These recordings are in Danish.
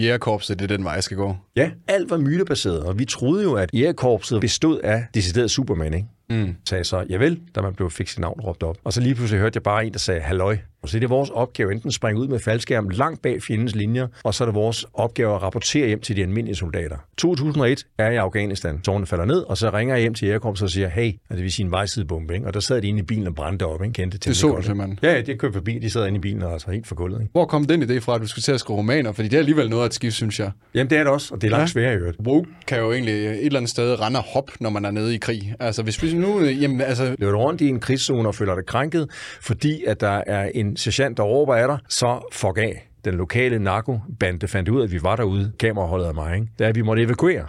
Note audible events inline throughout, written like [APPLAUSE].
jægerkorpset, det er den vej, jeg skal gå. Ja, alt var mytebaseret, og vi troede jo, at jægerkorpset bestod af decideret Superman, ikke? Mm. sagde så, javel, da man blev fik sit navn råbt op. Og så lige pludselig hørte jeg bare en, der sagde, halløj. Og så er det vores opgave enten springe ud med faldskærm langt bag fjendens linjer, og så er det vores opgave at rapportere hjem til de almindelige soldater. 2001 er jeg i Afghanistan. Tårne falder ned, og så ringer jeg hjem til Jægerkorps og siger, hey, og det vil sige en vejsidebombe, ikke? Og der sad de inde i bilen og brændte op, ikke? Kendte til Det så du simpelthen. Ja, ja, de kørte forbi, de sad inde i bilen og altså helt for gulvet, ikke? Hvor kom den idé fra, at du skulle til at skrive romaner? Fordi det er alligevel noget af et skift, synes jeg. Jamen, det er det også, og det er langt Ja. sværere i øvrigt. Woke kan jo egentlig et eller andet sted rende og hoppe, når man er nede i krig. Altså, hvis vi nu... Øh, jamen, altså, løber du rundt i en krigszone og føler dig krænket, fordi at der er en sergeant, der råber af dig, så fuck af. Den lokale narkobande fandt ud af, at vi var derude, kameraholdet af mig, ikke? da vi måtte evakuere.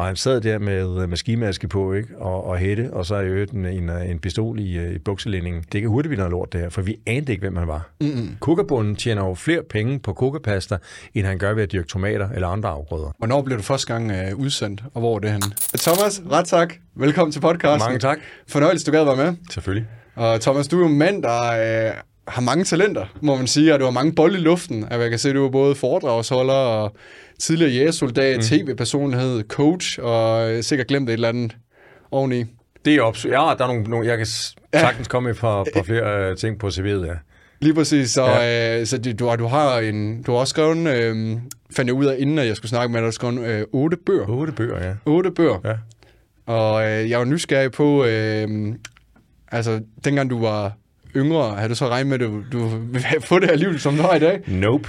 Og han sad der med, med skimaske på, ikke? Og, og hætte, og så i øvrigt en, en, en pistol i, øh, i bukselændingen. Det kan hurtigt blive noget lort, det her, for vi anede ikke, hvem han var. Mm-hmm. Kukabunden tjener jo flere penge på kukapasta, end han gør ved at dyrke tomater eller andre afgrøder. hvornår blev du første gang øh, udsendt, og hvor er det henne? Thomas, ret tak. Velkommen til podcasten. Mange tak. Fornøjelse, du gad være med. Selvfølgelig. Og Thomas, du er jo en mand, der øh, har mange talenter, må man sige, og du har mange bolde i luften. Altså, Jeg kan se, at du er både foredragsholder og tidligere jægersoldat, mm. tv-personlighed, coach, og øh, sikkert glemt et eller andet oveni. Det er ops- ja, der er nogle, nogle jeg kan sagtens komme et par, par flere øh, ting på CV'et, ja. Lige præcis, så, ja. øh, så du, du, har- du har en, du har også skrevet, øh, fandt jeg ud af, inden at jeg skulle snakke med dig, du skrevet øh, otte bøger. Otte bøger, ja. Otte bøger. Ja. Og øh, jeg var nysgerrig på, øh, altså dengang du var yngre, havde du så regnet med, at du, du [LAUGHS] ville få det her liv, som du har i dag? Nope.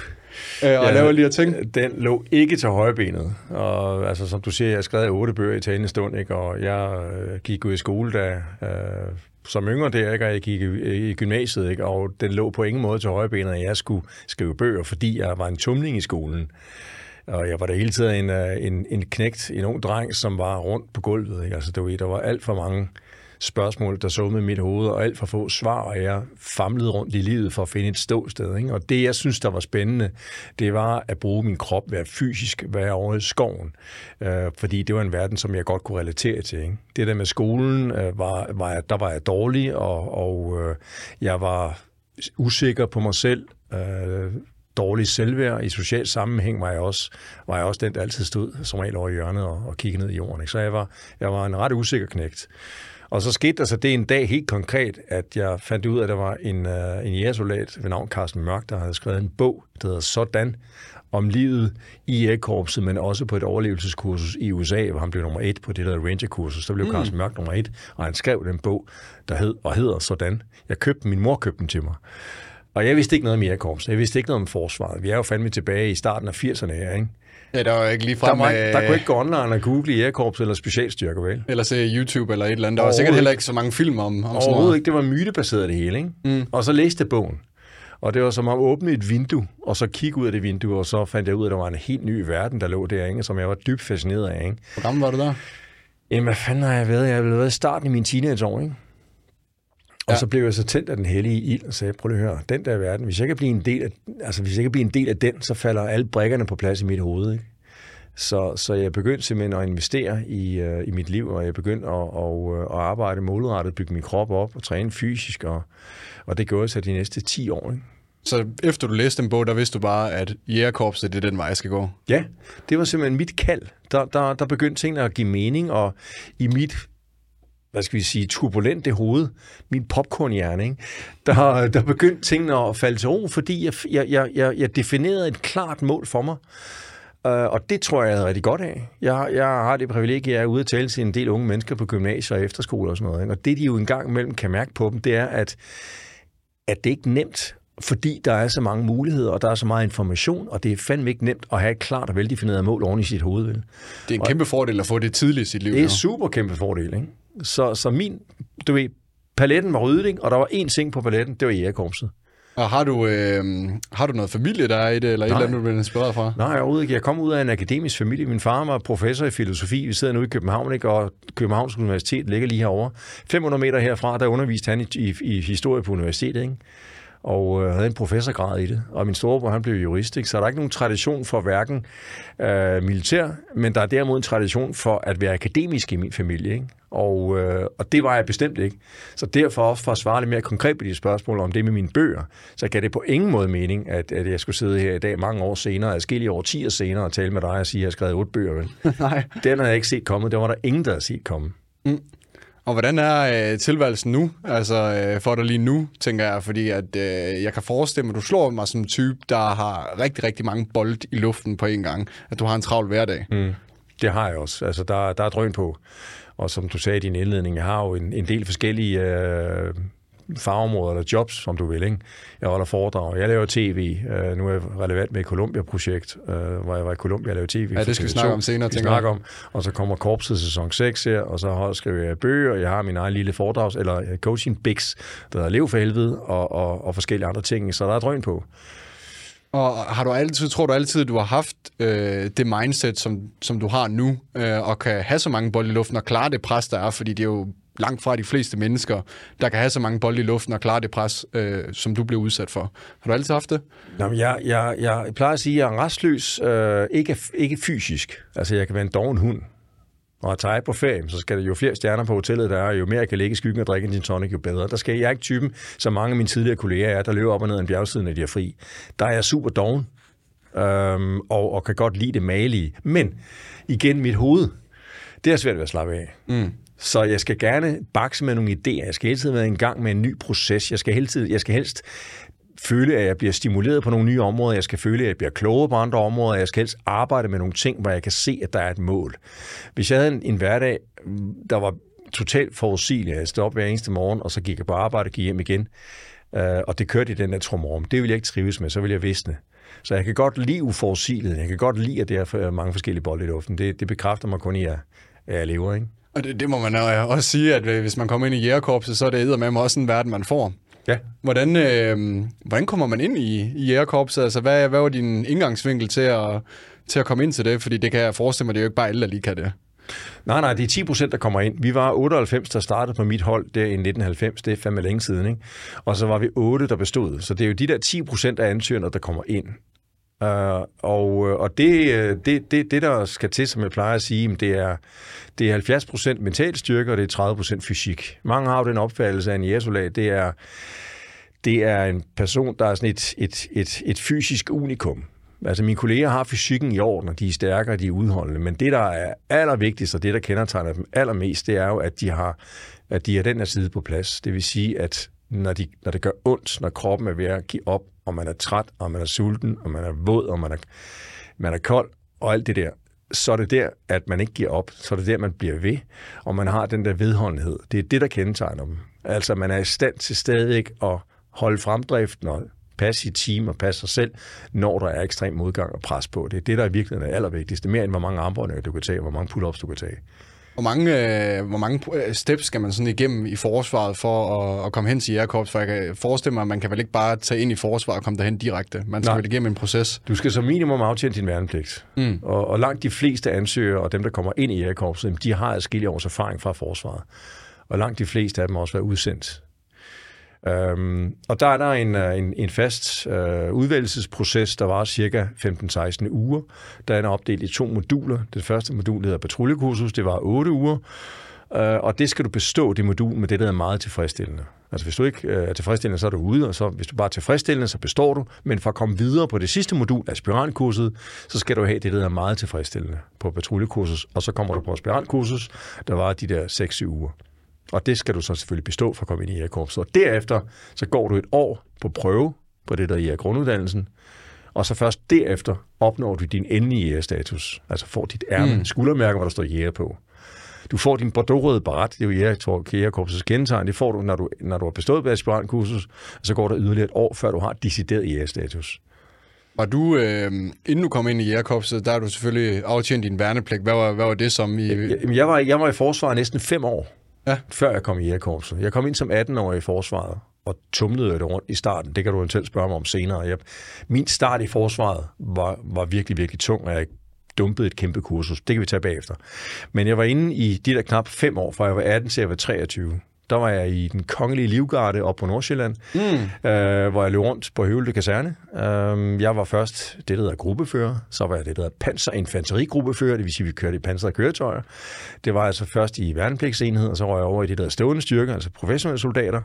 Øh, og Ja, laver lige at tænke. Den lå ikke til højrebenet. Og altså, som du siger, jeg har skrevet otte bøger i talende stund, ikke? og jeg øh, gik ud i skole, da, øh, som yngre der, ikke? og jeg gik i, i gymnasiet, ikke? og den lå på ingen måde til højrebenet, at jeg skulle skrive bøger, fordi jeg var en tumling i skolen. Og jeg var da hele tiden en, øh, en, en knægt, en ung dreng, som var rundt på gulvet. Ikke? Altså, det var, der var alt for mange spørgsmål, der så med mit hoved, og alt for få svar, og jeg famlede rundt i livet for at finde et ståsted. Ikke? Og det, jeg synes, der var spændende, det var at bruge min krop, være fysisk, være over i skoven. Øh, fordi det var en verden, som jeg godt kunne relatere til. Ikke? Det der med skolen, øh, var, var, jeg- der var jeg dårlig, og, og øh, jeg var usikker på mig selv. Øh, dårlig selvværd. I social sammenhæng var jeg også, var jeg også den, der altid stod som regel over i hjørnet og, og kiggede ned i jorden. Ikke? Så jeg var, jeg var en ret usikker knægt. Og så skete der så det en dag helt konkret, at jeg fandt ud af, at der var en, uh, en jægersoldat ved navn Carsten Mørk, der havde skrevet en bog, der hedder Sådan, om livet i jægerkorpset, men også på et overlevelseskursus i USA, hvor han blev nummer et på det der Ranger-kursus. Der blev mm. Carsten Mørk nummer et, og han skrev den bog, der hed, og hedder Sådan. Jeg købte min mor købte den til mig. Og jeg vidste ikke noget om jægerkorpset. Jeg vidste ikke noget om forsvaret. Vi er jo fandme tilbage i starten af 80'erne her, ikke? Ja, der var ikke lige Der, var, ikke- der med, kunne ikke gå online og google jægerkorps eller specialstyrker, vel? eller se YouTube eller et eller andet. Der var sikkert heller ikke så mange film om, om sådan Overhovedet noget. ikke. Det var mytebaseret det hele, ikke? Mm. Og så læste jeg bogen. Og det var som at åbne et vindue, og så kigge ud af det vindue, og så fandt jeg ud af, at der var en helt ny verden, der lå der, ikke? som jeg var dybt fascineret af. Ikke? Hvor gammel var du der? Jamen, hvad fanden har jeg været? Jeg har været i starten i mine teenageår, ikke? Og Ja. så blev jeg så tændt af den hellige ild og sagde, prøv lige at høre, den der verden, hvis jeg kan blive en del af, altså hvis jeg kan blive en del af den, så falder alle brækkerne på plads i mit hoved. Ikke? Så, så jeg begyndte simpelthen at investere i, øh, i mit liv, og jeg begyndte at, at, øh, at arbejde målrettet, bygge min krop op og træne fysisk, og, og det gjorde jeg så de næste 10 år. Ikke? Så efter du læste den bog, der vidste du bare, at jægerkorpset, det er den vej, jeg skal gå. Ja, det var simpelthen mit kald. Der, der, der begyndte tingene at give mening, og i mit hvad skal vi sige, turbulente hoved, min popcornhjerne, ikke? Der, der begyndte tingene at falde til ro, fordi jeg, jeg, jeg, jeg, definerede et klart mål for mig. Uh, og det tror jeg, jeg havde rigtig godt af. Jeg, jeg har det privilegie, at jeg er ude at tale til en del unge mennesker på gymnasier og efterskoler og sådan noget. Ikke? Og det, de jo engang imellem kan mærke på dem, det er, at, at det ikke er nemt, fordi der er så mange muligheder, og der er så meget information, og det er fandme ikke nemt at have et klart og veldefineret mål oven i sit hoved. Vel? Det er en kæmpe fordel at få det tidligt i sit liv. Det er en super kæmpe fordel, ikke? Så, så min, du ved, paletten var ryddet, ikke? og der var én ting på paletten, det var jægerkorpset. Og har du, øh, har du noget familie, der er i det, eller et Nej. eller andet, du bliver inspireret fra? Nej, overhovedet ikke. Jeg kom ud af en akademisk familie. Min far var professor i filosofi. Vi sidder nu i København, ikke? og Københavns Universitet ligger lige herovre. 500 meter herfra, der underviste han i, i, i historie på universitetet. Ikke? Og øh, havde en professorgrad i det. Og min storebror, han blev jurist, ikke? så der er ikke nogen tradition for hverken øh, militær, men der er derimod en tradition for at være akademisk i min familie. Ikke? Og, øh, og det var jeg bestemt ikke. Så derfor, for at svare lidt mere konkret på de spørgsmål om det med mine bøger, så gav det på ingen måde mening, at, at jeg skulle sidde her i dag mange år senere, adskillige årtier senere, og tale med dig og sige, at jeg har skrevet otte bøger. Vel? [LAUGHS] Nej. Den har jeg ikke set komme. Det var der ingen, der havde set komme. Mm. Og hvordan er øh, tilværelsen nu? Altså øh, for dig lige nu, tænker jeg, fordi at øh, jeg kan forestille mig, at du slår mig som en type, der har rigtig, rigtig mange bold i luften på en gang. At du har en travl hverdag. Mm. Det har jeg også. Altså, der, der er drøn på. Og som du sagde i din indledning, jeg har jo en, en del forskellige øh, fagområder eller jobs, som du vil. Ikke? Jeg holder foredrag. Jeg laver tv. Uh, nu er jeg relevant med et Columbia-projekt, uh, hvor jeg var i Columbia og lavede tv. Ja, det skal vi snakke om senere, tænker jeg. om. Og så kommer Korpset sæson 6 her, og så skriver jeg bøger, og jeg har min egen lille foredrags, eller øh, coaching bigs, der hedder Lev for helvede, og, og, og forskellige andre ting. Så der er drøn på. Og har du altid, tror du altid, at du har haft øh, det mindset, som, som du har nu, øh, og kan have så mange bolde i luften og klare det pres, der er, fordi det er jo langt fra de fleste mennesker, der kan have så mange bolde i luften og klare det pres, øh, som du blev udsat for. Har du altid haft det? Nå, men jeg, jeg, jeg plejer at sige, at jeg er restløs, øh, ikke, ikke fysisk. Altså, jeg kan være en doven hund. Når jeg tager på ferie, så skal der jo flere stjerner på hotellet, der er, jo mere jeg kan ligge i skyggen og drikke en tonic, jo bedre. Der skal jeg ikke typen, som mange af mine tidligere kolleger er, der løber op og ned en bjergside, når de er fri. Der er jeg super doven, øhm, og, og kan godt lide det malige. Men igen, mit hoved, det er svært ved at slappe af. Mm. Så jeg skal gerne bakse med nogle idéer. Jeg skal hele tiden være i gang med en ny proces. Jeg skal, hele tiden, jeg skal helst føle, at jeg bliver stimuleret på nogle nye områder. Jeg skal føle, at jeg bliver klogere på andre områder. Jeg skal helst arbejde med nogle ting, hvor jeg kan se, at der er et mål. Hvis jeg havde en, en hverdag, der var totalt forudsigelig, jeg stod op hver eneste morgen, og så gik jeg på arbejde og gik hjem igen, øh, og det kørte i den der tromorm. Det vil jeg ikke trives med, så vil jeg visne. Så jeg kan godt lide uforudsigeligheden. Jeg kan godt lide, at der er mange forskellige bolde i luften. Det, det bekræfter mig kun i, at jeg lever. Ikke? Og det, det må man også sige, at hvis man kommer ind i jægerkorpset, så er det med også en verden, man får. Ja. Hvordan, øh, hvordan kommer man ind i, i jægerkorpset? Altså, hvad, hvad var din indgangsvinkel til at, til at komme ind til det? Fordi det kan jeg forestille mig, det er jo ikke bare alle, der lige kan det. Nej, nej, det er 10 procent, der kommer ind. Vi var 98, der startede på mit hold der i 1990. Det er fandme længe siden, ikke? Og så var vi 8, der bestod. Så det er jo de der 10 procent af ansøgerne, der kommer ind. Uh, og øh, og det, øh, det, det, det, der skal til, som jeg plejer at sige, det er, det er 70% mental styrke, og det er 30% fysik. Mange har jo den opfattelse af en jægersoldat, det er, det er en person, der er sådan et, et, et, et fysisk unikum. Altså mine kolleger har fysikken i orden, og de er stærkere, de er udholdende, men det, der er allervigtigst, og det, der kendetegner dem allermest, det er jo, at de har, at de har den her side på plads. Det vil sige, at når, de, når det gør ondt, når kroppen er ved at give op, og man er træt, og man er sulten, og man er våd, og man er, man er kold, og alt det der, så er det der, at man ikke giver op. Så er det der, man bliver ved, og man har den der vedholdenhed. Det er det, der kendetegner dem. Altså, man er i stand til stadig at holde fremdriften og passe sit team og passe sig selv, når der er ekstrem modgang og pres på. Det er det, der er allervigtigst. det er Mere end hvor mange armbåndinger du kan tage, og hvor mange pull-ups du kan tage. Hvor mange, øh, hvor mange øh, steps skal man sådan igennem i forsvaret for at, at komme hen til Jægerkorps? For jeg kan forestille mig, at man kan vel ikke bare tage ind i forsvaret og komme derhen direkte. Man skal Nej. vel igennem en proces. Du skal som minimum aftjene din værnepligt. Mm. Og, og langt de fleste ansøgere og dem, der kommer ind i Jægerkorpset, de har adskillige års erfaring fra forsvaret. Og langt de fleste af dem har også været udsendt Øhm, og der er der en, øh, en, en fast øh, udvælgelsesproces, der var cirka 15-16 uger. Der er opdelt i to moduler. Det første modul hedder patruljekursus, det var 8 uger. Øh, og det skal du bestå, det modul, med det, der er meget tilfredsstillende. Altså hvis du ikke øh, er tilfredsstillende, så er du ude, og så, hvis du bare er tilfredsstillende, så består du. Men for at komme videre på det sidste modul, aspirantkurset, så skal du have det, der er meget tilfredsstillende på patruljekursus, og så kommer du på aspirantkursus, der var de der 6-7 uger. Og det skal du så selvfølgelig bestå for at komme ind i jægerkorpset. Og derefter, så går du et år på prøve på det, der er grunduddannelsen, og så først derefter opnår du din endelige jægerstatus. Altså får dit ærme, mm. skuldermærke, hvor der står jæger på. Du får din bordeaux-røde barat, det er jo jægerkorpsets kendetegn, det får du, når du, når du har bestået aspirantkursus, og så går der yderligere et år, før du har decideret jægerstatus. Og du, øh, inden du kom ind i jægerkorpset, der har du selvfølgelig aftjent din værnepligt. Hvad var, hvad var det som? I... Jeg, var, jeg var i forsvaret næsten fem år ja. før jeg kom i jægerkorpset. Jeg kom ind som 18-årig i forsvaret, og tumlede det rundt i starten. Det kan du selv spørge mig om senere. Jeg, min start i forsvaret var, var virkelig, virkelig tung, og jeg dumpede et kæmpe kursus. Det kan vi tage bagefter. Men jeg var inde i de der knap fem år, fra jeg var 18 til jeg var 23 der var jeg i den kongelige livgarde op på Nordsjælland, mm. øh, hvor jeg løb rundt på Høvelte Kaserne. Øh, jeg var først det, der hedder gruppefører, så var jeg det, der hedder panserinfanterigruppefører, det vil sige, at vi kørte i pansrede køretøjer. Det var altså først i værnepligtsenhed, og så var jeg over i det, der hedder stående styrke, altså professionelle soldater.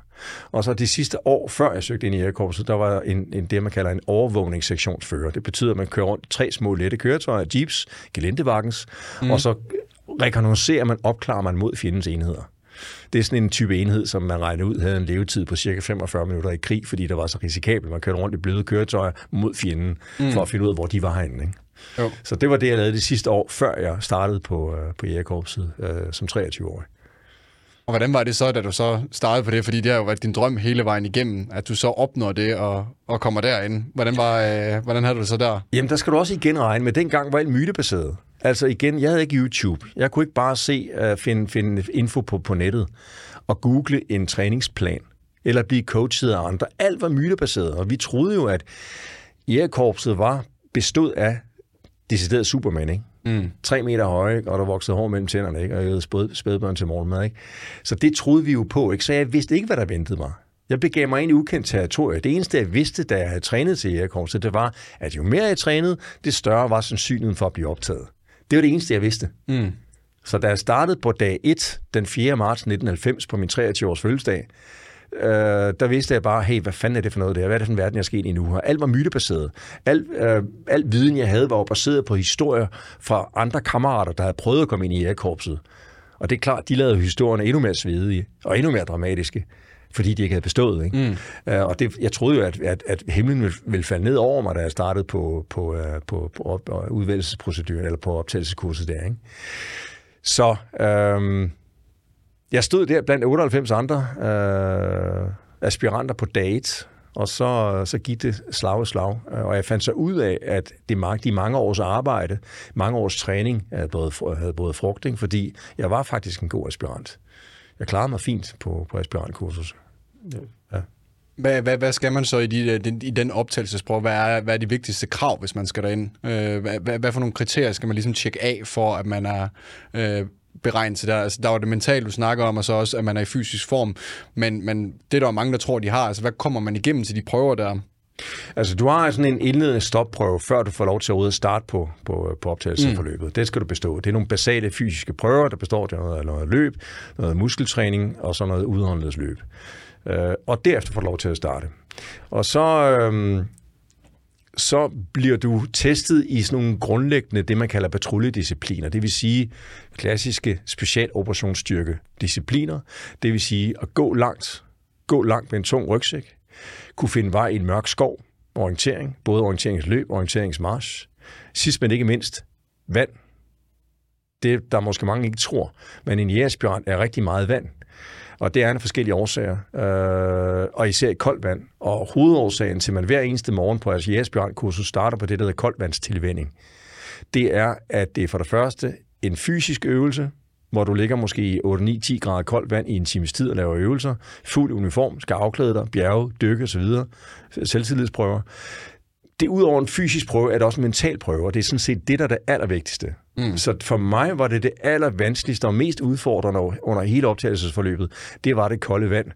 Og så de sidste år, før jeg søgte ind i Jægerkorpset, der var en, en, det, man kalder en overvågningssektionsfører. Det betyder, at man kører rundt tre små lette køretøjer, jeeps, gelindevagens, mm. og så rekognoserer man, opklarer man mod fjendens enheder. Det er sådan en type enhed, som man regner ud havde en levetid på cirka 45 minutter i krig, fordi det var så risikabelt. Man kørte rundt i bløde køretøjer mod fjenden, mm. for at finde ud af, hvor de var henne. Ikke? Jo. Så det var det, jeg lavede de sidste år, før jeg startede på, øh, på Jægerkorpset øh, som 23-årig. Og hvordan var det så, da du så startede på det? Fordi det har jo været din drøm hele vejen igennem, at du så opnår det og, og kommer derind. Hvordan, var, øh, hvordan havde du det så der? Jamen, der skal du også igen regne med, dengang var alt mytebaseret. Altså igen, jeg havde ikke YouTube. Jeg kunne ikke bare se, uh, finde, finde info på, på nettet og google en træningsplan eller blive coachet af andre. Alt var mytebaseret, og vi troede jo, at jægerkorpset var bestod af decideret Superman, ikke? Mm. Tre meter høje, og der voksede hår mellem tænderne, ikke? og jeg havde spædbørn til morgenmad. Ikke? Så det troede vi jo på, ikke? så jeg vidste ikke, hvad der ventede mig. Jeg begav mig ind i ukendt territorie. Det eneste, jeg vidste, da jeg havde trænet til jægerkorpset, det var, at jo mere jeg trænede, det større var sandsynligheden for at blive optaget. Det var det eneste, jeg vidste. Mm. Så da jeg startede på dag 1, den 4. marts 1990, på min 23-års fødselsdag, øh, der vidste jeg bare, hey, hvad fanden er det for noget der? Hvad er det for en verden, jeg er sket i nu? Alt var mytebaseret. Alt, øh, alt viden, jeg havde, var baseret på historier fra andre kammerater, der havde prøvet at komme ind i jægerkorpset. Og det er klart, de lavede historierne endnu mere svedige og endnu mere dramatiske fordi de ikke havde bestået. Ikke? Mm. Uh, og det, jeg troede jo, at, at, at himlen ville, ville falde ned over mig, da jeg startede på, på, uh, på, på op, udvælgelsesproceduren, eller på optagelseskurset der. Ikke? Så øhm, jeg stod der blandt 98 andre øh, aspiranter på date, og så, så gik det slag og slag. Og jeg fandt så ud af, at det, de mange års arbejde, mange års træning, havde både, havde både frugting, fordi jeg var faktisk en god aspirant. Jeg klarede mig fint på, på aspirantkursus. Ja. Hvad, hvad, hvad skal man så i, de, i den optagelsesprøve? Hvad er, hvad er de vigtigste krav, hvis man skal derind? Øh, hvad, hvad, hvad for nogle kriterier skal man ligesom tjekke af, for at man er øh, beregnet til der? Altså, der var det mentale, du snakker om, og så også, at man er i fysisk form. Men, men det der er mange, der tror, de har. Altså, hvad kommer man igennem til de prøver der? Altså, du har sådan en indledende stopprøve, før du får lov til at ud og starte på, på, på optagelsesforløbet. Mm. Det skal du bestå. Det er nogle basale fysiske prøver, der består af noget, noget løb, noget muskeltræning og så noget udholdenhedsløb. Øh, og derefter får du lov til at starte. Og så, øh, så bliver du testet i sådan nogle grundlæggende, det man kalder patruljediscipliner. Det vil sige klassiske specialoperationsstyrke discipliner. Det vil sige at gå langt, gå langt med en tung rygsæk, kunne finde vej i en mørk skov, orientering, både orienteringsløb og orienteringsmarsch. Sidst men ikke mindst, vand. Det, der måske mange ikke tror, men en jægerspirant er rigtig meget vand. Og det er en forskellige årsager, øh, og især i koldt vand. Og hovedårsagen til, at man hver eneste morgen på jeres kursus starter på det, der hedder koldvandstilvænding, det er, at det er for det første en fysisk øvelse, hvor du ligger måske i 8-9-10 grader koldt vand i en times tid og laver øvelser, fuld uniform, skal afklæde dig, bjerge, dykke osv., selvtillidsprøver. Det udover en fysisk prøve, er det også en mental prøve, og det er sådan set det, der er det allervigtigste. Mm. Så for mig var det det allervanskeligste og mest udfordrende under hele optagelsesforløbet, det var det kolde vand.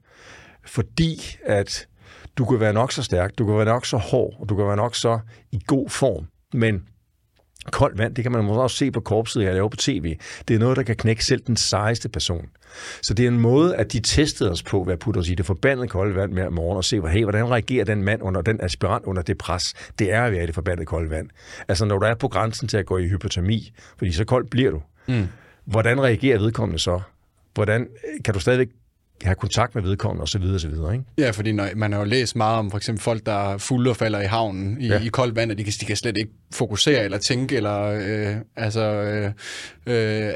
Fordi at du kan være nok så stærk, du kan være nok så hård, og du kan være nok så i god form, men koldt vand, det kan man måske også se på korpset, jeg laver på tv. Det er noget, der kan knække selv den sejeste person. Så det er en måde, at de testede os på, hvad putter os i det forbandede kolde vand med om morgenen, og se, hey, hvordan reagerer den mand under den aspirant under det pres, det er at være i det forbandede kolde vand. Altså, når du er på grænsen til at gå i hypotermi, fordi så koldt bliver du, mm. hvordan reagerer vedkommende så? Hvordan kan du stadigvæk have kontakt med vedkommende osv. osv. Ikke? Ja, fordi når, man har jo læst meget om for eksempel folk, der er fulde og falder i havnen i, ja. i koldt vand, og de kan, de kan slet ikke fokusere eller tænke eller øh, altså, øh, øh,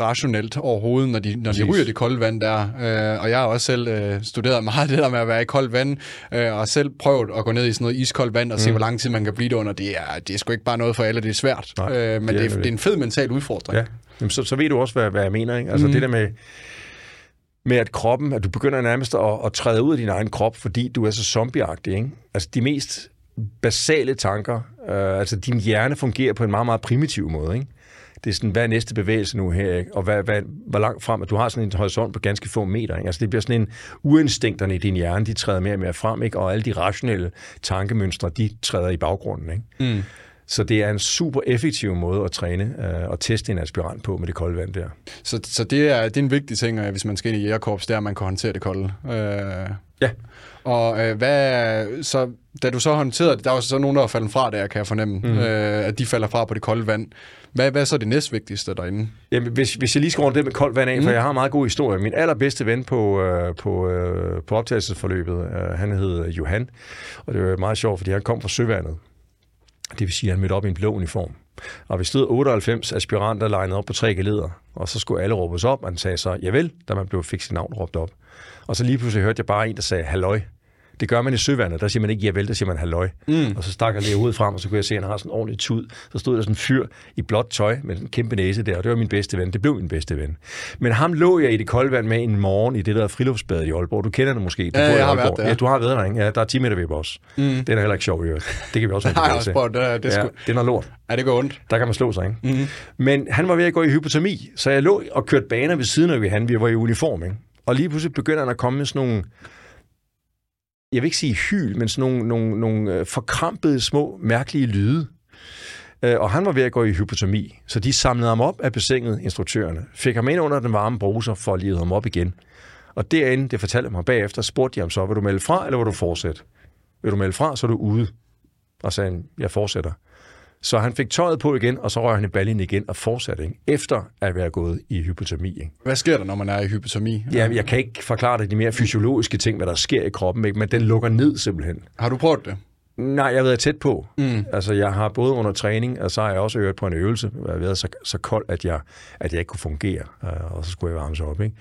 rationelt overhovedet, når de, når de ryger det kolde vand der. Øh, og jeg har også selv øh, studeret meget det der med at være i koldt vand, øh, og selv prøvet at gå ned i sådan noget iskoldt vand og mm. se, hvor lang tid man kan blive det under. Det er, det er sgu ikke bare noget for alle, det er svært. Nej, øh, men det er, det, er, det er en fed mental udfordring. Ja. Jamen, så, så ved du også, hvad, hvad jeg mener. Ikke? Altså mm. det der med med at kroppen, at du begynder nærmest at, at træde ud af din egen krop, fordi du er så zombieagtig. Ikke? Altså de mest basale tanker, øh, altså din hjerne fungerer på en meget, meget primitiv måde. Ikke? det er sådan, hvad er næste bevægelse nu her, ikke? og hvad, hvad, hvor langt frem, at du har sådan en horisont på ganske få meter. Ikke? Altså det bliver sådan en, uinstinkterne i din hjerne, de træder mere og mere frem, ikke? og alle de rationelle tankemønstre, de træder i baggrunden. Ikke? Mm. Så det er en super effektiv måde at træne øh, og teste en aspirant på med det kolde vand der. Så, så det, er, det er en vigtig ting, hvis man skal ind i jægerkorps, det er, at man kan håndtere det kolde. Øh, ja. Og øh, hvad, så, da du så håndterede det, der var så nogen, der var faldet fra der, kan jeg fornemme, mm. øh, at de falder fra på det kolde vand. Hvad, hvad er så det næstvigtigste derinde? Jamen, hvis, hvis jeg lige skal runde det med koldt vand af, mm. for jeg har en meget god historie. Min allerbedste ven på, øh, på, øh, på optagelsesforløbet, øh, han hed Johan, og det var meget sjovt, fordi han kom fra Søvandet. Det vil sige, at han mødte op i en blå uniform. Og vi stod 98 aspiranter legnet op på tre geleder, og så skulle alle råbes op, og han sagde så, javel, da man blev fik sit navn råbt op. Og så lige pludselig hørte jeg bare en, der sagde, halløj. Det gør man i søvandet, der siger man ikke ja vel, der siger man halløj. Mm. Og så stak jeg lige hovedet frem, og så kunne jeg se, at han har sådan en ordentlig tud. Så stod der sådan en fyr i blåt tøj med en kæmpe næse der, og det var min bedste ven. Det blev min bedste ven. Men ham lå jeg i det kolde vand med en morgen i det der friluftsbad i Aalborg. Du kender det måske. Du ja, jeg har været der. Ja, du har været der, ikke? Ja, der er 10 meter ved os. Mm. Det er heller ikke sjovt, Det kan vi også have også prøvet, det, det, ja, det er noget lort. Ja, det går ondt. Der kan man slå sig, ikke? Mm. Men han var ved at gå i hypotermi, så jeg lå og kørte baner ved siden af han. Vi var i uniform, ikke? Og lige pludselig begynder han at komme med sådan nogle jeg vil ikke sige hyl, men sådan nogle, nogle, nogle øh, forkrampede små, mærkelige lyde. Øh, og han var ved at gå i hypotermi, så de samlede ham op af bassinet, instruktørerne, fik ham ind under den varme bruser for at lide ham op igen. Og derinde, det fortalte mig bagefter, spurgte de ham så, vil du melde fra, eller vil du fortsætte? Vil du melde fra, så er du ude. Og sagde jeg fortsætter. Så han fik tøjet på igen, og så røg han i baljen igen og fortsatte, ikke? efter at være gået i hypotermi. Ikke? Hvad sker der, når man er i hypotermi? Ja, jeg kan ikke forklare det, de mere fysiologiske ting, hvad der sker i kroppen, ikke? men den lukker ned simpelthen. Har du prøvet det? Nej, jeg har været tæt på. Mm. Altså, jeg har både under træning, og så har jeg også øvet på en øvelse, hvor jeg har været så, så kold, at jeg, at jeg ikke kunne fungere, øh, og så skulle jeg varme op. Ikke?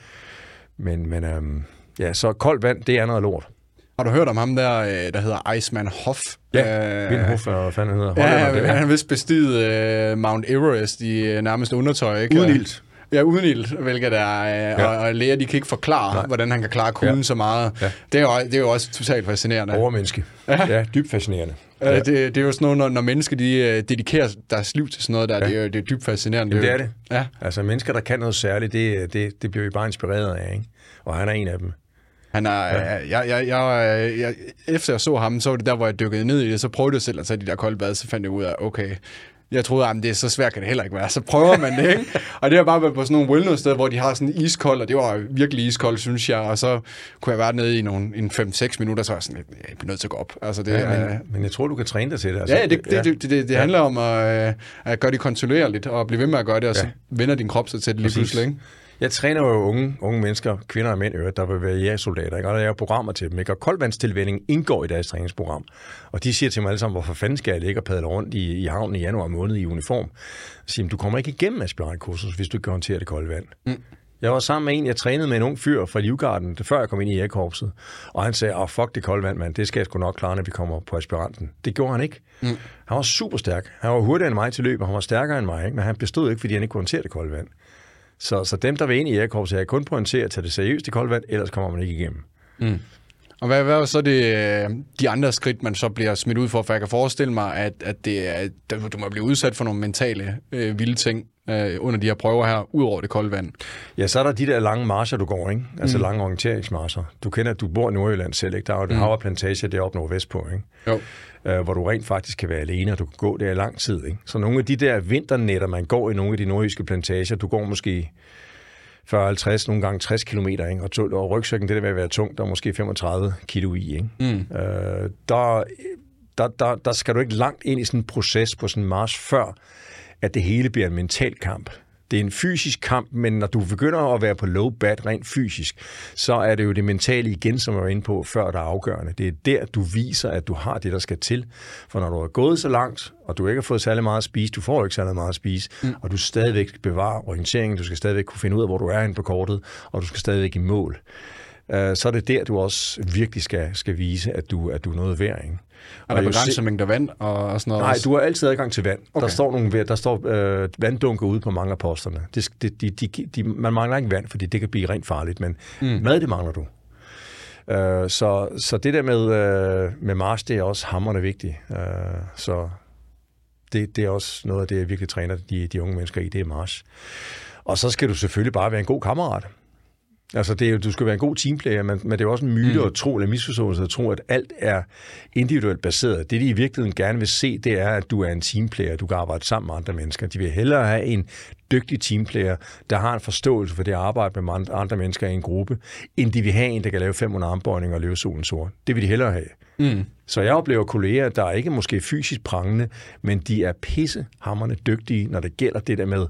Men, men øhm, ja, så koldt vand, det er noget lort. Har du hørt om ham der, øh, der hedder Iceman Hoff? Ja, øh, Wim Hof, hvad fanden hedder. Ja, ja, han vist bestiget uh, Mount Everest i uh, nærmest undertøj. Ikke? Uden ilt. Ja, uden ild, hvilket er, uh, ja. og, og læger, de kan ikke forklare, Nej. hvordan han kan klare kulden ja. så meget. Ja. Det, er jo, det er jo også totalt fascinerende. Overmenneske. Ja, ja dybt fascinerende. Ja. Det, det er jo sådan noget, når, når mennesker de, dedikerer deres liv til sådan noget der, ja. det, er, det er dybt fascinerende. Jamen, det er det. Ja. Altså mennesker, der kan noget særligt, det, det, det bliver vi bare inspireret af, ikke? Og han er en af dem. Han er, ja. jeg, jeg, jeg, jeg, efter jeg så ham, så var det der, hvor jeg dykkede ned i det, så prøvede jeg selv at tage de der kolde bad, så fandt jeg ud af, okay, jeg troede, at det er så svært kan det heller ikke være. Så prøver man det, ikke? [LAUGHS] og det har bare været på sådan nogle wellness-steder, hvor de har sådan iskold, og det var virkelig iskold, synes jeg. Og så kunne jeg være nede i nogle en 5-6 minutter, så var jeg sådan, jeg bliver nødt til at gå op. Altså, det, ja, men, men jeg tror, du kan træne dig til det. Altså, ja, det, det, ja. det, det, det, det ja. handler om at, at gøre det kontinuerligt, og blive ved med at gøre det, og ja. så vender din krop sig til det lige pludselig. Ikke? Jeg træner jo unge, unge mennesker, kvinder og mænd, der vil være jægersoldater, ikke? og der er programmer til dem, ikke? og koldvandstilvænding indgår i deres træningsprogram. Og de siger til mig alle sammen, hvorfor fanden skal jeg ligge og padle rundt i, i havnen i januar måned i uniform? Så siger du kommer ikke igennem aspirantkursus, hvis du ikke kan håndtere det kolde vand. Mm. Jeg var sammen med en, jeg trænede med en ung fyr fra Livgarden, før jeg kom ind i jægerkorpset, og han sagde, åh, oh, fuck det kolde vand, mand, det skal jeg sgu nok klare, når vi kommer på aspiranten. Det gjorde han ikke. Mm. Han var super stærk. Han var hurtigere end mig til løb, og han var stærkere end mig, ikke? men han bestod ikke, fordi han ikke kunne håndtere det kolde vand. Så, så dem, der vil ind i jægerkorpset, er kun pointere at tage det seriøst i koldt vand, ellers kommer man ikke igennem. Mm. Og hvad, hvad er så det, de andre skridt, man så bliver smidt ud for? For jeg kan forestille mig, at, at det er, du må blive udsat for nogle mentale øh, vilde ting øh, under de her prøver her, ud over det kolde vand. Ja, så er der de der lange marcher, du går, ikke? Altså mm. lange orienteringsmarcher. Du kender, at du bor i Nordjylland selv, ikke? Der er jo mm. havreplantage deroppe nordvest på, ikke? Jo øh, hvor du rent faktisk kan være alene, og du kan gå der i lang tid. Ikke? Så nogle af de der vinternetter, man går i nogle af de nordjyske plantager, du går måske 40-50, nogle gange 60 km, ikke? Og, to, og rygsækken, det der vil være tungt, der er måske 35 kilo i. Ikke? Mm. Øh, der, der, der, der skal du ikke langt ind i sådan en proces på sådan en march, før at det hele bliver en mental kamp det er en fysisk kamp, men når du begynder at være på low bat rent fysisk, så er det jo det mentale igen, som jeg var inde på før, der er afgørende. Det er der, du viser, at du har det, der skal til. For når du er gået så langt, og du ikke har fået særlig meget at spise, du får ikke særlig meget at spise, mm. og du stadigvæk bevarer orienteringen, du skal stadigvæk kunne finde ud af, hvor du er inde på kortet, og du skal stadigvæk i mål. Øh, så er det der, du også virkelig skal, skal vise, at du, at du er noget værd. Ikke? Er der begrænset mængder vand og, og sådan noget? Nej, du har altid adgang til vand. Okay. Der står, nogle, der står øh, vanddunker ude på mange af posterne. Det, det, de, de, de, man mangler ikke vand, fordi det kan blive rent farligt, men mm. mad, det mangler du. Øh, så, så det der med, øh, med Mars, det er også hammerende vigtigt. Øh, så Det, det er også noget af det, jeg virkelig træner de, de unge mennesker i, det er march. Og så skal du selvfølgelig bare være en god kammerat. Altså, det er jo, du skal være en god teamplayer, men, men det er jo også en myte mm. at tro, eller misforståelse at tro, at alt er individuelt baseret. Det, de i virkeligheden gerne vil se, det er, at du er en teamplayer, du kan arbejde sammen med andre mennesker. De vil hellere have en dygtig teamplayer, der har en forståelse for det at arbejde med andre mennesker i en gruppe, end de vil have en, der kan lave 500 armbøjninger og løbe solen sort. Det vil de hellere have. Mm. Så jeg oplever kolleger, der er ikke måske fysisk prangende, men de er pissehammerne dygtige, når det gælder det der med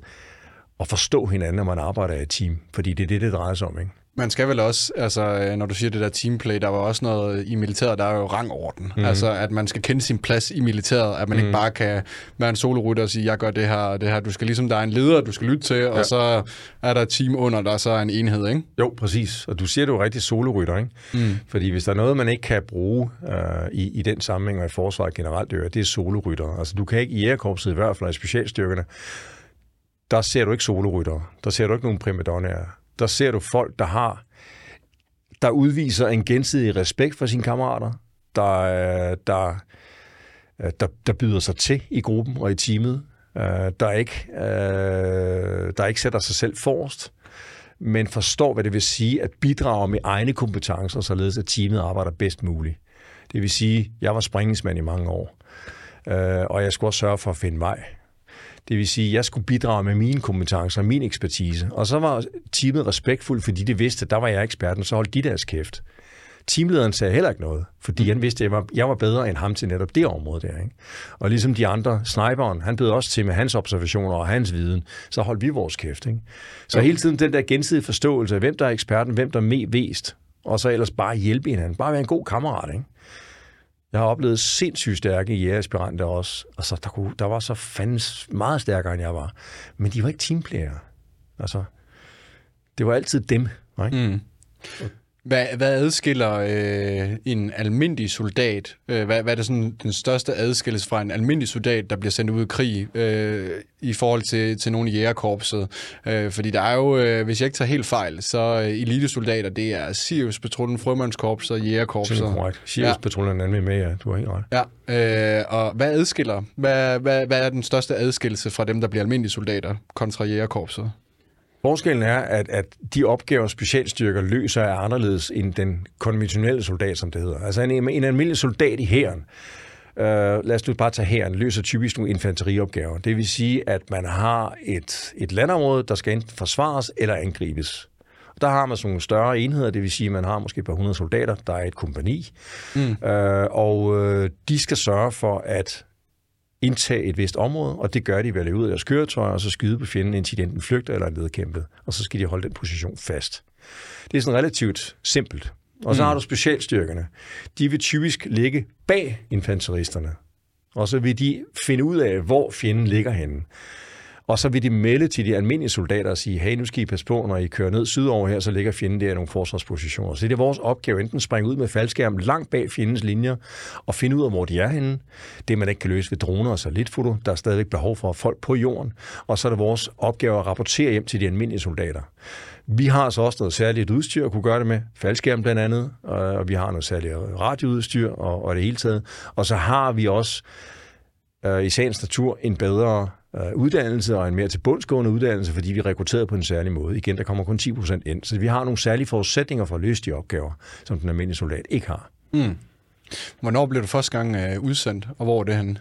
at forstå hinanden, når man arbejder i et team. Fordi det er det, det drejer sig om, ikke? Man skal vel også, altså, når du siger det der teamplay, der var også noget i militæret, der er jo rangorden. Mm. Altså, at man skal kende sin plads i militæret, at man mm. ikke bare kan være en solorytter og sige, jeg gør det her og det her. Du skal ligesom, der er en leder, du skal lytte til, ja. og så er der et team under, der så er en enhed, ikke? Jo, præcis. Og du siger det jo rigtig solorytter, ikke? Mm. Fordi hvis der er noget, man ikke kan bruge uh, i, i den sammenhæng og i forsvaret generelt, det er, det er solorytter. Altså, du kan ikke i ærekorpset i hvert fald i specialstyrkerne, der ser du ikke soloryttere. Der ser du ikke nogen primadonnaer. Der ser du folk, der har der udviser en gensidig respekt for sine kammerater, der, der, der, der byder sig til i gruppen og i teamet, øh, der ikke, øh, der ikke sætter sig selv forrest, men forstår, hvad det vil sige at bidrage med egne kompetencer, således at teamet arbejder bedst muligt. Det vil sige, jeg var springingsmand i mange år, øh, og jeg skulle også sørge for at finde vej. Det vil sige, at jeg skulle bidrage med mine kompetencer og min ekspertise. Og så var teamet respektfuldt, fordi de vidste, at der var jeg eksperten, så holdt de deres kæft. Teamlederen sagde heller ikke noget, fordi han vidste, at jeg var, jeg var bedre end ham til netop det område der. Ikke? Og ligesom de andre, sniperen, han bød også til med hans observationer og hans viden, så holdt vi vores kæft. Ikke? Så hele tiden den der gensidige forståelse af, hvem der er eksperten, hvem der er mest og så ellers bare hjælpe hinanden. Bare være en god kammerat. Ikke? Jeg har oplevet sindssygt stærke jægeraspiranter også. Altså, der, kunne, der var så fandens meget stærkere, end jeg var. Men de var ikke teamplayer. Altså, det var altid dem. Ikke? Mm. Hvad, hvad adskiller øh, en almindelig soldat? Øh, hvad, hvad er det sådan, den største adskillelse fra en almindelig soldat, der bliver sendt ud i krig øh, i forhold til, til nogle i jægerkorpset? Øh, fordi der er jo, øh, hvis jeg ikke tager helt fejl, så øh, elitesoldater, det er Sirius-patruljen, Frømandskorpset og jægerkorpset. Det er korrekt. Sirius-patruljen er med, ja. Du har helt ret. Ja, øh, og hvad adskiller? Hvad, hvad, hvad er den største adskillelse fra dem, der bliver almindelige soldater kontra jægerkorpset? Forskellen er, at, at de opgaver, specialstyrker løser, er anderledes end den konventionelle soldat, som det hedder. Altså en, en almindelig soldat i hæren, øh, lad os nu bare tage hæren, løser typisk nogle infanteriopgaver. Det vil sige, at man har et, et landområde, der skal enten forsvares eller angribes. Der har man sådan nogle større enheder, det vil sige, at man har måske et par hundrede soldater, der er et kompani, mm. øh, og øh, de skal sørge for, at indtage et vist område, og det gør de ved at løbe ud af deres køretøj, og så skyde på fjenden, indtil de enten flygter eller er nedkæmpet, og så skal de holde den position fast. Det er sådan relativt simpelt. Og så mm. har du specialstyrkerne. De vil typisk ligge bag infanteristerne, og så vil de finde ud af, hvor fjenden ligger henne. Og så vil de melde til de almindelige soldater og sige, hey, nu skal I passe på, når I kører ned sydover her, så ligger fjenden der i nogle forsvarspositioner. Så det er vores opgave enten springe ud med faldskærm langt bag fjendens linjer og finde ud af, hvor de er henne. Det man ikke kan løse ved droner og satellitfoto. Der er stadigvæk behov for folk på jorden. Og så er det vores opgave at rapportere hjem til de almindelige soldater. Vi har så også noget særligt udstyr at kunne gøre det med, faldskærm blandt andet, øh, og vi har noget særligt radioudstyr og, og det hele taget. Og så har vi også øh, i sagens natur en bedre øh, uddannelse og en mere tilbundsgående uddannelse, fordi vi er rekrutteret på en særlig måde. Igen, der kommer kun 10 procent ind. Så vi har nogle særlige forudsætninger for at løse de opgaver, som den almindelige soldat ikke har. Mm. Hvornår blev du første gang øh, udsendt, og hvor er det henne?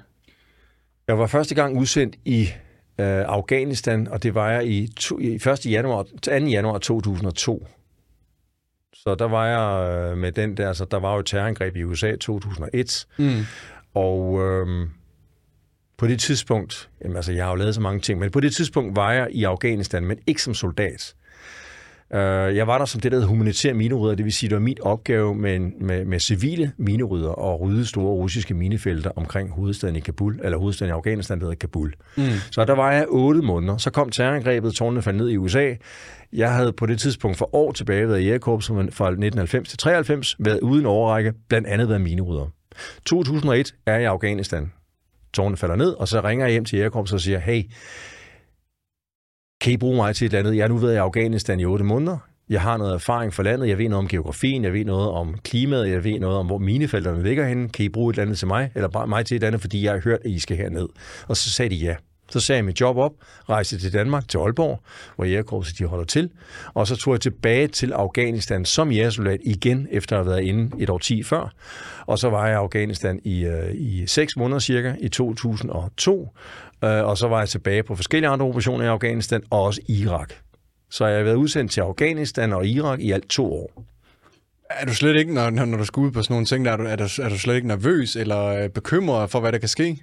Jeg var første gang udsendt i øh, Afghanistan, og det var jeg i, to, i 1. januar, 2. januar 2002. Så der var jeg øh, med den der, så der var jo et terrorangreb i USA i 2001, mm. og øh, på det tidspunkt, jamen altså jeg har jo lavet så mange ting, men på det tidspunkt var jeg i Afghanistan, men ikke som soldat. Uh, jeg var der som det, der hedder humanitær minerydder, det vil sige, det var min opgave med, med, med civile minerydder og rydde store russiske minefelter omkring hovedstaden i Kabul, eller hovedstaden i Afghanistan, der hedder Kabul. Mm. Så der var jeg otte måneder. Så kom terrorangrebet, tårnene faldt ned i USA. Jeg havde på det tidspunkt for år tilbage været i Jægerkorps fra 1990 til 93, været uden overrække, blandt andet været minerydder. 2001 er jeg i Afghanistan tårne falder ned, og så ringer jeg hjem til Jægerkorps og siger, hey, kan I bruge mig til et eller andet? Jeg har nu været i Afghanistan i otte måneder. Jeg har noget erfaring fra landet, jeg ved noget om geografien, jeg ved noget om klimaet, jeg ved noget om, hvor minefelterne ligger henne. Kan I bruge et eller andet til mig, eller bare mig til et andet, fordi jeg har hørt, at I skal herned? Og så sagde de ja. Så sagde jeg mit job op, rejste til Danmark, til Aalborg, hvor jægerkorpset de holder til, og så tog jeg tilbage til Afghanistan som jægersoldat igen, efter at have været inde et år 10 før. Og så var jeg i Afghanistan i, øh, i 6 måneder cirka, i 2002, øh, og så var jeg tilbage på forskellige andre operationer i Afghanistan, og også Irak. Så jeg har været udsendt til Afghanistan og Irak i alt to år. Er du slet ikke, når, når du skal ud på sådan nogle ting, der, er, du, er, du, er du slet ikke nervøs eller øh, bekymret for, hvad der kan ske?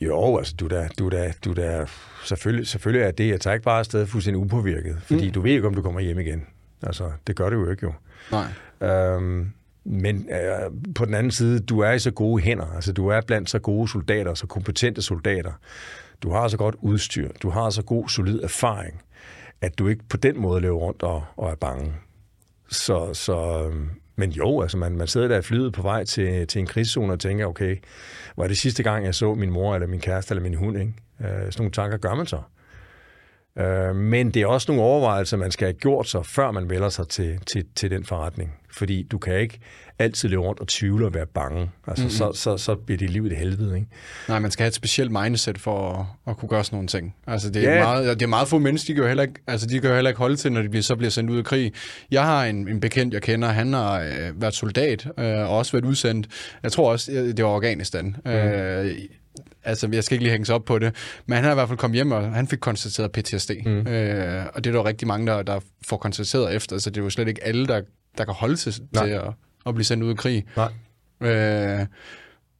Jo, altså du der, du der, du der, selvfølgelig, selvfølgelig er det, jeg tager ikke bare afsted fuldstændig upåvirket, fordi mm. du ved ikke, om du kommer hjem igen. Altså, det gør det jo ikke jo. Nej. Øhm, men øh, på den anden side, du er i så gode hænder. Altså, du er blandt så gode soldater, så kompetente soldater. Du har så godt udstyr. Du har så god, solid erfaring, at du ikke på den måde løber rundt og, og er bange. Så, så, øhm, men jo, altså man, man sidder der i flyet på vej til, til en krigszone og tænker, okay, var det sidste gang, jeg så min mor, eller min kæreste, eller min hund, ikke? Øh, sådan nogle tanker gør man så. Øh, men det er også nogle overvejelser, man skal have gjort sig, før man vælger sig til, til, til den forretning. Fordi du kan ikke altid løbe rundt og tvivle og være bange. Altså, mm-hmm. så, så, så bliver dit liv et helvede, ikke? Nej, man skal have et specielt mindset for at, at kunne gøre sådan nogle ting. Altså, det er, ja. meget, det er meget få mennesker, de kan jo heller ikke, altså, de kan jo heller ikke holde til, når de bliver, så bliver sendt ud i krig. Jeg har en, en bekendt, jeg kender, han har øh, været soldat øh, og også været udsendt. Jeg tror også, det var Afghanistan. Mm. Øh, altså jeg skal ikke lige hænge sig op på det, men han har i hvert fald kommet hjem, og han fik konstateret PTSD. Mm. Øh, og det er der jo rigtig mange, der, der får konstateret efter, så det er jo slet ikke alle, der, der kan holde til, til at, at blive sendt ud i krig. Nej. Øh,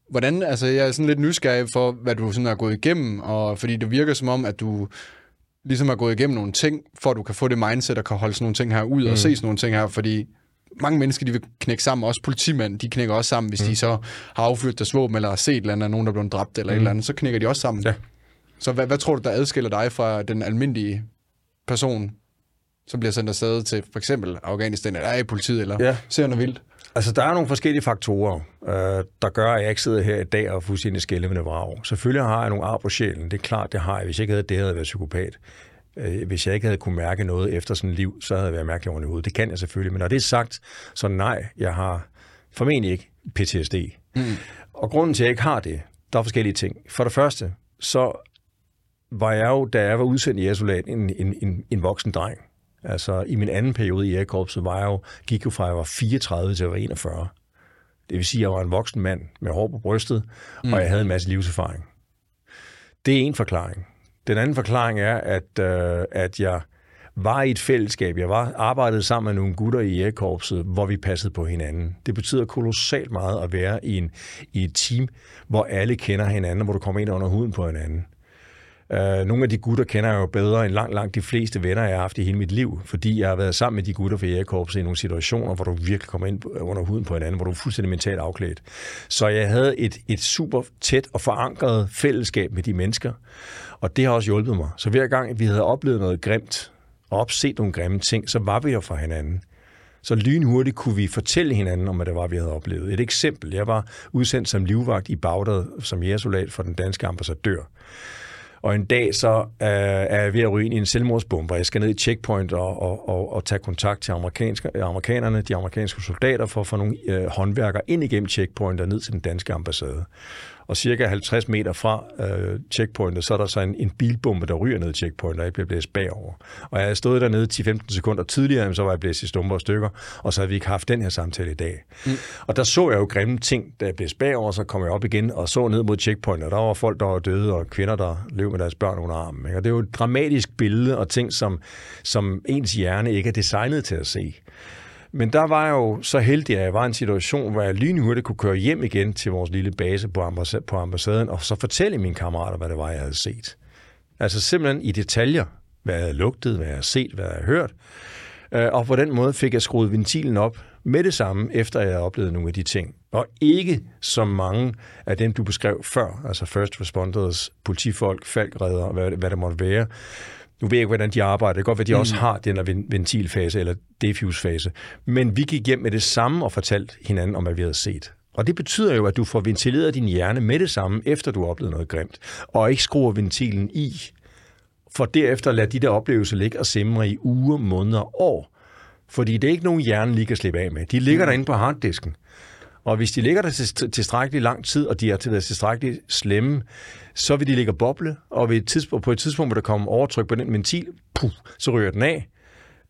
hvordan, altså jeg er sådan lidt nysgerrig for, hvad du sådan har gået igennem, og fordi det virker som om, at du ligesom har gået igennem nogle ting, for at du kan få det mindset, og kan holde sådan nogle ting her ud, mm. og se sådan nogle ting her, fordi mange mennesker, de vil knække sammen, også politimænd, de knækker også sammen, hvis mm. de så har affyret deres våben, eller har set eller andet, nogen, der er blevet dræbt, eller mm. et eller andet, så knækker de også sammen. Ja. Så hvad, hvad tror du, der adskiller dig fra den almindelige person, som bliver sendt afsted til for eksempel Afghanistan, eller er i politiet, eller ja. ser noget vildt? Altså, der er nogle forskellige faktorer, øh, der gør, at jeg ikke sidder her i dag og fuldstændig skælde med det vrag. Selvfølgelig har jeg nogle ar på sjælen. Det er klart, det har jeg. Hvis jeg ikke havde det, havde jeg været psykopat. Øh, hvis jeg ikke havde kunne mærke noget efter sådan et liv, så havde jeg været mærkelig oven i hovedet. Det kan jeg selvfølgelig. Men når det er sagt, så nej, jeg har formentlig ikke PTSD. Mm. Og grunden til, at jeg ikke har det, der er forskellige ting. For det første, så var jeg jo, da jeg var udsendt i Asolat, en, en, en, en voksen dreng. Altså, i min anden periode i Airkorpset var jeg jo, gik jo fra, at jeg var 34 til at jeg var 41. Det vil sige, at jeg var en voksen mand med hår på brystet, mm. og jeg havde en masse livserfaring. Det er en forklaring. Den anden forklaring er, at, øh, at jeg var i et fællesskab. Jeg var arbejdede sammen med nogle gutter i Airkorpset, hvor vi passede på hinanden. Det betyder kolossalt meget at være i, en, i et team, hvor alle kender hinanden, hvor du kommer ind under huden på hinanden. Uh, nogle af de gutter kender jeg jo bedre end langt, langt de fleste venner, jeg har haft i hele mit liv, fordi jeg har været sammen med de gutter fra Jægerkorpset i nogle situationer, hvor du virkelig kommer ind under huden på hinanden, hvor du er fuldstændig mentalt afklædt. Så jeg havde et, et super tæt og forankret fællesskab med de mennesker, og det har også hjulpet mig. Så hver gang vi havde oplevet noget grimt, og opset nogle grimme ting, så var vi der for hinanden. Så lynhurtigt kunne vi fortælle hinanden om, hvad det var, vi havde oplevet. Et eksempel. Jeg var udsendt som livvagt i Bagdad som jægersoldat for den danske ambassadør. Og en dag så øh, er jeg ved at ryge ind i en selvmordsbombe, og jeg skal ned i checkpoint og, og, og, og tage kontakt til amerikanske, øh, amerikanerne, de amerikanske soldater, for at få nogle øh, håndværkere ind igennem checkpoint og ned til den danske ambassade og cirka 50 meter fra øh, checkpointet, så er der så en, en bilbombe, der ryger ned i checkpointet, og jeg bliver blæst bagover. Og jeg stået dernede 10-15 sekunder tidligere, så var jeg blæst i stumper og stykker, og så havde vi ikke haft den her samtale i dag. Mm. Og der så jeg jo grimme ting, da jeg blæst bagover, så kom jeg op igen og så ned mod checkpointet, og der var folk, der var døde, og kvinder, der løb med deres børn under armen. Ikke? Og det er jo et dramatisk billede og ting, som, som ens hjerne ikke er designet til at se. Men der var jeg jo så heldig, at jeg var i en situation, hvor jeg lynhurtigt kunne køre hjem igen til vores lille base på, ambassad, på ambassaden, og så fortælle mine kammerater, hvad det var, jeg havde set. Altså simpelthen i detaljer, hvad jeg havde lugtet, hvad jeg havde set, hvad jeg havde hørt. Øh, og på den måde fik jeg skruet ventilen op med det samme, efter jeg havde oplevet nogle af de ting. Og ikke som mange af dem, du beskrev før, altså first responders, politifolk, falkredder, hvad, hvad det måtte være, nu ved jeg ikke, hvordan de arbejder. Det kan godt være, at de mm. også har den her ventilfase eller diffuse-fase. Men vi gik hjem med det samme og fortalte hinanden om, hvad vi havde set. Og det betyder jo, at du får ventileret din hjerne med det samme, efter du har oplevet noget grimt, og ikke skruer ventilen i, for derefter lade de der oplevelser ligge og simre i uger, måneder, år, Fordi det er ikke nogen hjernen lige kan slippe af med. De ligger mm. derinde på harddisken. Og hvis de ligger der til tilstrækkeligt lang tid, og de er tilstrækkeligt slemme, så vil de ligge og boble, og ved et tidspunkt, på et tidspunkt, hvor der kommer overtryk på den ventil, puh, så ryger den af,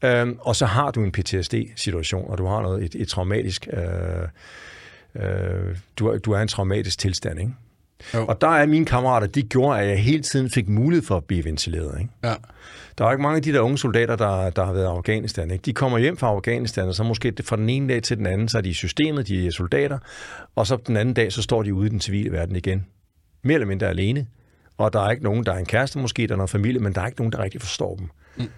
øhm, og så har du en PTSD-situation, og du har noget, et, et traumatisk, øh, øh, du, du er en traumatisk tilstand, ikke? Jo. Og der er mine kammerater, de gjorde, at jeg hele tiden fik mulighed for at blive ventileret. Ikke? Ja. Der er ikke mange af de der unge soldater, der, der har været i Afghanistan. Ikke? De kommer hjem fra Afghanistan, og så måske fra den ene dag til den anden, så er de i systemet, de er soldater, og så den anden dag, så står de ude i den civile verden igen. Mere eller mindre alene. Og der er ikke nogen, der er en kæreste måske, der er noget familie, men der er ikke nogen, der rigtig forstår dem. Mm.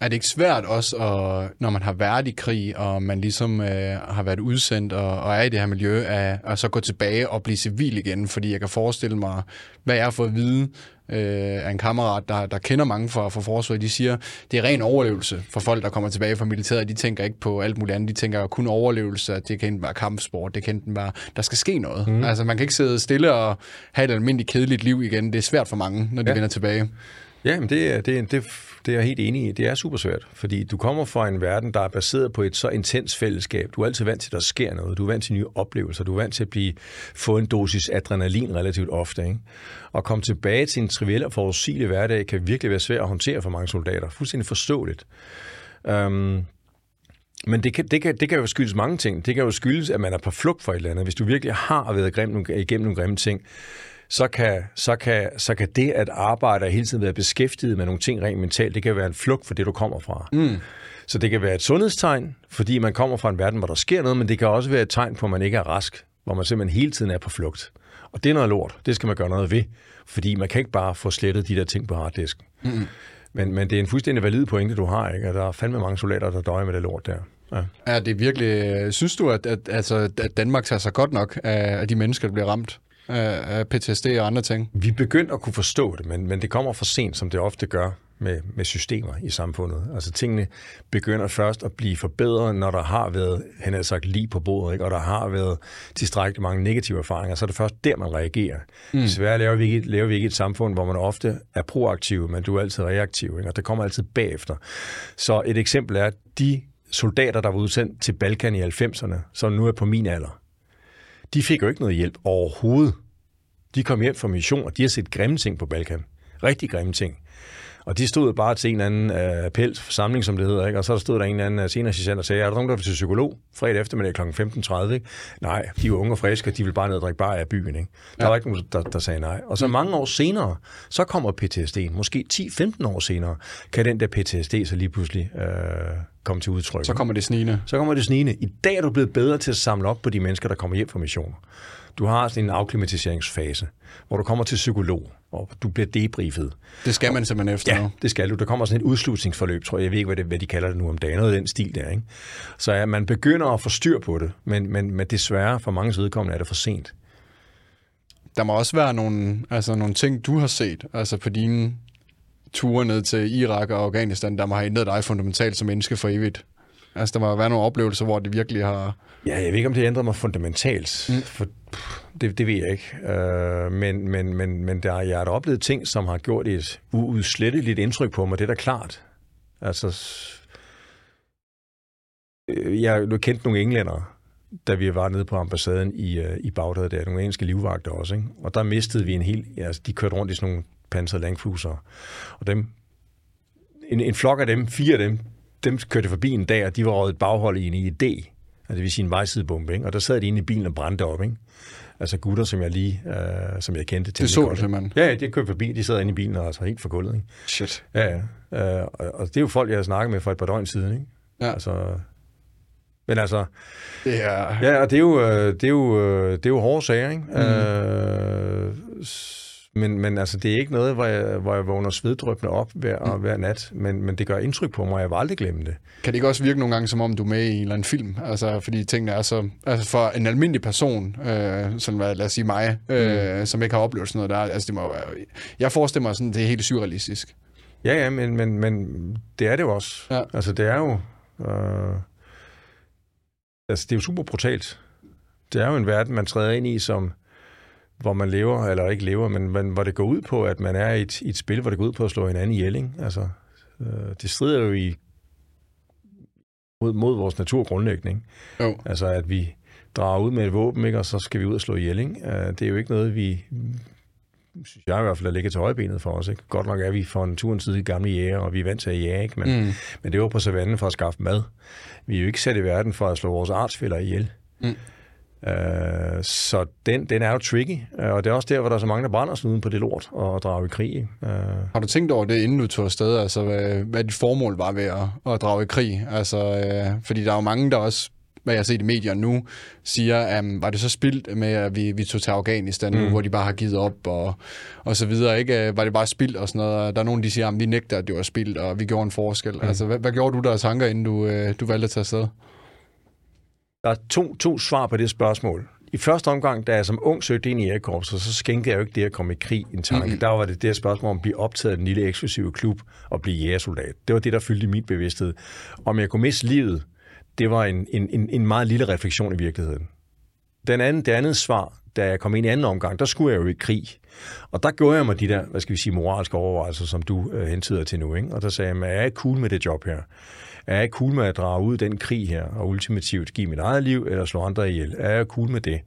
Er det ikke svært også, at, når man har været i krig, og man ligesom øh, har været udsendt og, og er i det her miljø, at, at så gå tilbage og blive civil igen? Fordi jeg kan forestille mig, hvad jeg har fået at vide øh, af en kammerat, der, der kender mange fra, fra forsvaret, de siger, det er ren overlevelse for folk, der kommer tilbage fra militæret. De tænker ikke på alt muligt andet. De tænker kun overlevelse, at det kan enten være kampsport, det kan enten være, der skal ske noget. Mm. Altså man kan ikke sidde stille og have et almindeligt kedeligt liv igen. Det er svært for mange, når de ja. vender tilbage. Ja, men det, det, det, det er jeg helt enig i. Det er super svært, fordi du kommer fra en verden, der er baseret på et så intens fællesskab. Du er altid vant til, at der sker noget. Du er vant til nye oplevelser. Du er vant til at blive, få en dosis adrenalin relativt ofte. Ikke? Og komme tilbage til en triviel og forudsigelig hverdag kan virkelig være svært at håndtere for mange soldater. Fuldstændig forståeligt. Um, men det kan, det, kan, det kan jo skyldes mange ting. Det kan jo skyldes, at man er på flugt for et eller andet. Hvis du virkelig har været igennem nogle grimme ting, så kan, så, kan, så kan det at arbejde og hele tiden være beskæftiget med nogle ting rent mentalt, det kan være en flugt for det, du kommer fra. Mm. Så det kan være et sundhedstegn, fordi man kommer fra en verden, hvor der sker noget, men det kan også være et tegn på, at man ikke er rask, hvor man simpelthen hele tiden er på flugt. Og det er noget lort. Det skal man gøre noget ved, fordi man kan ikke bare få slettet de der ting på harddisken. Mm. Men, men det er en fuldstændig valid pointe, du har, ikke? Og der er fandme mange soldater, der døjer med det lort der. Ja. Er det virkelig... Synes du, at, at, altså, at Danmark tager sig godt nok af, af de mennesker, der bliver ramt? Af PTSD og andre ting? Vi begyndte at kunne forstå det, men, men det kommer for sent, som det ofte gør med, med systemer i samfundet. Altså tingene begynder først at blive forbedret, når der har været, han har sagt, lige på bordet, ikke? og der har været tilstrækkeligt mange negative erfaringer, så er det først der, man reagerer. Mm. Desværre laver vi, ikke, laver vi ikke et samfund, hvor man ofte er proaktiv, men du er altid reaktiv, ikke? og det kommer altid bagefter. Så et eksempel er, at de soldater, der var udsendt til Balkan i 90'erne, som nu er på min alder, de fik jo ikke noget hjælp overhovedet. De kom hjem fra mission, og de har set grimme ting på Balkan. Rigtig grimme ting. Og de stod bare til en eller anden uh, appelsamling, som det hedder, ikke? og så stod der en eller anden uh, senior og sagde, er der nogen, der vil til psykolog fredag eftermiddag kl. 15.30? Ikke? Nej, de var unge og friske, de vil bare ned og drikke bare af byen. Ikke? Der ja. var ikke nogen, der, der sagde nej. Og så mm. mange år senere, så kommer PTSD. Måske 10-15 år senere, kan den der PTSD så lige pludselig uh, komme til udtryk. Så kommer det snigende. Så kommer det snigende. I dag er du blevet bedre til at samle op på de mennesker, der kommer hjem fra missioner. Du har sådan en afklimatiseringsfase, hvor du kommer til psykolog, og du bliver debriefet. Det skal man simpelthen efter Ja, det skal du. Der kommer sådan et udslutningsforløb, tror jeg. Jeg ved ikke, hvad, det, hvad de kalder det nu om dagen. Noget af den stil der, ikke? Så ja, man begynder at få styr på det, men, men, men desværre for mange vedkommende er det for sent. Der må også være nogle, altså nogle ting, du har set altså på dine ture ned til Irak og Afghanistan, der må have ændret dig fundamentalt som menneske for evigt. Altså, der må være nogle oplevelser, hvor det virkelig har... Ja, jeg ved ikke, om det ændrer mig fundamentalt, mm. for pff, det, det ved jeg ikke. Uh, men men, men, men der, jeg har da oplevet ting, som har gjort et uudsletteligt indtryk på mig, det er da klart. Altså, øh, jeg har kendt nogle englænder, da vi var nede på ambassaden i, uh, i Bagdad, der nogle engelske livvagter også, ikke? og der mistede vi en hel... Altså, de kørte rundt i sådan nogle pansrede langfuser, og dem, en, en flok af dem, fire af dem, dem kørte forbi en dag, og de var røget baghold i en IED, altså det vil sige en vejsidebombe, ikke? og der sad de inde i bilen og brændte op. Ikke? Altså gutter, som jeg lige, øh, som jeg kendte til. Det så du simpelthen? Ja, de kørte forbi, de sad inde i bilen og altså helt for gulvet. Ikke? Shit. Ja, ja. Øh, og, og, det er jo folk, jeg har snakket med for et par døgn siden. Ikke? Ja. Altså, men altså... Det er... Ja, og det er jo, øh, det er jo, øh, det er jo hårde sager, ikke? Mm. Øh, men, men altså, det er ikke noget, hvor jeg, hvor jeg vågner sveddrøbende op hver, mm. hver nat, men, men det gør indtryk på mig, og jeg vil aldrig glemme det. Kan det ikke også virke nogle gange, som om du er med i en eller anden film? Altså, fordi tingene er så... Altså, for en almindelig person, øh, som lad os sige mig, øh, mm. som ikke har oplevet sådan noget der, altså, det må være... Jeg forestiller mig sådan, det er helt surrealistisk. Ja, ja, men, men, men det er det jo også. Ja. Altså, det er jo... Øh, altså, det er jo super brutalt. Det er jo en verden, man træder ind i, som hvor man lever, eller ikke lever, men, men hvor det går ud på, at man er i et, i et spil, hvor det går ud på at slå hinanden ihjel. Ikke? Altså, øh, det strider jo i mod, mod vores natur grundlæggende. Ikke? Jo. Altså, at vi drager ud med et våben, ikke? og så skal vi ud og slå ihjel. Ikke? Øh, det er jo ikke noget, vi synes jeg i hvert fald, er ligget til højbenet for os. Ikke? Godt nok er vi for en tur tid i gamle jæger, og vi er vant til at jage, ikke? Men, mm. men det var på savannen for at skaffe mad. Vi er jo ikke sat i verden for at slå vores artsfælder ihjel. Mm. Uh, så den, den er jo tricky, uh, og det er også der, hvor der er så mange, der brænder snuden på det lort og drager i krig. Uh, Har du tænkt over det, inden du tog afsted, altså hvad, hvad dit formål var ved at, at drage i krig? Altså, uh, fordi der er jo mange, der også hvad jeg har set i medierne nu, siger, um, var det så spildt med, at vi, vi tog til Afghanistan mm. nu, hvor de bare har givet op og, og så videre, ikke? Var det bare spildt og sådan noget? Der er nogen, der siger, at vi nægter, at det var spildt, og vi gjorde en forskel. Mm. Altså, hvad, hvad gjorde du der af tanker, inden du, uh, du valgte at tage afsted? Der er to, to svar på det spørgsmål. I første omgang, da jeg som ung søgte ind i Airkorps, så skænkede jeg jo ikke det at komme i krig en tanke. Mm-hmm. Der var det det spørgsmål om at blive optaget af den lille eksklusive klub og blive jægersoldat. Det var det, der fyldte i min bevidsthed. Om jeg kunne miste livet, det var en, en, en meget lille refleksion i virkeligheden. Den anden, det andet svar, da jeg kom ind i anden omgang, der skulle jeg jo i krig. Og der gjorde jeg mig de der, hvad skal vi sige, moralske overvejelser, som du øh, hentyder til nu. Ikke? Og der sagde jeg, er jeg cool med det job her? Er jeg cool med at drage ud den krig her, og ultimativt give mit eget liv, eller slå andre ihjel? Er jeg cool med det?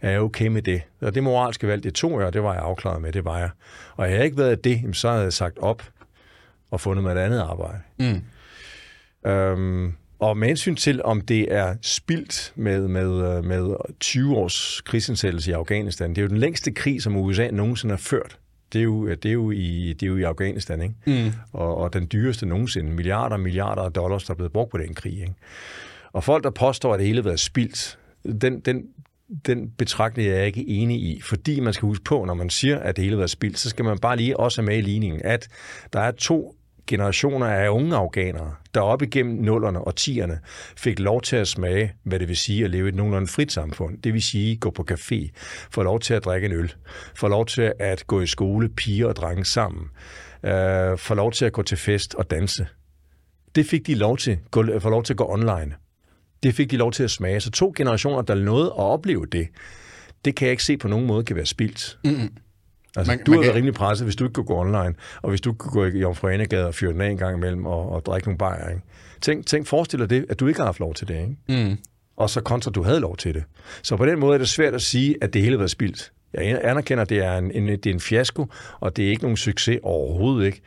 Er jeg okay med det? Og det moralske valg, det tog jeg, og det var jeg afklaret med, det var jeg. Og jeg havde ikke været det, så havde jeg sagt op og fundet mig et andet arbejde. Mm. Øhm, og med hensyn til, om det er spildt med, med, øh, med 20 års krigsindsættelse i Afghanistan, det er jo den længste krig, som USA nogensinde har ført. Det er jo, det er jo, i, det er jo i Afghanistan, ikke? Mm. Og, og den dyreste nogensinde. Milliarder og milliarder af dollars, der er blevet brugt på den krig. Ikke? Og folk, der påstår, at det hele har været spildt, den, den, den betragtning er jeg ikke enig i, fordi man skal huske på, når man siger, at det hele har været spildt, så skal man bare lige også have med i ligningen, at der er to generationer af unge afghanere, der op igennem nullerne og tierne fik lov til at smage, hvad det vil sige at leve i et nogenlunde frit samfund. Det vil sige gå på café, få lov til at drikke en øl, få lov til at gå i skole, piger og drenge sammen, øh, få lov til at gå til fest og danse. Det fik de lov til, få lov til at gå online. Det fik de lov til at smage. Så to generationer, der nåede at opleve det, det kan jeg ikke se på nogen måde kan være spildt. Mm-hmm. Altså, man, du har været rimelig presset, hvis du ikke kunne gå online, og hvis du kunne gå i Jomfruanegade og fyre den af en gang imellem og, og drikke nogle bajer. Ikke? Tænk, tænk, forestil dig det, at du ikke har haft lov til det. Ikke? Mm. Og så kontra, du havde lov til det. Så på den måde er det svært at sige, at det hele har været spildt. Jeg anerkender, at det er en, en, det er en fiasko, og det er ikke nogen succes overhovedet ikke.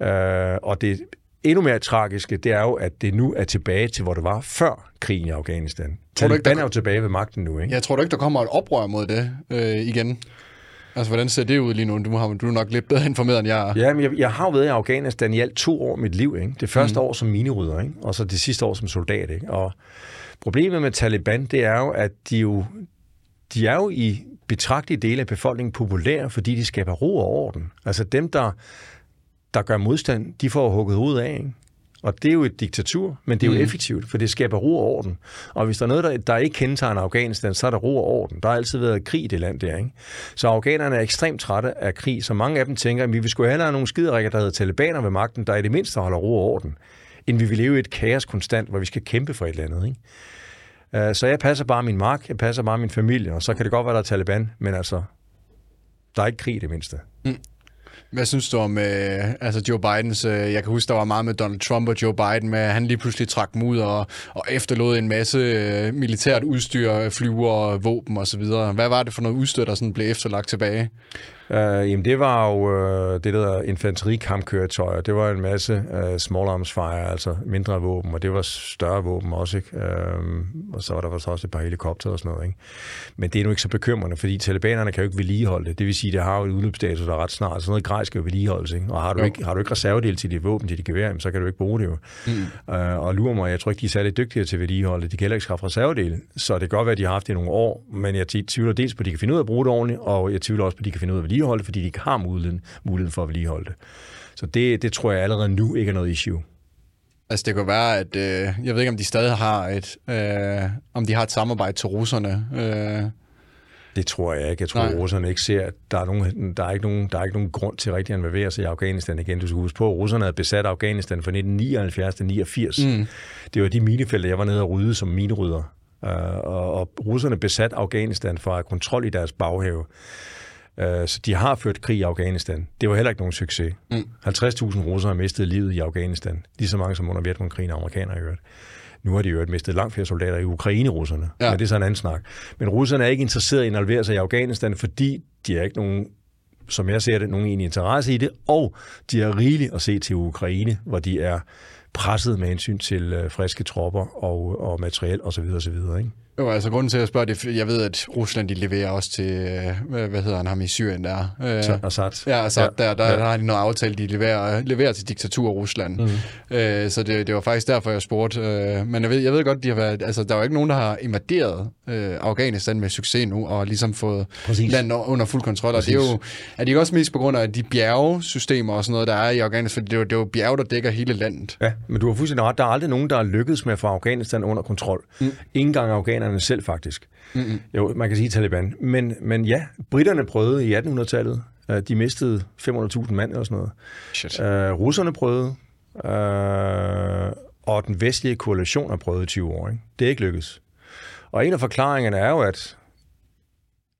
Uh, og det endnu mere tragiske, det er jo, at det nu er tilbage til, hvor det var før krigen i Afghanistan. Taliban er jo tilbage ved magten nu, ikke? Jeg tror du ikke, der kommer et oprør mod det øh, igen? Altså, hvordan ser det ud lige nu? Du, har, du er nok lidt bedre informeret, end jeg er. Ja, men jeg, jeg har jo været i Afghanistan i alt to år mit liv. Ikke? Det første mm. år som minirydder, ikke? og så det sidste år som soldat. Ikke? Og problemet med Taliban, det er jo, at de jo, de er jo i betragtelige dele af befolkningen populære, fordi de skaber ro og orden. Altså dem, der, der gør modstand, de får hugget hovedet af. Ikke? Og det er jo et diktatur, men det er jo mm. effektivt, for det skaber ro og orden. Og hvis der er noget, der, der ikke kendetegner Afghanistan, så er der ro og orden. Der har altid været krig i det land der, ikke? Så afghanerne er ekstremt trætte af krig, så mange af dem tænker, at vi vil sgu hellere have nogle skiderikker, der hedder talibaner ved magten, der i det mindste holder ro og orden, end vi vil leve i et kaos konstant, hvor vi skal kæmpe for et eller andet, ikke? Uh, så jeg passer bare min mark, jeg passer bare min familie, og så kan det godt være, der er Taliban, men altså, der er ikke krig i det mindste. Mm. Hvad synes du om øh, altså Joe Bidens... Øh, jeg kan huske, der var meget med Donald Trump og Joe Biden, med at han lige pludselig trak dem ud og, og efterlod en masse øh, militært udstyr, flyver, våben osv. Hvad var det for noget udstyr, der sådan blev efterlagt tilbage? Uh, jamen det var jo uh, det, der hedder infanterikampkøretøjer. Det var en masse uh, small arms fire, altså mindre våben, og det var større våben også. Ikke? Uh, og så var der også et par helikopter og sådan noget. Ikke? Men det er nu ikke så bekymrende, fordi talibanerne kan jo ikke vedligeholde det. Det vil sige, at det har jo et udløbsdato, der er ret snart. Så noget grej skal jo vedligeholdes. Ikke? Og har du, jo. ikke, har du ikke reservedel til dit våben, til dit gevær, så kan du ikke bruge det jo. Mm. Uh, og lurer mig, jeg tror ikke, de er særlig dygtige til vedligeholde. De kan heller ikke skaffe reservedel. Så det kan godt være, at de har haft det i nogle år, men jeg tvivler dels på, at de kan finde ud af at bruge det ordentligt, og jeg tvivler også på, at de kan finde ud af at vedligeholde det, fordi de ikke har muligheden, muligheden for at vedligeholde det. Så det, det tror jeg allerede nu ikke er noget issue. Altså det kan være, at øh, jeg ved ikke, om de stadig har et, øh, om de har et samarbejde til russerne. Øh. Det tror jeg ikke. Jeg tror, at russerne ikke ser, at der er, nogen, der, er ikke nogen, der er ikke nogen grund til rigtig at involvere sig i Afghanistan igen. Du skal huske på, at russerne havde besat Afghanistan fra 1979 til 89. Mm. Det var de minefelter, jeg var nede og rydde som minerydder. Uh, og, og russerne besat Afghanistan for at have kontrol i deres baghave. Øh, så de har ført krig i Afghanistan. Det var heller ikke nogen succes. Mm. 50.000 russere har mistet livet i Afghanistan. Lige så mange som under Vietnamkrigen og amerikanere i øvrigt. Nu har de jo mistet langt flere soldater i Ukraine, russerne. Ja. Men det er så en anden snak. Men russerne er ikke interesseret i at involvere sig i Afghanistan, fordi de er ikke nogen som jeg ser det, nogen egentlig interesse i det, og de har rigeligt at se til Ukraine, hvor de er presset med hensyn til øh, friske tropper og, og materiel osv. osv. Ikke? Jo, altså grunden til at spørge det, jeg ved, at Rusland de leverer også til, øh, hvad hedder han ham i Syrien der? Øh, Assad. Ja, Assad, ja, der, der, ja. der har de noget aftale, de leverer, leverer til diktatur Rusland. Mm. Øh, så det, det var faktisk derfor, jeg spurgte. Øh, men jeg ved, jeg ved godt, de har været, altså der er jo ikke nogen, der har invaderet øh, Afghanistan med succes nu, og ligesom fået Præcis. landet under fuld kontrol. Præcis. Og det er jo, er det også mest på grund af de bjergsystemer og sådan noget, der er i Afghanistan, for det er jo, det er jo bjerge, der dækker hele landet. Ja, men du har fuldstændig ret. Der er aldrig nogen, der har lykkedes med at få Afghanistan under kontrol. Mm. Ingen gang afghanerne selv faktisk. Mm-hmm. Jo, man kan sige Taliban. Men, men ja, britterne prøvede i 1800-tallet. Uh, de mistede 500.000 mand eller sådan noget. Shit. Uh, russerne prøvede. Uh, og den vestlige koalition har prøvet i 20 år. Ikke? Det er ikke lykkedes. Og en af forklaringerne er jo, at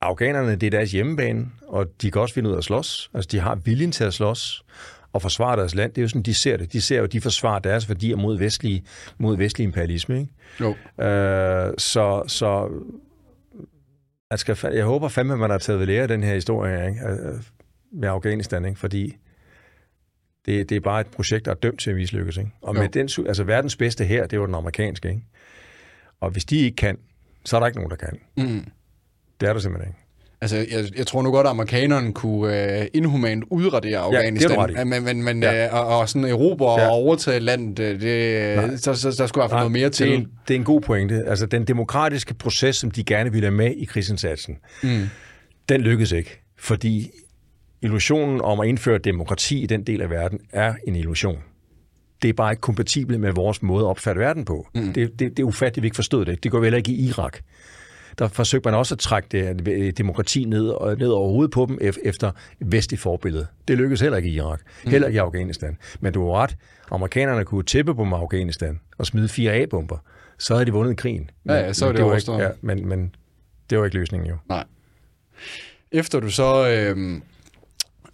afghanerne, det er deres hjemmebane, og de kan også finde ud af at slås. Altså, de har viljen til at slås og forsvare deres land. Det er jo sådan, de ser det. De ser jo, at de forsvarer deres værdier mod vestlig, mod vestlig imperialisme. Ikke? Jo. Øh, så, så jeg, skal, jeg håber fandme, at man har taget ved lære af den her historie ikke? med Afghanistan, ikke? fordi det, det er bare et projekt, der er dømt til at mislykkes. Ikke? Og med den, altså verdens bedste her, det jo den amerikanske. Ikke? Og hvis de ikke kan, så er der ikke nogen, der kan. Mm. Det er der simpelthen ikke. Altså, jeg, jeg tror nu godt, at amerikanerne kunne uh, inhumant udradere Afghanistan, ja, det men, men, men ja. uh, og, og sådan Europa ja. og overtage landet, det, det, så, så, der skulle have noget mere til. Det er, en, det er en god pointe. Altså, den demokratiske proces, som de gerne ville have med i krigsindsatsen, mm. den lykkedes ikke, fordi illusionen om at indføre demokrati i den del af verden er en illusion. Det er bare ikke kompatibelt med vores måde at opfatte verden på. Mm. Det, det, det er ufatteligt, at vi ikke forstod det. Det går vel ikke i Irak der forsøgte man også at trække det, øh, demokrati ned, ned over hovedet på dem efter vestligt forbillede. Det lykkedes heller ikke i Irak, mm. heller ikke i Afghanistan. Men du har ret, amerikanerne kunne tippe på Afghanistan og smide fire A-bomber, så havde de vundet krigen. Men, ja, ja, så var det, det var ikke, ja, men, men det var ikke løsningen jo. Nej. Efter du så øh,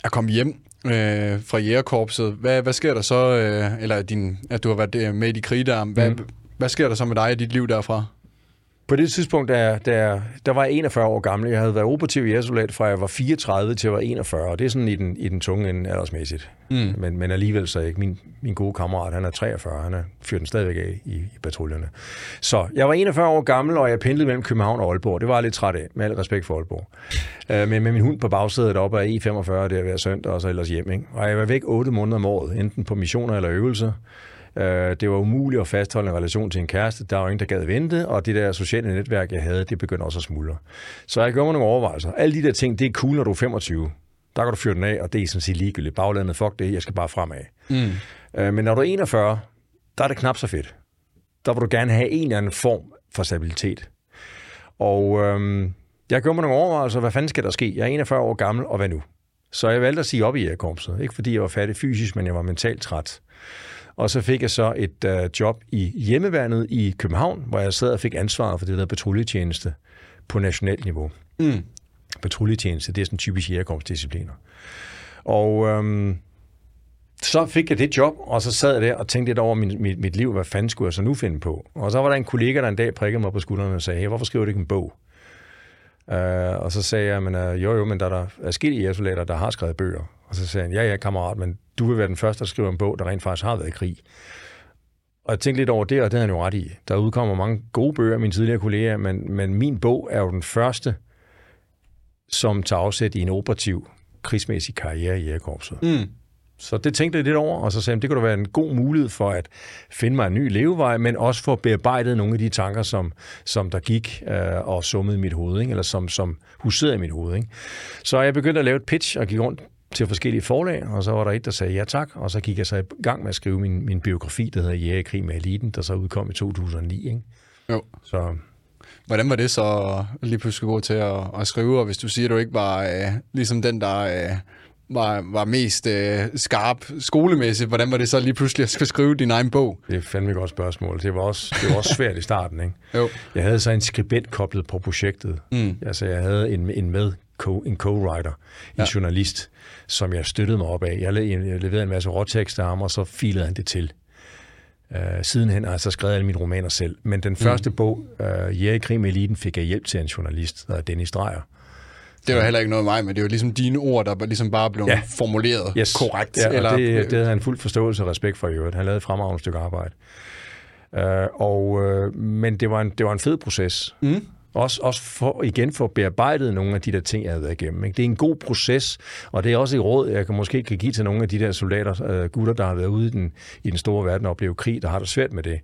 er kommet hjem øh, fra jægerkorpset, hvad, hvad sker der så, øh, eller din, at du har været med i de krig der, hvad, mm. hvad sker der så med dig i dit liv derfra? På det tidspunkt, der, der, der var jeg 41 år gammel. Jeg havde været operativ i soldat fra jeg var 34 til jeg var 41, og det er sådan i den, i den tunge ende aldersmæssigt. Mm. Men, men alligevel så ikke. Min, min gode kammerat, han er 43, han er fyrt den stadigvæk af i, i patruljerne. Så jeg var 41 år gammel, og jeg pendlede mellem København og Aalborg. Det var jeg lidt træt af, med al respekt for Aalborg. Uh, men med min hund på bagsædet op af E45 der hver søndag, og så ellers hjem. Ikke? Og jeg var væk 8 måneder om året, enten på missioner eller øvelser. Øh, det var umuligt at fastholde en relation til en kæreste. Der var ingen, der gad vente, og det der sociale netværk, jeg havde, det begyndte også at smuldre. Så jeg gjorde mig nogle overvejelser. Alle de der ting, det er cool, når du er 25. Der kan du fyre den af, og det er sådan set ligegyldigt. Baglandet, fuck det, jeg skal bare fremad. Mm. Øh, men når du er 41, der er det knap så fedt. Der vil du gerne have en eller anden form for stabilitet. Og øhm, jeg gjorde mig nogle overvejelser, hvad fanden skal der ske? Jeg er 41 år gammel, og hvad nu? Så jeg valgte at sige op i jægerkorpset. Ikke fordi jeg var fattig fysisk, men jeg var mentalt træt. Og så fik jeg så et uh, job i hjemmeværnet i København, hvor jeg sad og fik ansvaret for det der patruljetjeneste på nationalt niveau. Mm. Patruljetjeneste, det er sådan typisk jægerkorpsdiscipliner. Og øhm, så fik jeg det job, og så sad jeg der og tænkte lidt over min, mit, mit liv, hvad fanden skulle jeg så nu finde på? Og så var der en kollega, der en dag prikkede mig på skuldrene og sagde, hey, hvorfor skriver du ikke en bog? Uh, og så sagde jeg, men, uh, jo jo, men der er der forskellige soldater, der har skrevet bøger. Og så sagde han, ja ja kammerat, men du vil være den første, der skriver en bog, der rent faktisk har været i krig. Og jeg tænkte lidt over det, og det er han jo ret i. Der udkommer mange gode bøger af mine tidligere kolleger, men, men min bog er jo den første, som tager afsæt i en operativ, krigsmæssig karriere i Jægerkorpset. Mm. Så det tænkte jeg lidt over, og så sagde jeg, det kunne da være en god mulighed for at finde mig en ny levevej, men også for at bearbejde nogle af de tanker, som, som der gik øh, og summede i mit hoved, ikke? eller som, som huserede i mit hoved. Ikke? Så jeg begyndte at lave et pitch og gik rundt til forskellige forlag, og så var der et, der sagde ja tak, og så gik jeg så i gang med at skrive min, min biografi, der hedder Jægerkrig med Eliten, der så udkom i 2009. Ikke? Jo. Så Hvordan var det så lige pludselig gå til at, at skrive, og hvis du siger, at du ikke var øh, ligesom den, der øh, var, var mest øh, skarp skolemæssigt, hvordan var det så lige pludselig at skulle skrive din egen bog? Det er fandme et godt spørgsmål. Det var også, det var også svært i starten. Ikke? [LAUGHS] jo. Jeg havde så en skribent koblet på projektet. Mm. Altså, jeg havde en, en med co, en co-writer, en ja. journalist, som jeg støttede mig op af. Jeg, jeg leverede en masse råtekster af ham, og så filede han det til. Uh, sidenhen har jeg så skrevet alle mine romaner selv. Men den første mm. bog, uh, Jæger i krig med eliten, fik jeg hjælp til en journalist, der er Dennis Dreyer. Det var heller ikke noget af mig, men det var ligesom dine ord, der ligesom bare blev ja. formuleret yes. korrekt. Ja, eller... det, det havde han fuld forståelse og respekt for i øvrigt. Han lavede et fremragende stykke arbejde. Uh, og, uh, men det var, en, det var en fed proces. Mm. Også, også for, igen for bearbejdet nogle af de der ting, jeg havde været igennem. Ikke? Det er en god proces, og det er også et råd, jeg kan måske kan give til nogle af de der soldater, uh, gutter, der har været ude i den, i den store verden og oplevet krig, der har det svært med det.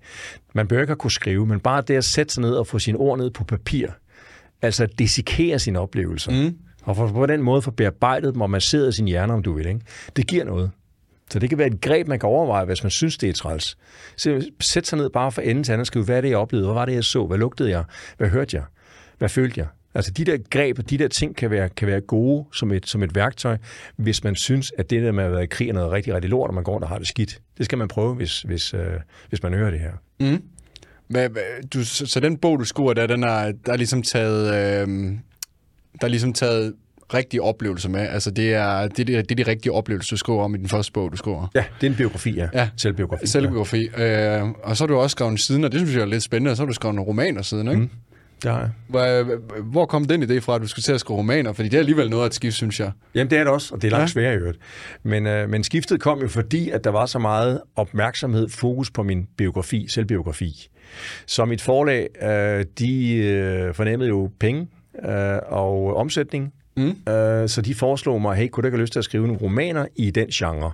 Man bør ikke at kunne skrive, men bare det at sætte sig ned og få sine ord ned på papir, altså at dissekere sine oplevelser, mm. og for, på den måde få bearbejdet dem og masseret sin hjerne, om du vil. Ikke? Det giver noget. Så det kan være et greb, man kan overveje, hvis man synes, det er træls. Så sæt sig ned bare for enden til anden og skrive, hvad er det, jeg oplevede? Hvad var det, jeg så? Hvad lugtede jeg? Hvad hørte jeg? Hvad følte jeg? Altså de der greb, de der ting kan være, kan være gode som et, som et værktøj, hvis man synes, at det der med at være i krig er noget rigtig, rigtig lort, og man går og har det skidt. Det skal man prøve, hvis, hvis, øh, hvis man hører det her. Mm. Hvad, du, så den bog, du skriver, der, den er, der er ligesom taget... Øh, der er ligesom taget rigtige oplevelser med. Altså, det er, det, er, det er de rigtige oplevelser, du skriver om i den første bog, du skriver. Ja, det er en biografi, ja. ja. Selvbiografi. Selvbiografi. Ja. Øh, og så har du også skrevet en siden, og det synes jeg er lidt spændende, og så har du skrevet en romaner siden, ikke? Mm. Ja. Hvor, hvor kom den idé fra, at du skulle til at skrive romaner? Fordi det er alligevel noget af et skift, synes jeg. Jamen, det er det også, og det er langt ja. sværere i øvrigt. Men, øh, men skiftet kom jo fordi, at der var så meget opmærksomhed, fokus på min biografi, selvbiografi. Så mit forlag, øh, de øh, fornemmede jo penge øh, og omsætning, Mm. Øh, så de foreslog mig, hey, kunne du ikke have lyst til at skrive nogle romaner i den genre?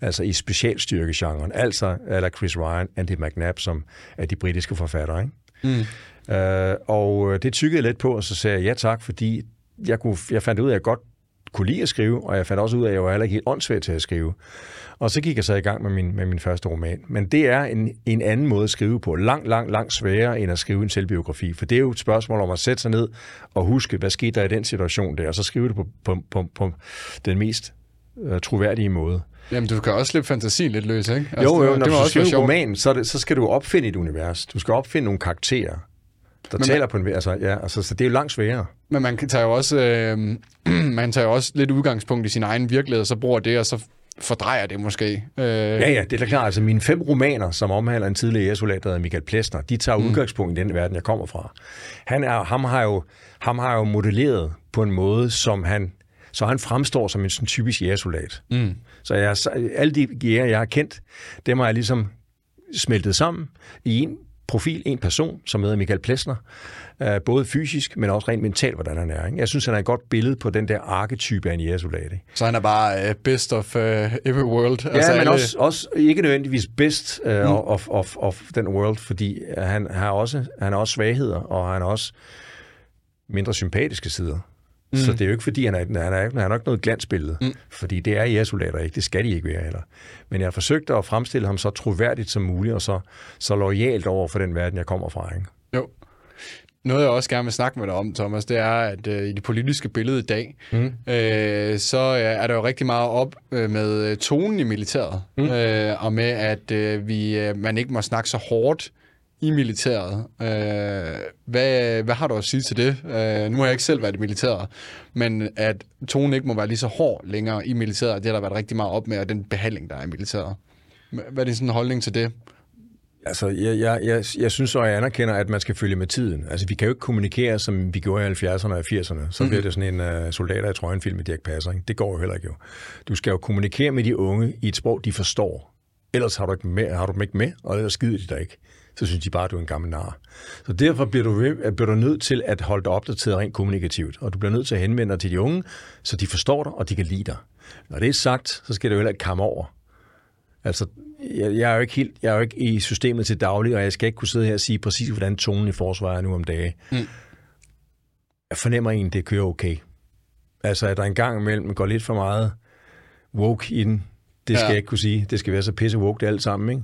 Altså i specialstyrkegenren. Altså eller Chris Ryan, Andy McNabb, som er de britiske forfattere. Ikke? Mm. Øh, og det tykkede jeg lidt på, og så sagde jeg ja tak, fordi jeg, kunne, jeg fandt ud af, at jeg godt kunne lide at skrive, og jeg fandt også ud af, at jeg var heller ikke helt åndssvagt til at skrive. Og så gik jeg så i gang med min, med min første roman. Men det er en, en anden måde at skrive på. Langt, langt, langt sværere end at skrive en selvbiografi. For det er jo et spørgsmål om at sætte sig ned og huske, hvad skete der i den situation der, og så skrive det på, på, på, på den mest uh, troværdige måde. Jamen, du kan også slippe fantasien lidt løs, ikke? Altså, jo, jo, det, når det du også skriver en roman, så, det, så skal du opfinde et univers. Du skal opfinde nogle karakterer der men taler på en altså, ja, altså, så det er jo langt sværere. Men man tager jo også, øh, [CLEARS THROAT] man tager jo også lidt udgangspunkt i sin egen virkelighed, og så bruger det, og så fordrejer det måske. Øh... Ja, ja, det er da klart. Altså mine fem romaner, som omhandler en tidligere jægersoldat, der hedder Michael Plesner, de tager mm. udgangspunkt i den verden, jeg kommer fra. Han er, ham, har jo, ham har jo modelleret på en måde, som han så han fremstår som en sådan typisk jægersoldat. Mm. Så jeg, alle de jæger, jeg har kendt, dem har jeg ligesom smeltet sammen i en profil, en person, som hedder Michael Plesner, øh, både fysisk, men også rent mentalt, hvordan han er. Ikke? Jeg synes, han er et godt billede på den der arketype af en jægersoldat. Så han er bare uh, best of uh, every world? Ja, altså, men alle... også, også ikke nødvendigvis best uh, mm. of, of, of den world, fordi han har også, han har også svagheder, og han har også mindre sympatiske sider. Mm. Så det er jo ikke, fordi han er, han er, han er ikke noget glansbillede, mm. fordi det er jægersoldater ikke, det skal de ikke være heller. Men jeg har forsøgt at fremstille ham så troværdigt som muligt, og så, så lojalt over for den verden, jeg kommer fra. Ikke? Jo. Noget, jeg også gerne vil snakke med dig om, Thomas, det er, at øh, i det politiske billede i dag, mm. øh, så er der jo rigtig meget op øh, med tonen i militæret, mm. øh, og med, at øh, vi, øh, man ikke må snakke så hårdt i militæret. Øh, hvad, hvad har du at sige til det? Øh, nu har jeg ikke selv været i militæret, men at tonen ikke må være lige så hård længere i militæret, det har der været rigtig meget op med, og den behandling, der er i militæret. Hvad er din sådan holdning til det? Altså, jeg, jeg, jeg, jeg synes og jeg anerkender, at man skal følge med tiden. Altså, vi kan jo ikke kommunikere, som vi gjorde i 70'erne og 80'erne. Så mm-hmm. bliver det sådan en uh, soldater i trøjen film med Dirk Passer. Ikke? Det går jo heller ikke jo. Du skal jo kommunikere med de unge i et sprog, de forstår. Ellers har du, ikke med, har du dem ikke med, og ellers skider de dig ikke så synes de bare, at du er en gammel nar. Så derfor bliver du, bliver du nødt til at holde dig opdateret rent kommunikativt, og du bliver nødt til at henvende dig til de unge, så de forstår dig, og de kan lide dig. Når det er sagt, så skal det jo heller ikke komme over. Altså, jeg, jeg, er jo ikke helt, jeg er jo ikke i systemet til daglig, og jeg skal ikke kunne sidde her og sige præcis, hvordan tonen i forsvaret er nu om dagen. Mm. Jeg fornemmer egentlig, det kører okay. Altså, at der en gang imellem går lidt for meget woke i den, det skal ja. jeg ikke kunne sige. Det skal være så pisse woke det alt sammen, ikke?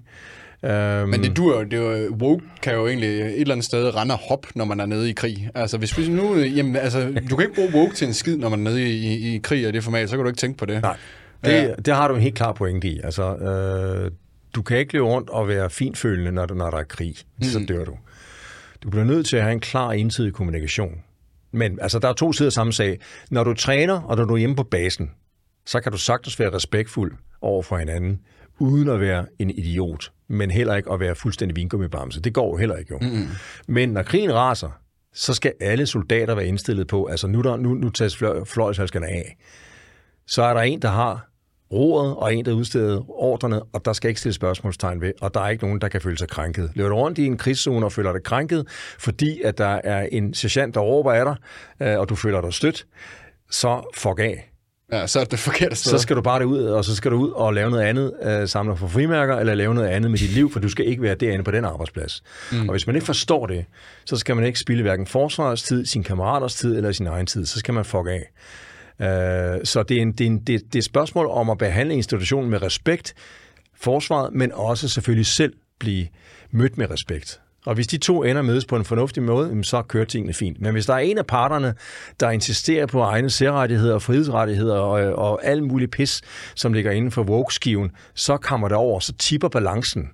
Um, Men det du det er, woke kan jo egentlig et eller andet sted rende og hop, når man er nede i krig. Altså, hvis vi nu, jamen, altså, du kan ikke bruge woke til en skid, når man er nede i, i, i krig af det format, så kan du ikke tænke på det. Nej, det, ja. det har du en helt klar pointe i. Altså, øh, du kan ikke løbe rundt og være finfølende, når, når der er krig. Så mm. dør du. Du bliver nødt til at have en klar ensidig kommunikation. Men altså, der er to sider samme sag. Når du træner, og når du er hjemme på basen, så kan du sagtens være respektfuld over for hinanden, uden at være en idiot, men heller ikke at være fuldstændig vingummibamse. Det går jo heller ikke jo. Mm-hmm. Men når krigen raser, så skal alle soldater være indstillet på, altså nu, der, nu, nu tages fløjtshalskerne af. Så er der en, der har roret, og en, der udsteder ordrene, og der skal ikke stille spørgsmålstegn ved, og der er ikke nogen, der kan føle sig krænket. Løber du rundt i en krigszone og føler dig krænket, fordi at der er en sergeant, der råber af dig, øh, og du føler dig stødt, så fuck af. Ja, så er det forkert sted. Så skal du bare ud, og så skal du ud og lave noget andet, øh, samle for frimærker, eller lave noget andet med dit liv, for du skal ikke være derinde på den arbejdsplads. Mm. Og hvis man ikke forstår det, så skal man ikke spille hverken forsvarets tid, sin kammeraters tid eller sin egen tid. Så skal man fuck af. Øh, så det er, en, det, er en, det, det er et spørgsmål om at behandle institutionen med respekt, forsvaret, men også selvfølgelig selv blive mødt med respekt. Og hvis de to ender mødes på en fornuftig måde, så kører tingene fint. Men hvis der er en af parterne, der insisterer på egne særrettigheder, frihedsrettigheder og, og alt muligt pis, som ligger inden for woke-skiven, så kommer det over, så tipper balancen.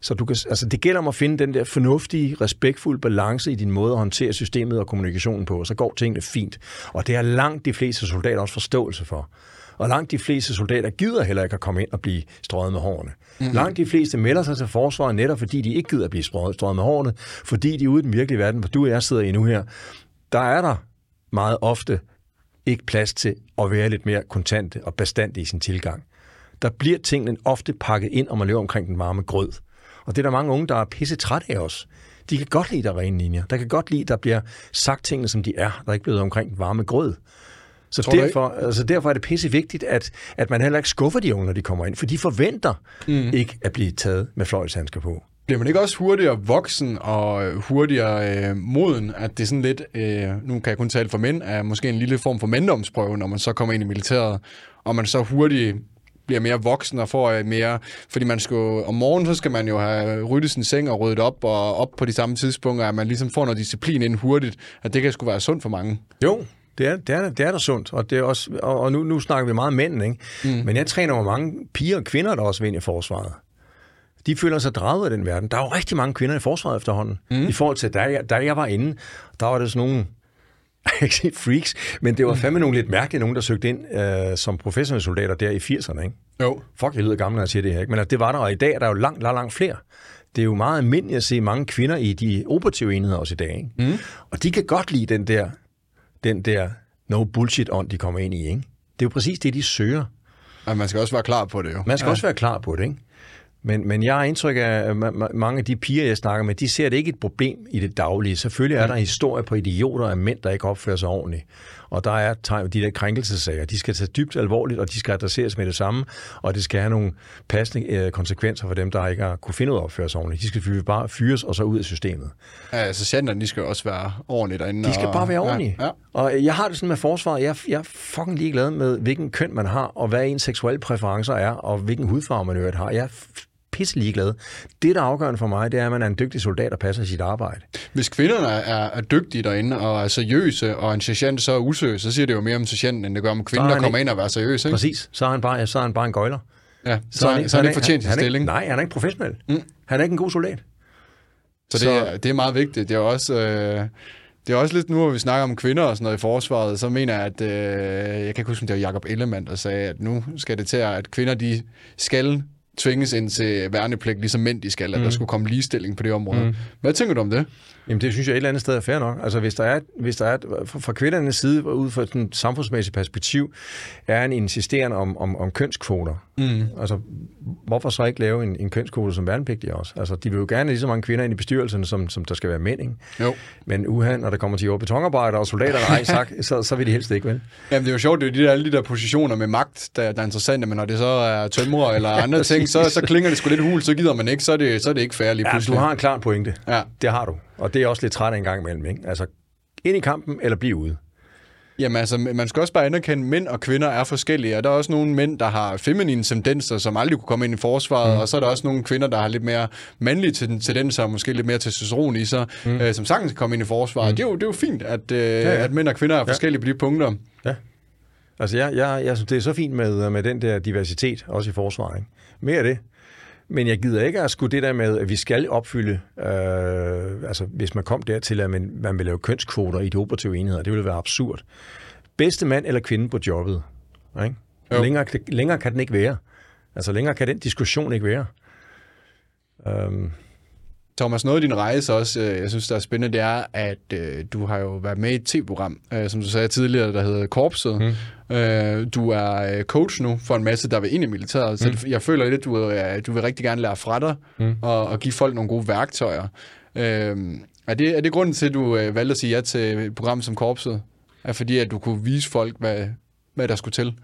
Så du kan, altså det gælder om at finde den der fornuftige, respektfulde balance i din måde at håndtere systemet og kommunikationen på, og så går tingene fint. Og det er langt de fleste soldater også forståelse for. Og langt de fleste soldater gider heller ikke at komme ind og blive strøget med hårene. Mm-hmm. Langt de fleste melder sig til forsvaret netop, fordi de ikke gider at blive strøget med hårene, fordi de ude i den virkelige verden, hvor du og jeg sidder i nu her, der er der meget ofte ikke plads til at være lidt mere kontante og bestandte i sin tilgang. Der bliver tingene ofte pakket ind, og man løber omkring den varme grød. Og det er der mange unge, der er pisse træt af os. De kan godt lide, der er rene linjer. Der kan godt lide, der bliver sagt tingene, som de er. Der er ikke blevet omkring den varme grød. Så derfor, altså derfor er det pisse vigtigt, at, at man heller ikke skuffer de unge, når de kommer ind, for de forventer mm. ikke at blive taget med fløjlshandsker på. Bliver man ikke også hurtigere voksen og hurtigere øh, moden, at det er sådan lidt, øh, nu kan jeg kun tale for mænd, er måske en lille form for mændomsprøve, når man så kommer ind i militæret, og man så hurtigt bliver mere voksen og får øh, mere... Fordi man skal om morgenen, så skal man jo have ryddet sin seng og ryddet op og op på de samme tidspunkter, at man ligesom får noget disciplin ind hurtigt, at det kan sgu være sundt for mange. Jo, det er, det er, det er da sundt, og, det er også, og, og nu, nu snakker vi meget mænd, ikke? Mm. men jeg træner jo mange piger og kvinder, der også vil ind i forsvaret. De føler sig draget af den verden. Der er jo rigtig mange kvinder i forsvaret efterhånden. Mm. I forhold til, da jeg, da jeg var inde, der var det sådan nogle [LAUGHS] ikke sige freaks, men det var mm. fandme nogle lidt mærkelige nogen, der søgte ind øh, som professionelle soldater der i 80'erne, ikke? Jo. Fuck, jeg lyder gammel, når jeg siger det her, ikke? Men altså, det var der, og i dag er der jo langt, langt, langt flere. Det er jo meget almindeligt at se mange kvinder i de operative enheder også i dag, ikke? Mm. Og de kan godt lide den der, den der no bullshit ånd, de kommer ind i, ikke? Det er jo præcis det, de søger. Og man skal også være klar på det, jo. Man skal ja. også være klar på det, ikke? Men, men jeg har indtryk af, at mange af de piger, jeg snakker med, de ser det ikke et problem i det daglige. Selvfølgelig er der en historie på idioter af mænd, der ikke opfører sig ordentligt. Og der er de der krænkelsesager. De skal tage dybt alvorligt, og de skal adresseres med det samme. Og det skal have nogle passende øh, konsekvenser for dem, der ikke har kunne finde ud af at opføre sig ordentligt. De skal bare fyres og så ud af systemet. Ja, altså centerne, de skal også være ordentligt derinde. De skal og... bare være ordentlige. Ja, ja. Og jeg har det sådan med forsvaret. Jeg, jeg er fucking ligeglad med, hvilken køn man har, og hvad ens seksuelle præferencer er, og hvilken hudfarve man øvrigt har. Jeg pisse ligeglad. Det, der er afgørende for mig, det er, at man er en dygtig soldat og passer sit arbejde. Hvis kvinderne er, er dygtige derinde og er seriøse, og en sergeant så er useriøs, så siger det jo mere om sergeanten, end det gør om kvinder, der kommer ind og er seriøse. Ikke? Præcis. Så er han bare, så er han bare en gøjler. Ja, så, så, han, så han, han ikke fortjent sin stilling. Nej, han er ikke professionel. Mm. Han er ikke en god soldat. Så, så det, er, det er meget vigtigt. Det er også... Øh, det er også lidt nu, hvor vi snakker om kvinder og sådan noget i forsvaret, så mener jeg, at øh, jeg kan ikke huske, om det var Jacob Ellemann, der sagde, at nu skal det til, at kvinder de skal tvinges ind til værnepligt, ligesom mænd de skal, at mm. der skulle komme ligestilling på det område. Mm. Hvad tænker du om det? Jamen det synes jeg et eller andet sted er fair nok. Altså hvis der er, hvis der er fra kvindernes side, ud fra et samfundsmæssigt perspektiv, er en insisteren om, om, om kønskvoter. Mm. Altså hvorfor så ikke lave en, en kønskvote som værnepligtige også? Altså de vil jo gerne lige så mange kvinder ind i bestyrelsen, som, som der skal være mænd, ikke? Jo. Men uha, når der kommer til jord betonarbejder og soldater, nej, [LAUGHS] sagt, så, så vil de helst ikke, vel? Jamen det er jo sjovt, det er jo de der, alle de der positioner med magt, der, der er interessante, men når det så er tømrer eller [LAUGHS] andre ting, så, så klinger det sgu lidt hul, så gider man ikke, så er det, så er det ikke fair lige pludselig. Ja, du har en klar pointe. Ja. Det har du. Og det er også lidt træt af en gang imellem, ikke? Altså, ind i kampen eller blive ude. Jamen altså, man skal også bare anerkende, at mænd og kvinder er forskellige, og der er også nogle mænd, der har feminine tendenser, som aldrig kunne komme ind i forsvaret, mm. og så er der også nogle kvinder, der har lidt mere mandlige tendenser, og måske lidt mere testosteron i sig, mm. øh, som sagtens kan komme ind i forsvaret. Mm. Det, er jo, det er jo fint, at, øh, ja, ja. at mænd og kvinder er forskellige ja. på de punkter. Ja. Altså, jeg, jeg, jeg synes, det er så fint med, med den der diversitet, også i forsvaret. Ikke? Mere af det. Men jeg gider ikke at skulle det der med, at vi skal opfylde, øh, altså hvis man kom dertil, at man, man vil lave kønskvoter i de operative enheder, det ville være absurd. Bedste mand eller kvinde på jobbet, ikke? Længere, længere kan den ikke være. Altså længere kan den diskussion ikke være. Um, Thomas, noget af din rejse også, øh, jeg synes, der er spændende, det er, at øh, du har jo været med i et tv-program, øh, som du sagde tidligere, der hedder Korpset. Mm. Øh, du er øh, coach nu for en masse, der vil ind i militæret, mm. så jeg føler lidt, at du, øh, du vil rigtig gerne lære fra dig mm. og, og give folk nogle gode værktøjer. Øh, er, det, er det grunden til, at du øh, valgte at sige ja til et program som Korpset? Er fordi, at du kunne vise folk, hvad, hvad der skulle til?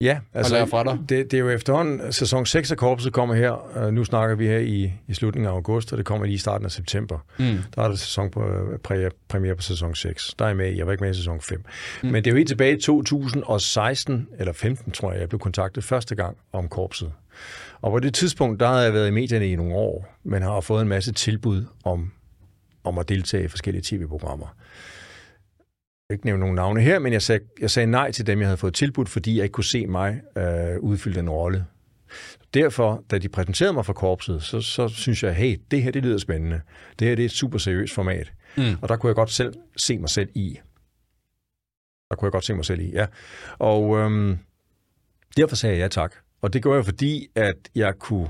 Ja, altså fra dig. Det, det er jo efterhånden, sæson 6 af Korpset kommer her, nu snakker vi her i, i slutningen af august, og det kommer lige i starten af september. Mm. Der er det sæson på, uh, premiere på sæson 6. Der er jeg med, jeg var ikke med i sæson 5. Mm. Men det er jo helt tilbage i 2016, eller 15 tror jeg, jeg blev kontaktet første gang om Korpset. Og på det tidspunkt, der havde jeg været i medierne i nogle år, men har fået en masse tilbud om, om at deltage i forskellige tv-programmer ikke nævne nogen navne her, men jeg sagde, jeg sagde nej til dem, jeg havde fået tilbudt, fordi jeg ikke kunne se mig øh, udfylde den rolle. Derfor, da de præsenterede mig for korpset, så, så synes jeg, hey, det her det lyder spændende. Det her det er et super seriøst format. Mm. Og der kunne jeg godt selv se mig selv i. Der kunne jeg godt se mig selv i, ja. Og øhm, derfor sagde jeg ja tak. Og det gjorde jeg, fordi at jeg kunne,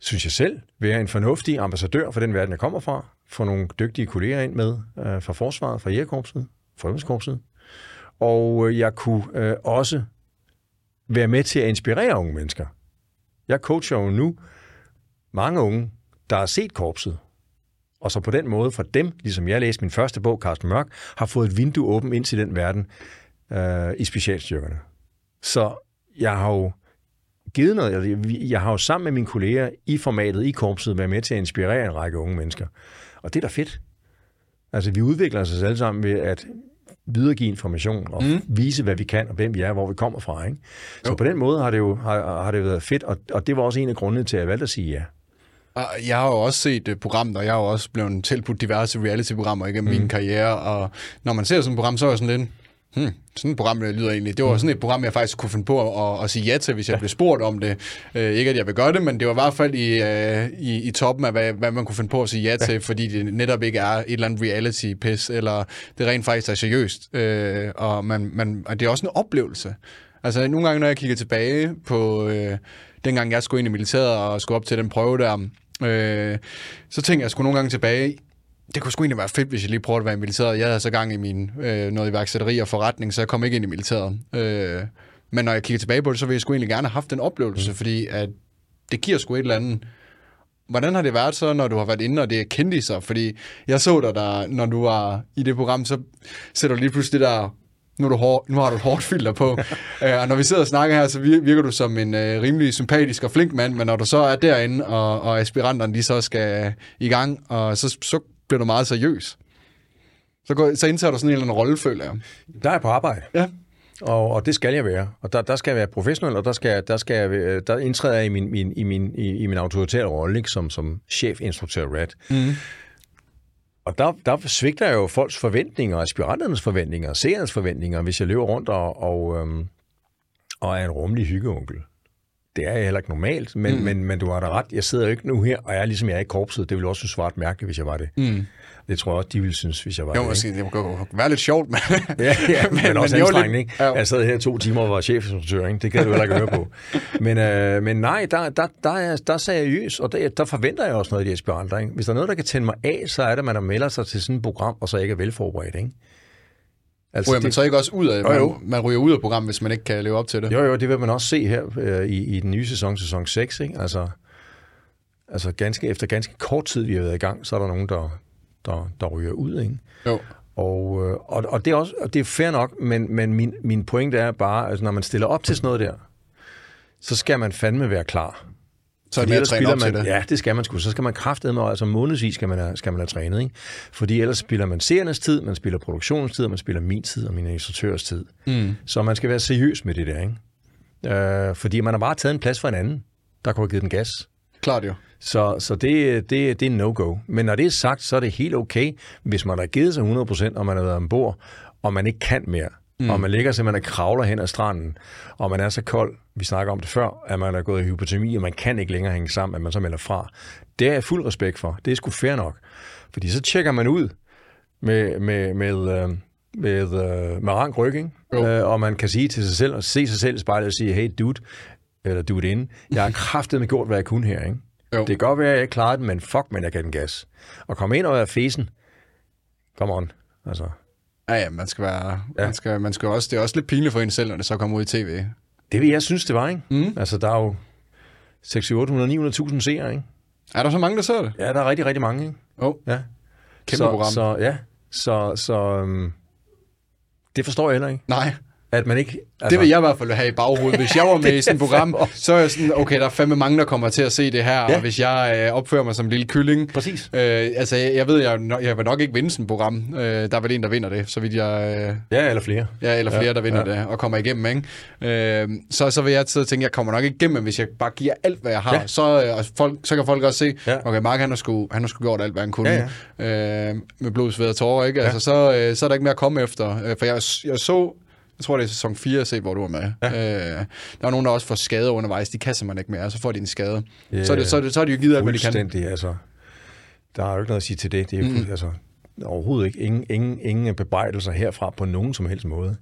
synes jeg selv, være en fornuftig ambassadør for den verden, jeg kommer fra. Få nogle dygtige kolleger ind med øh, fra forsvaret, fra jægerkorpset, Frømandskorpset. Og øh, jeg kunne øh, også være med til at inspirere unge mennesker. Jeg coacher jo nu mange unge, der har set korpset, og så på den måde fra dem, ligesom jeg læste min første bog, Carsten Mørk, har fået et vindue åbent ind til den verden øh, i specialstyrkerne. Så jeg har jo givet noget, altså, jeg har jo sammen med mine kolleger i formatet i korpset været med til at inspirere en række unge mennesker. Og det er da fedt. Altså, vi udvikler os altså alle sammen ved at videregive information og mm. vise, hvad vi kan, og hvem vi er, og hvor vi kommer fra. Ikke? Så jo. på den måde har det jo har, har det været fedt, og, og det var også en af grundene til, at jeg valgte at sige ja. Jeg har jo også set uh, programmet, og jeg har jo også blevet tilbudt diverse reality-programmer igennem mm. min karriere, og når man ser sådan et program, så er jeg sådan lidt, Hmm, sådan et program det lyder egentlig. Det var sådan et program, jeg faktisk kunne finde på at, at sige ja til, hvis jeg ja. blev spurgt om det. Uh, ikke at jeg vil gøre det, men det var i hvert fald i, uh, i, i toppen af, hvad, hvad man kunne finde på at sige ja, ja til, fordi det netop ikke er et eller andet reality-pis, eller det rent faktisk er seriøst. Uh, og, man, man, og det er også en oplevelse. Altså nogle gange, når jeg kigger tilbage på uh, dengang, jeg skulle ind i militæret og skulle op til den prøve der, uh, så tænker jeg sgu nogle gange tilbage, det kunne sgu egentlig være fedt, hvis jeg lige prøvede at være i militæret. Jeg havde så gang i min øh, noget iværksætteri og forretning, så jeg kom ikke ind i militæret. Øh, men når jeg kigger tilbage på det, så vil jeg sgu egentlig gerne have haft den oplevelse, mm. fordi at det giver sgu et eller andet. Hvordan har det været så, når du har været inde, og det er kendiser? Fordi jeg så dig, der, når du var i det program, så sætter du lige pludselig det der nu, du hård, nu har du et hårdt filter på. uh, [LAUGHS] og når vi sidder og snakker her, så virker du som en uh, rimelig sympatisk og flink mand, men når du så er derinde, og, og aspiranterne de så skal i gang, og så, så bliver du meget seriøs. Så, går, så indtager du sådan en eller anden rolle, føler jeg. Der er jeg på arbejde. Ja. Og, og det skal jeg være. Og der, der skal jeg være professionel, og der, skal, der, skal jeg, der indtræder jeg i min, min, i min, i, i min autoritære rolle, ikke? som, som chefinstruktør RAD. Mm. Og der, der svigter jeg jo folks forventninger, aspiranternes forventninger, seernes forventninger, hvis jeg løber rundt og, og, øhm, og er en rummelig hyggeonkel det er heller ikke normalt, men, mm. men, men du har da ret. Jeg sidder jo ikke nu her, og jeg er ligesom jeg er i korpset. Det ville også synes svart mærkeligt, hvis jeg var det. Mm. Det tror jeg også, de ville synes, hvis jeg var jo, det. Måske, det kunne være lidt sjovt, men... ja, ja, [LAUGHS] men, men også anstrengende, ikke? Ja. Jeg sad her to timer og var chefinstruktør, ikke? Det kan du heller ikke høre på. Men, øh, men nej, der, der, der, er, der er seriøs, og der, der forventer jeg også noget af de aspiranter, ikke? Hvis der er noget, der kan tænde mig af, så er det, at man melder sig til sådan et program, og så ikke er velforberedt, ikke? Altså, ryger man det, så ikke også ud af, jo, jo. Man, man ryger ud af programmet, hvis man ikke kan leve op til det? Jo, jo, det vil man også se her øh, i, i den nye sæson, sæson 6. Ikke? Altså, altså ganske, efter ganske kort tid, vi har været i gang, så er der nogen, der, der, der ryger ud. Ikke? Jo. Og, øh, og, og, det er også og det er fair nok, men, men min, min pointe er bare, at når man stiller op til sådan noget der, så skal man fandme være klar. Så er det mere man, til det. Ja, det skal man sgu. Så skal man kraftedeme, altså månedsvis skal man, have, skal man have trænet. Ikke? Fordi ellers spiller man seernes tid, man spiller produktionens tid, og man spiller min tid og min instruktørs tid. Mm. Så man skal være seriøs med det der. Ikke? Øh, fordi man har bare taget en plads for en anden, der kunne have givet den gas. Klart jo. Så, så det, det, det er no-go. Men når det er sagt, så er det helt okay, hvis man har givet sig 100%, og man har været ombord, og man ikke kan mere, Mm. Og man ligger simpelthen og kravler hen ad stranden, og man er så kold, vi snakker om det før, at man er gået i hypotermi, og man kan ikke længere hænge sammen, at man så melder fra. Det er jeg fuld respekt for. Det er sgu fair nok. Fordi så tjekker man ud med, med, med, øh, med, med, med rank ryg, ikke? Øh, og man kan sige til sig selv, og se sig selv i spejlet og sige, hey dude, eller du det inde. Jeg har kraftet med gjort, hvad jeg kunne her, ikke? Jo. Det kan godt være, at jeg ikke klarede det, men fuck, men jeg gav den gas. Og komme ind og være fesen. Come on. Altså, Ja, ja, man skal være... Ja. Man skal, man skal også, det er også lidt pinligt for en selv, når det så kommer ud i tv. det vil jeg synes, det var, ikke? Mm. Altså, der er jo 6, 800, 900.000 seere, ikke? Er der så mange, der ser det? Ja, der er rigtig, rigtig mange, ikke? Oh, Ja. kæmpe så, program. Så, ja, så, så um, det forstår jeg heller ikke. Nej, At man ikke... altså, det vil jeg i hvert fald have i baghovedet. Hvis jeg var med i sådan et [LAUGHS] program, så er jeg sådan, okay, der er fandme mange, der kommer til at se det her, ja. Ja. og hvis jeg øh, opfører mig som en lille kylling, Præcis. Øh, altså, jeg, jeg ved, jeg, jeg vil nok ikke vinde sådan et program. Øh, der er vel en, der vinder det, så vidt jeg... Øh, Ja, eller flere. ja, eller flere, Ja, ja, der vinder ja. ja. det og kommer igennem, ikke? Øh, så, så vil jeg og tænke, jeg kommer nok ikke igennem, hvis jeg bare giver alt, hvad jeg har. Ja. Ja. Så, øh, og folk, så kan folk også se, Ja. ja. okay, Mark, han har, sgu, han har sgu gjort alt, hvad han kunne. Ja, Øh, med blod, sved og tårer, ikke? Altså, så, øh, så er der ikke mere at komme efter. Øh, for jeg, jeg så... Jeg tror, det er sæson 4, jeg set, hvor du var med. Ja. Øh, der er nogen, der også får skader undervejs. De kan simpelthen ikke mere, og så får de en skade. Ja, så, er det, så, er det, så er de jo givet hvad de kan. Altså. Der er jo ikke noget at sige til det. Det er mm. altså, overhovedet ikke. Ingen, ingen, ingen bebrejdelser herfra på nogen som helst måde.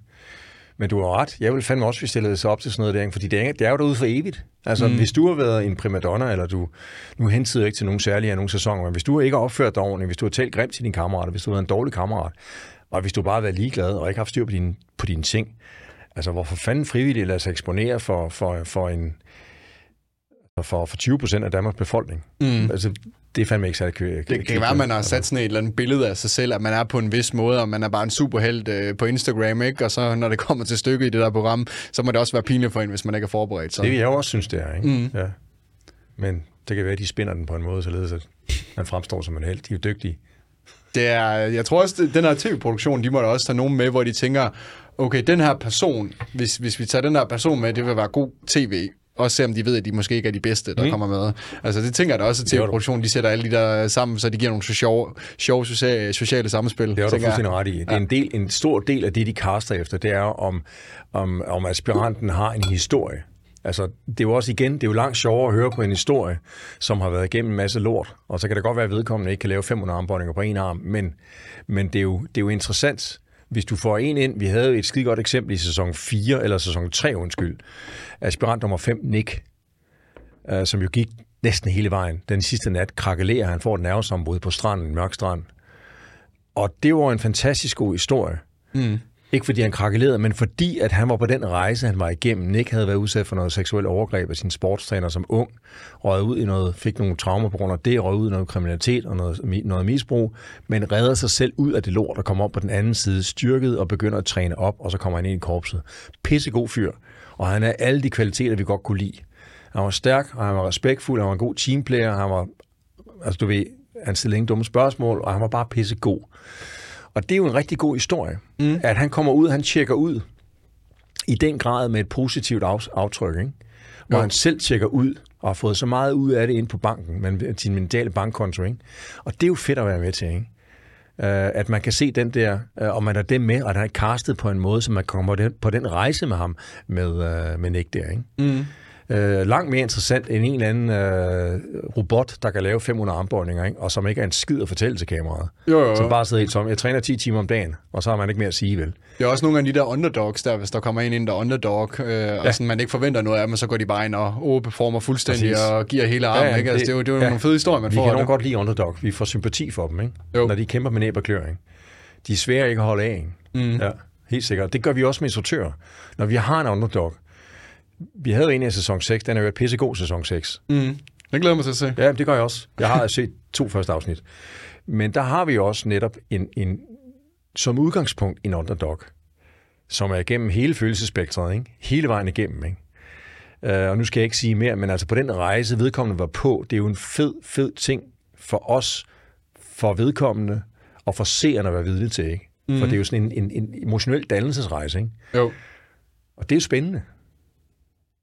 Men du har ret. Jeg vil fandme også, vi stillede sig op til sådan noget der, fordi det er, det er jo derude for evigt. Altså, mm. hvis du har været en primadonna, eller du, nu hentyder jeg ikke til nogen særlige af nogle sæsoner, men hvis du ikke har opført dig ordentligt, hvis du har talt grimt til dine kammerater, hvis du har været en dårlig kammerat, og hvis du bare har været ligeglad og ikke haft styr på dine, på dine ting, altså hvorfor fanden frivilligt lader sig eksponere for, for, for en for, for 20 procent af Danmarks befolkning. Mm. Altså, det er fandme ikke særlig kø- Det, kan være, at man har sat sådan et eller andet billede af sig selv, at man er på en vis måde, og man er bare en superheld øh, på Instagram, ikke? Og så når det kommer til stykket i det der program, så må det også være pinligt for en, hvis man ikke er forberedt. Så. Det vil jeg også synes, det er. Ikke? Mm. Ja. Men det kan være, at de spinder den på en måde, således at man fremstår som en held. De er jo dygtige. Det er, jeg tror også, det, den her tv-produktion, de må da også tage nogen med, hvor de tænker, okay, den her person, hvis, hvis vi tager den her person med, det vil være god tv. Også selvom de ved, at de måske ikke er de bedste, der mm. kommer med. Altså det tænker jeg da også, at tv-produktionen, de sætter alle de der sammen, så de giver nogle sjove, sjove sociale, sociale samspil. Det har du fuldstændig ret i. Det er en, del, en stor del af det, de kaster efter, det er om, om, om aspiranten har en historie. Altså, det er jo også igen, det er jo langt sjovere at høre på en historie, som har været igennem en masse lort, og så kan det godt være, at vedkommende ikke kan lave 500 armbåndinger på en arm, men, men det, er jo, det er jo interessant, hvis du får en ind, vi havde et skide godt eksempel i sæson 4, eller sæson 3, undskyld, aspirant nummer 5, Nick, øh, som jo gik næsten hele vejen. Den sidste nat krakelerer, han får et nervesambrud på stranden, en mørk strand. Og det var en fantastisk god historie. Mm. Ikke fordi han krakelerede, men fordi at han var på den rejse, han var igennem. Nick havde været udsat for noget seksuelt overgreb af sin sportstræner som ung, røget ud i noget, fik nogle traumer på grund af det, røg ud i noget kriminalitet og noget, noget misbrug, men redder sig selv ud af det lort og kommer op på den anden side, styrket og begynder at træne op, og så kommer han ind i korpset. Pissegod fyr, og han er alle de kvaliteter, vi godt kunne lide. Han var stærk, og han var respektfuld, han var en god teamplayer, han var, altså du ved, han stillede ingen dumme spørgsmål, og han var bare pissegod. Og det er jo en rigtig god historie, mm. at han kommer ud, han tjekker ud i den grad med et positivt af, aftryk, ikke? hvor Jo. han selv tjekker ud og har fået så meget ud af det ind på banken, men sin mentale bankkonto. Ikke? Og det er jo fedt at være med til, ikke? Uh, at man kan se den der, uh, og man er det med, og han er castet på en måde, så man kommer den, på den rejse med ham, med, uh, med Nick der. Ikke? Mm. Uh, langt mere interessant end en eller anden uh, robot, der kan lave 500 armbøjninger, ikke? og som ikke er en skid at fortælle til kameraet. Jo, jo, Som bare sidder helt som, jeg træner 10 timer om dagen, og så har man ikke mere at sige, vel? Det er også nogle af de der underdogs der, hvis der kommer en ind, der er underdog, øh, ja. og sådan, man ikke forventer noget af dem, så går de bare ind og overperformer fuldstændig Præcis. og giver hele armen. Ja, ja, ikke? Altså, det, er jo, det er jo ja. nogle fede historier, man Vi får. kan af nogen det. godt lide underdog. Vi får sympati for dem, ikke? Jo. når de kæmper med næb og klør. Ikke? De er svære ikke at holde af. Ikke? Mm. Ja, helt sikkert. Det gør vi også med instruktører. Når vi har en underdog. Vi havde en i sæson 6, den er jo et pissegod sæson 6. Mm. Det glæder mig til at se. Ja, det gør jeg også. Jeg har set to første afsnit. Men der har vi også netop en, en som udgangspunkt en underdog, som er igennem hele følelsespektret, ikke? hele vejen igennem. Ikke? Uh, og nu skal jeg ikke sige mere, men altså på den rejse, vedkommende var på, det er jo en fed, fed ting for os, for vedkommende, og for seerne at være vidne til. Ikke? Mm. For det er jo sådan en, en, en emotionel dannelsesrejse. Ikke? Jo. Og det er jo spændende.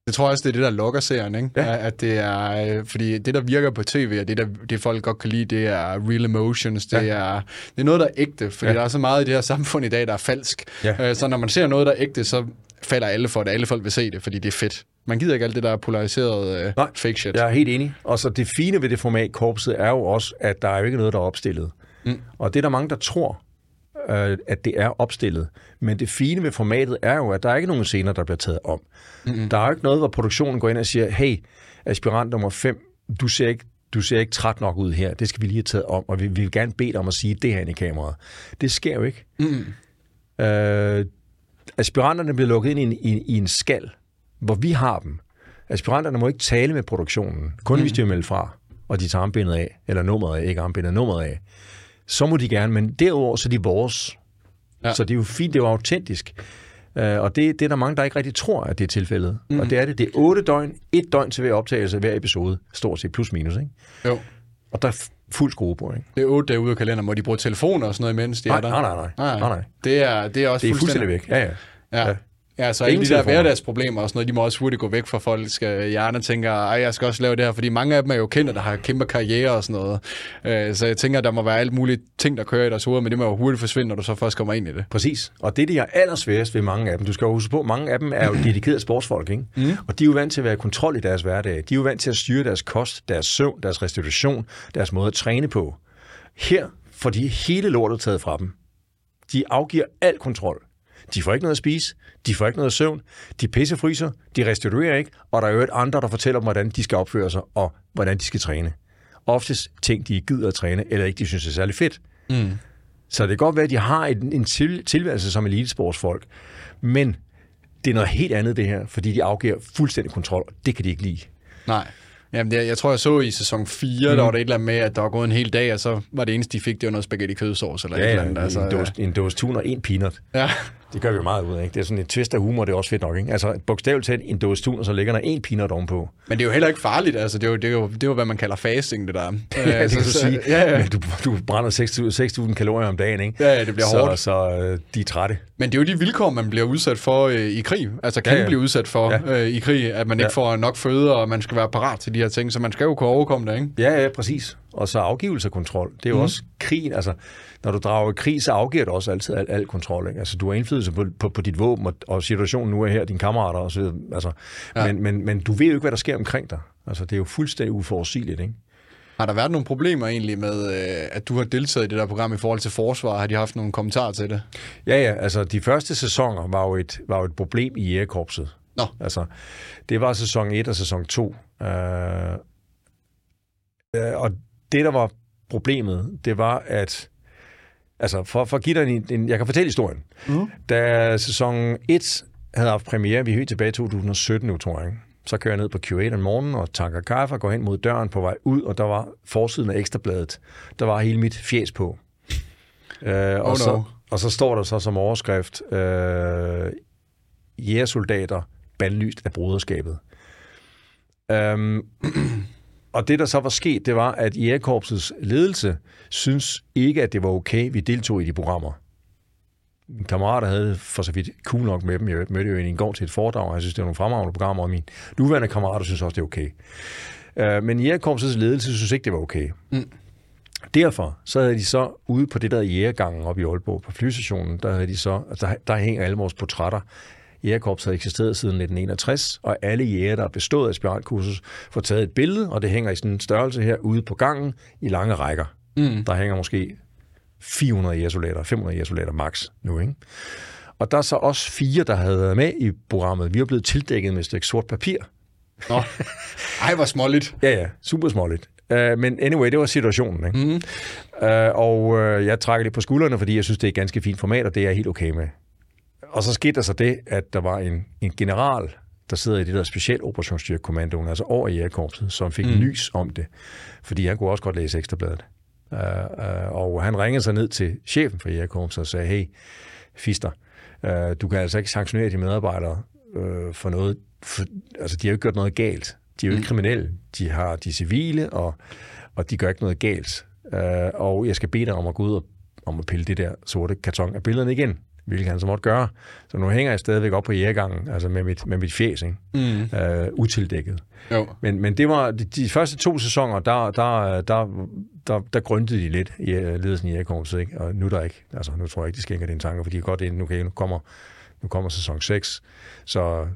Det tror jeg også, det er det, der lokker serien, ikke? Ja. At det er, øh, fordi det, der virker på tv, og det, der, det folk godt kan lide, det er real emotions, det, Ja. er, det er noget, der er ægte, fordi Ja. der er så meget i det her samfund i dag, der er falsk. Ja. Øh, Så når man ser noget, der er ægte, så falder alle for det. Alle folk vil se det, fordi det er fedt. Man gider ikke alt det der polariserede Nej, uh, fake shit. Jeg er helt enig. Og så det fine ved det format, korpset, er jo også, at der er jo ikke noget, der er opstillet. Mm. Og det er der mange, der tror, øh, at det er opstillet. Men det fine ved formatet er jo, at der er ikke nogen scener, der bliver taget om. Mm-hmm. Der er jo ikke noget, hvor produktionen går ind og siger, hey, aspirant nummer 5, du ser ikke du ser ikke træt nok ud her, det skal vi lige have taget om, og vi, vi vil gerne bede dig om at sige det her ind i kameraet. Det sker jo ikke. Mm. Øh, aspiranterne bliver lukket ind i en, i, i en skal, hvor vi har dem. Aspiranterne må ikke tale med produktionen, kun mm. hvis de er meldt fra, og de tager armbindet af, eller nummeret af, ikke armbindet, nummeret af. Så må de gerne, men derudover så er de vores. Ja. Så det er jo fint, det er jo autentisk. Uh, og det, det er der mange, der ikke rigtig tror, at det er tilfældet. Mm. Og det er det. Det er otte døgn, et døgn til hver optagelse, hver episode, stort set plus minus, ikke? Jo. Og der er fuld skrue på, ikke? Det er otte dage ude af kalenderen, hvor de bruger telefoner og sådan noget imens de nej, er der. Nej, nej, nej. nej, nej. Det, er, det er også det er fuldstændig væk. Ja, ja. ja. ja. Ja, så alle de der hverdagsproblemer og sådan noget, de må også hurtigt gå væk fra folks hjerner tænker, ej, jeg skal også lave det her, fordi mange af dem er jo kendte, der har kæmpe karriere og sådan noget. Øh, så jeg tænker, der må være alt muligt ting, der kører i deres hoved, men det må jo hurtigt forsvinde, når du så først kommer ind i det. Præcis. Og det, det er allersværest ved mange af dem, du skal jo huske på, mange af dem er jo [CLEARS THROAT] dedikerede sportsfolk, ikke? Mm. Og de er jo vant til at være kontrol i deres hverdag. De er jo vant til at styre deres kost, deres søvn, deres restitution, deres måde at træne på. Her får de hele lortet taget fra dem. De afgiver al kontrol. De får ikke noget at spise, de får ikke noget søvn, de pissefryser, de restituerer ikke, og der er jo et andre, der fortæller dem, hvordan de skal opføre sig, og hvordan de skal træne. Oftest ting, de ikke gider at træne, eller ikke de synes er særlig fedt. Mm. Så det kan godt være, at de har en, en til, tilværelse som elitesportsfolk, men det er noget helt andet det her, fordi de afgiver fuldstændig kontrol, og det kan de ikke lide. Nej. Jamen, det, jeg tror, jeg så i sæson 4, mm. der var det et eller andet med, at der var gået en hel dag, og så var det eneste, de fik, det var noget spaghetti kødsovs eller ja, et eller andet. Altså, en, dåse, en dåse tun og en peanut. Ja. Det gør vi jo meget ud af. Ikke? Det er sådan en twist af humor, det er også fedt nok. Ikke? Altså bogstaveligt talt en dåse tun, og så ligger der en peanut ovenpå. Men det er jo heller ikke farligt. Altså, det, er jo, det, er jo, det er jo, hvad man kalder fasting, det der. [LAUGHS] ja, det kan du sige. Ja, ja. Men du, du brænder 6.000 kalorier om dagen, ikke? Ja, ja det bliver så, hårdt. Så øh, de er trætte. Men det er jo de vilkår, man bliver udsat for øh, i krig. Altså kan ja, ja. blive udsat for ja. øh, i krig, at man ikke ja. får nok føde, og man skal være parat til de her ting. Så man skal jo kunne overkomme det, ikke? Ja, ja, præcis. Og så afgivelse af kontrol. Det er jo mm. også krigen. Altså, når du drager i krig, så afgiver du også altid al, al kontrol. Ikke? Altså, du har indflydelse på, på, på dit våben, og, og situationen nu er her, dine kammerater videre. Altså, ja. men, men, men du ved jo ikke, hvad der sker omkring dig. Altså, det er jo fuldstændig uforudsigeligt, ikke? Har der været nogle problemer egentlig med, øh, at du har deltaget i det der program i forhold til forsvar? Har de haft nogle kommentarer til det? Ja, ja. Altså, de første sæsoner var jo et, var jo et problem i jægerkorpset. Nå. Altså, det var sæson 1 og sæson 2. Øh, øh, og det, der var problemet, det var, at Altså, for, for at give dig en, en... Jeg kan fortælle historien. Mm. Da sæson 1 havde haft premiere, vi er helt tilbage i 2017 nu, tror jeg. Så kører jeg ned på Q8 om morgenen og tanker kaffe og går hen mod døren på vej ud, og der var forsiden af Ekstrabladet. Der var hele mit fjes på. Uh, oh og, så, og så står der så som overskrift, uh, jægersoldater bandlyst af broderskabet. Um, og det, der så var sket, det var, at jægerkorpsets ledelse synes ikke, at det var okay, vi deltog i de programmer. Min kammerater havde for så vidt cool nok med dem. Jeg mødte jo en i går til et foredrag, og jeg synes, det var nogle fremragende programmer, og mine nuværende kammerater synes også, det er okay. Uh, men jægerkorpsets ledelse synes ikke, det var okay. Mm. Derfor så havde de så ude på det der jægergangen oppe i Aalborg på flystationen, der havde de så, der, der hænger alle vores portrætter Jægerkorps har eksisteret siden 1961, og alle jæger, der har bestået af aspirantkursus, får taget et billede, og det hænger i sådan en størrelse her ude på gangen i lange rækker. Mm. Der hænger måske 400 jægersoldater, 500 jægersoldater max nu, ikke? Og der er så også fire, der havde været med i programmet. Vi er blevet tildækket med et stykke sort papir. Nå. Ej, hvor småligt. [LAUGHS] ja, ja, super småligt. Uh, men anyway, det var situationen. Ikke? Mm. Uh, og uh, jeg trækker det på skuldrene, fordi jeg synes, det er et ganske fint format, og det er jeg helt okay med. Og så skete der så det, at der var en, en general, der sidder i det der specialoperationsstyrkekommandoen, altså over i jægerkorpset, som fik mm. nys om det, fordi han kunne også godt læse ekstrabladet. Uh, uh, og han ringede sig ned til chefen for jægerkorpset og sagde, hey, Fister, uh, du kan altså ikke sanktionere de medarbejdere uh, for noget, for, altså de har jo ikke gjort noget galt. De er jo ikke mm. kriminelle. De har de civile, og, og de gør ikke noget galt. Uh, og jeg skal bede dig om at gå ud og om at pille det der sorte karton af billederne igen hvilket han så måtte gøre. Så nu hænger jeg stadigvæk op på jægergangen, altså med mit, med mit fjes, ikke? Mm. Øh, utildækket. Jo. Men, men det var de, de første to sæsoner, der, der, der, der, der grøntede de lidt i ledelsen i jægerkorpset, ikke? Og nu der ikke. Altså, nu tror jeg ikke, de skænker den tanker, fordi de er godt ind, okay, nu kommer, nu kommer sæson 6. Så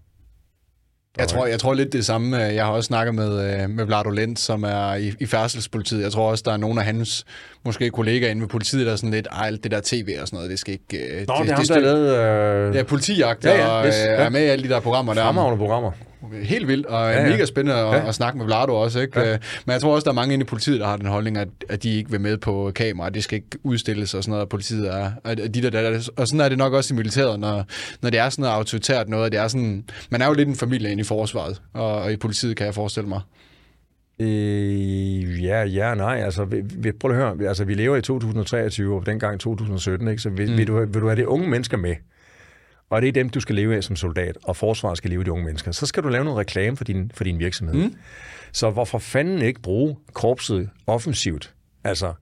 Jeg tror, jeg tror lidt det samme. Jeg har også snakket med, øh, med Vlado Lent, som er i, i færdselspolitiet. Jeg tror også, der er nogle af hans måske kollegaer inde ved politiet, der er sådan lidt, ej, alt det der tv og sådan noget, det skal ikke... Nå, det, det er ham, det, der har lavet... Øh... Ja, politijagt, Ja, ja, og yes, øh, ja. er med i alle de der programmer der. Fremragende programmer. Helt vildt, og Ja, ja, mega spændende at, Ja. at snakke med Vlado også. Ikke? Ja. Ja. Men jeg tror også, der er mange inde i politiet, der har den holdning, at, at de ikke vil med på kamera, det skal ikke udstilles og sådan noget, at politiet er. At de der, der, og sådan er det nok også i militæret, når, når det er sådan noget autoritært noget. Det er sådan, man er jo lidt en familie inde i forsvaret, og, og i politiet kan jeg forestille mig. Øh, ja, ja, nej. Altså, vi, vi, prøv at høre. Vi- Altså, vi lever i 2023, og dengang 2017, ikke? så vil, mm. vil, du, vil du have det unge mennesker med, og det er dem, du skal leve af som soldat, og forsvaret skal leve af de unge mennesker, så skal du lave noget reklame for din, for din virksomhed. Mm. Så hvorfor fanden ikke bruge korpset offensivt? Altså,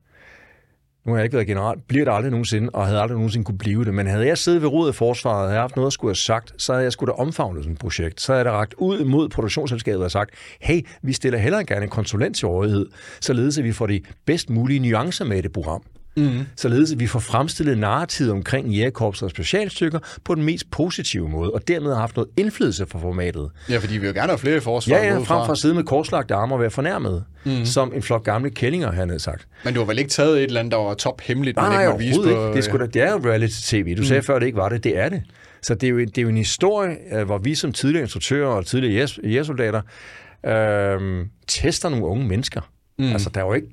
nu har jeg ikke været general, bliver det aldrig nogensinde, og havde aldrig nogensinde kunne blive det. Men havde jeg siddet ved rodet af forsvaret, havde jeg haft noget at skulle have sagt, så havde jeg skulle da omfavnet sådan et projekt. Så havde jeg da ragt ud mod produktionsselskabet og sagt, hey, vi stiller hellere gerne en konsulent til rådighed, således at vi får de bedst mulige nuancer med i det program. Mm. Således at vi får fremstillet narrativet omkring jægerkorpset og specialstykker på den mest positive måde, og dermed har haft noget indflydelse for formatet. Ja, fordi vi vil jo gerne have flere i forsvaret. Ja, ja, frem for at sidde med korslagte arme og være fornærmet, mm. som en flok gamle kællinger, han havde sagt. Men du har vel ikke taget et eller andet, der var top hemmeligt, Nej, ikke måtte vise på... ikke. Det er, sgu da, det er jo reality-tv. Du sagde før, det ikke var det. Det er det. Så det er jo, det er jo en historie, øh, hvor vi som tidligere instruktører og tidligere jæger- jægersoldater øh, tester nogle unge mennesker. Mm. Altså, der er jo ikke...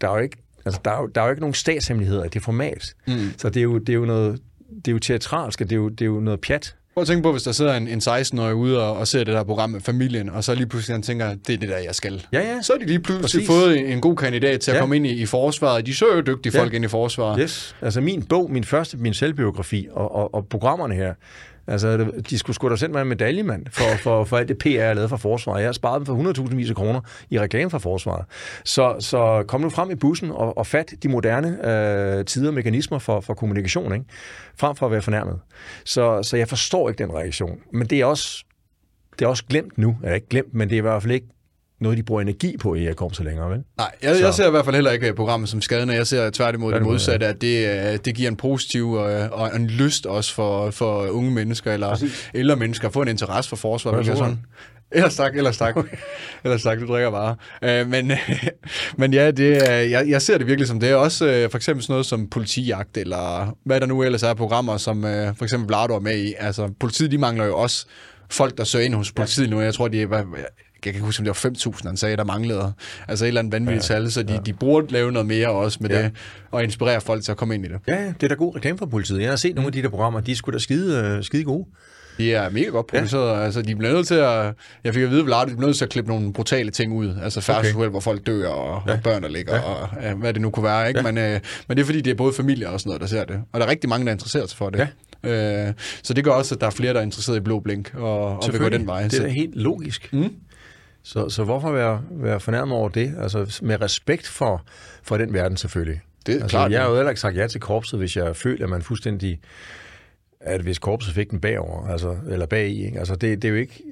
Der er jo ikke Altså, der er, jo, der er jo ikke nogen statshemmeligheder i det format. Mm. Så det er, jo, det er jo noget... Det er jo teatralsk, det er jo, det er jo noget pjat. Prøv at tænke på, hvis der sidder en, en 16-årig ude og, og ser det der program med familien, og så lige pludselig han tænker, det er det der, jeg skal. Ja, ja. Så er de lige pludselig Præcis. Fået en, en god kandidat til at ja. komme ind i, i forsvaret. De søger jo dygtige Ja. folk ind i forsvaret. Yes. Altså min bog, min første, min selvbiografi og, og, og programmerne her, altså det- de skulle sgu da sende mig en medalje, mand, for, for, for alt det PR, jeg lavede for forsvaret. Jeg har sparet dem for 100.000 vis af kroner i reklame for forsvaret. Så, så kom nu frem i bussen og, og fat de moderne øh, tider og mekanismer for, for kommunikation, ikke? frem for at være fornærmet. Så, så jeg forstår ikke den reaktion. Men det er også, det er også glemt nu. Er ikke glemt, men det er i hvert fald ikke noget, de bruger energi på i så længere, vel? Nej, jeg, Så- jeg ser i hvert fald heller ikke programmet som skadende. Jeg ser tværtimod det modsatte, at det, øh, det giver en positiv øh, og en lyst også for, for unge mennesker eller ældre mennesker at få en interesse for forsvaret. Hvad sådan. Ellers tak, ellers tak. ellers tak, du drikker bare. Øh, men, [LAUGHS] men ja, det, jeg, jeg ser det virkelig som det. er Også øh, for eksempel sådan noget som politijagt, eller hvad der nu ellers er programmer, som øh, for eksempel Vlado er med i. Altså, politiet, de mangler jo også folk, der søger ind hos politiet nu. Jeg tror, de er, hvad, jeg kan huske, om det var 5.000, han sagde, der manglede. Altså et eller andet vanvittigt ja, tal, så de, ja. de burde lave noget mere også med Ja. det, og inspirere folk til at komme ind i det. Ja, det er da god reklame for politiet. Jeg har set nogle af de der programmer, de er sgu da skide, øh, skide gode. De er mega godt produceret. Ja. Altså, de bliver nødt til at... Jeg fik at vide, at de bliver nødt til at klippe nogle brutale ting ud. Altså færdselsuheld, okay. hvor folk dør, og, ja. og børn, der ligger, ja. og ja, hvad det nu kunne være. Ikke? Ja. Men, øh, men det er fordi, det er både familier og sådan noget, der ser det. Og der er rigtig mange, der interesserer sig for det. Ja. Øh, så det gør også, at der er flere, der er interesseret i Blå Blink, og, og vil gå den vej. Det er Så, helt logisk. Mm. Så, så hvorfor være, være fornærmet over det? Altså med respekt for, for den verden selvfølgelig. det er Altså, klart. jeg har jo heller ikke sagt ja til korpset, hvis jeg føler, at man fuldstændig at hvis korpset fik den bagover, altså, eller bag i, ikke? Altså, det, det, er jo ikke,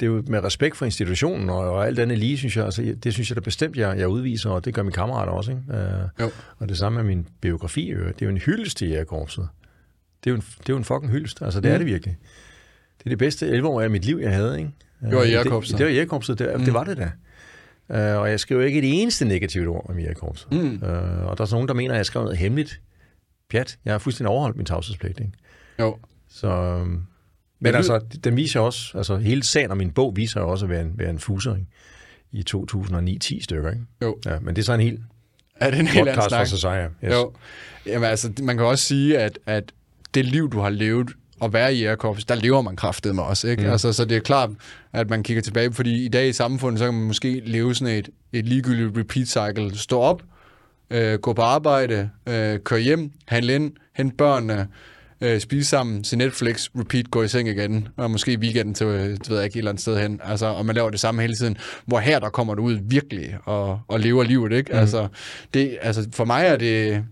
det er jo med respekt for institutionen og, og alt andet lige, synes jeg, altså, det synes jeg da bestemt, jeg, jeg udviser, og det gør mine kammerater også, ikke? Uh, Jo. og det samme med min biografi, øvrigt. det er jo en hyldest til jægerkorpset. Det er jo en, det er jo en fucking hyldest, altså det mm. er det virkelig. Det er det bedste 11 år af mit liv, jeg havde, ikke? Det var Øh, jægerkorpset. Det, det var jægerkorpset, det, mm. det var det da. Uh, og jeg skriver ikke et eneste negativt ord om jægerkorpset. Mm. Uh, og der er så nogen, der mener, at jeg skrev noget hemmeligt. Pjat, jeg har fuldstændig overholdt min tavshedspligt, ikke? Jo. Så, øhm, men altså, den viser også, altså hele sagen om min bog viser også at være en, være en fuser, ikke? I 2009-10 stykker, ikke? Jo. Ja, men det er så en helt Er det en helt anden for snak? sig, ja. Yes. Jo. Jamen altså, man kan også sige, at, at det liv, du har levet, at være i Jægerkorps, der lever man kraftet med os, ikke? Mm. Altså, så det er klart, at man kigger tilbage, fordi i dag i samfundet, så kan man måske leve sådan et, et ligegyldigt repeat cycle. Stå op, øh, gå på arbejde, øh, køre hjem, handle ind, hente børnene, øh, spise sammen, se Netflix, repeat, gå i seng igen, og måske i weekenden til, øh, det ved jeg ikke, et eller andet sted hen. Altså, og man laver det samme hele tiden. Hvor her, der kommer du ud virkelig og, og lever livet, ikke? Mm. Altså, det, altså, for mig er det,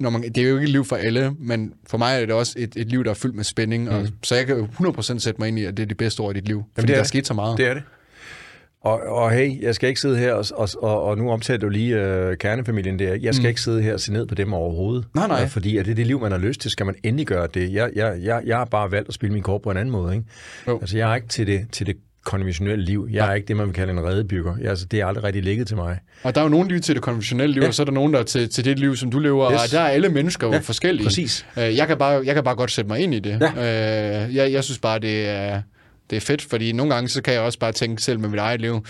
når man, det er jo ikke et liv for alle, men for mig er det også et, et liv, der er fyldt med spænding, mm. og, så jeg kan jo 100% sætte mig ind i, at det er de bedste år i dit liv. Fordi det er der er det. sket så meget. Det er det. Og, og hey, jeg skal ikke sidde her, og, og, og, nu omtaler du lige øh, kernefamilien der. Jeg skal mm. ikke sidde her og se ned på dem overhovedet. Nej, nej. Ja, fordi er det det liv, man har lyst til, skal man endelig gøre det. Jeg, jeg, jeg, jeg har bare valgt at spille min kort på en anden måde. Ikke? Jo. Altså, jeg er ikke til det, til det konventionelle liv. Jeg er ikke det, man vil kalde en redebygger. Jeg, altså, det er aldrig rigtig ligget til mig. Og der er jo nogen liv til det konventionelle liv, Ja. og så er der nogen, der er til, til det liv, som du lever, Yes. og der er alle mennesker jo Ja, forskellige. præcis. Øh, Jeg kan, bare, jeg kan bare godt sætte mig ind i det. Ja. Øh, jeg, jeg synes bare, det er, det er fedt, fordi nogle gange, så kan jeg også bare tænke selv med mit eget liv,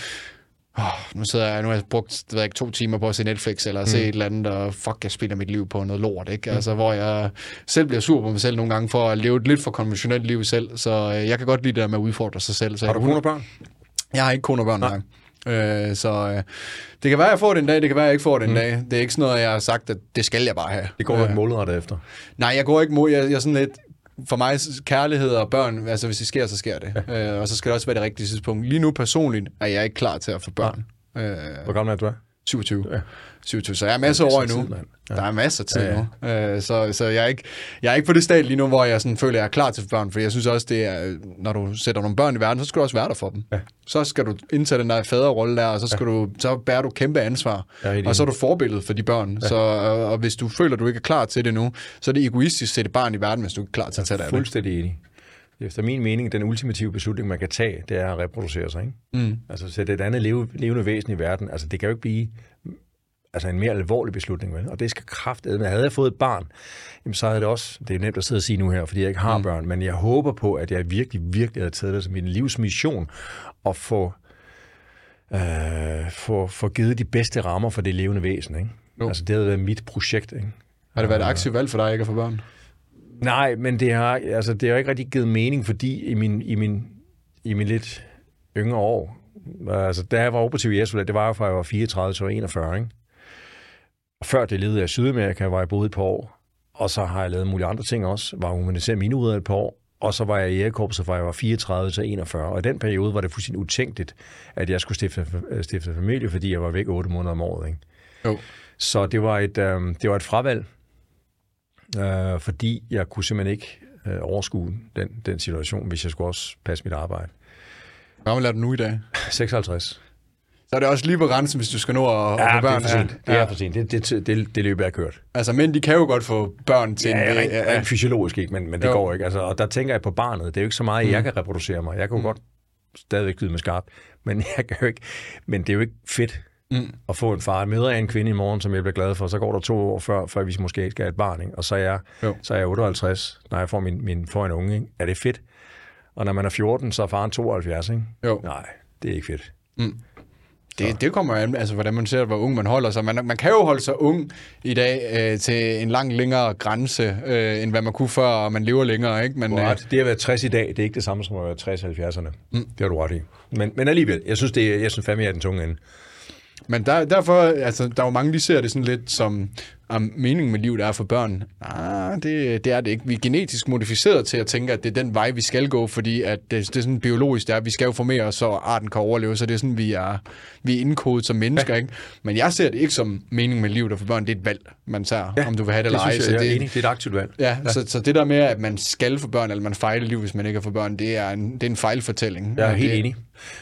oh, nu sidder jeg, nu har jeg brugt ved ikke, to timer på at se Netflix, eller mm. se et eller andet, og fuck, jeg spiller mit liv på noget lort, ikke? Mm. Altså, hvor jeg selv bliver sur på mig selv nogle gange, for at leve et lidt for konventionelt liv selv, så øh, jeg kan godt lide det der med at udfordre sig selv. Så Har du kone og børn? jeg har ikke kone og børn engang. Øh, så øh, det kan være, jeg får det en dag, det kan være, jeg ikke får det en mm. dag. Det er ikke sådan noget, jeg har sagt, at det skal jeg bare have. Det går du ikke målrettet efter. Nej, jeg går ikke mod. Jeg, jeg er sådan lidt... For mig, kærlighed og børn, altså hvis det sker, så sker det. Ja. Øh, og så skal det også være det rigtige tidspunkt. Lige nu personligt er jeg ikke klar til at få børn. Øh, Hvor gammel er du? Er? 27. Ja. Ja. 27, så jeg er masser over endnu. tid. Ja. Der er masser af tid Ja, ja, ja. nu. Øh, så så jeg, er ikke, jeg er ikke på det stadie lige nu, hvor jeg sådan føler, at jeg er klar til børn, for jeg synes også, det er, når du sætter nogle børn i verden, så skal du også være der for dem. Ja. Så skal du indtage den der faderrolle der, og så, skal ja. du, så bærer du kæmpe ansvar. Helt og så er du forbillede for de børn. Ja. Så, og, og hvis du føler, at du ikke er klar til det nu, så er det egoistisk at sætte barn i verden, hvis du ikke er klar til at tage dig af det. Fuldstændig enig. Efter min mening, den ultimative beslutning, man kan tage, det er at reproducere sig. Ikke? Mm. Altså sætte et andet leve, levende væsen i verden. Altså det kan jo ikke blive altså en mere alvorlig beslutning, vel? Og det skal kraftedet. Men havde jeg fået et barn, jamen så havde det også, det er nemt at sidde og sige nu her, fordi jeg ikke har mm. børn, men jeg håber på, at jeg virkelig, virkelig havde taget det som min livsmission at få, øh, få, få givet de bedste rammer for det levende væsen. Ikke? Jo. Altså det havde været mit projekt. Ikke? Har det været et aktivt valg for dig ikke at få børn? Nej, men det har, altså, det har ikke rigtig givet mening, fordi i min, i min, i min lidt yngre år, altså da jeg var operativ i Jesu, det var jo fra jeg var 34 til jeg var 41, ikke? Og før det levede jeg i Sydamerika, var jeg boet et par år, og så har jeg lavet mulige andre ting også, var humanitær mineudder et par år, og så var jeg i Jægerkorpset fra jeg var 34 til 41, og i den periode var det fuldstændig utænkeligt, at jeg skulle stifte, stifte familie, fordi jeg var væk 8 måneder om året, ikke? Jo. Så det var et, øh, det var et fravalg, øh, fordi jeg kunne simpelthen ikke øh, overskue den, den situation, hvis jeg skulle også passe mit arbejde. Hvor gammel er du nu i dag? [LAUGHS] 56. Så er det også lige på grænsen, hvis du skal nå at, Ja, få det børn. er for sent. Det ja. er for sent. Det, det, det, det løb er kørt. Altså, mænd, de kan jo godt få børn til Ja, en... rent, rent fysiologisk ikke, men, men det Jo. går ikke. Altså, og der tænker jeg på barnet. Det er jo ikke så meget, at jeg kan reproducere mig. Jeg kan jo godt stadigvæk lyde med skarp, men [LAUGHS] jeg kan jo ikke. Men det er jo ikke fedt Mm. at få en far. Møder jeg en kvinde i morgen, som jeg bliver glad for, så går der to år før, før vi måske skal have et barn. Ikke? Og så er, jeg, Jo. så er jeg 58, når jeg får, min, min, får en unge. Ikke? Er det fedt? Og når man er 14, så er faren 72. Ikke? Jo. Nej, det er ikke fedt. Det, det kommer an, altså hvordan man ser, hvor ung man holder sig. Man, man kan jo holde sig ung i dag øh, til en lang længere grænse, øh, end hvad man kunne før, og man lever længere, ikke? Men, øh. Det at være 60 i dag, det er ikke det samme som at være 60 i 70'erne. Mm. Det har du ret i. Men, men alligevel, jeg synes, det jeg synes fandme, jeg er den tunge ende. Men der, derfor, altså, der er jo mange, de ser det sådan lidt som, om meningen med livet er for børn. Nej, det, det er det ikke. Vi er genetisk modificeret til at tænke, at det er den vej, vi skal gå, fordi at det, det er sådan biologisk, det er, at vi skal jo formere os, så arten kan overleve, så det er sådan, vi er, vi er indkodet som mennesker, ja. ikke? Men jeg ser det ikke som meningen med livet er for børn, det er et valg, man tager, ja, om du vil have det, Det eller ej. synes Så jeg, jeg er det, enig. Det er et aktivt valg. Ja, ja. Så, så det der med, at man skal få børn, eller man fejler liv, hvis man ikke har for børn, det er en, det er en fejlfortælling. Jeg er Ja, helt det, enig.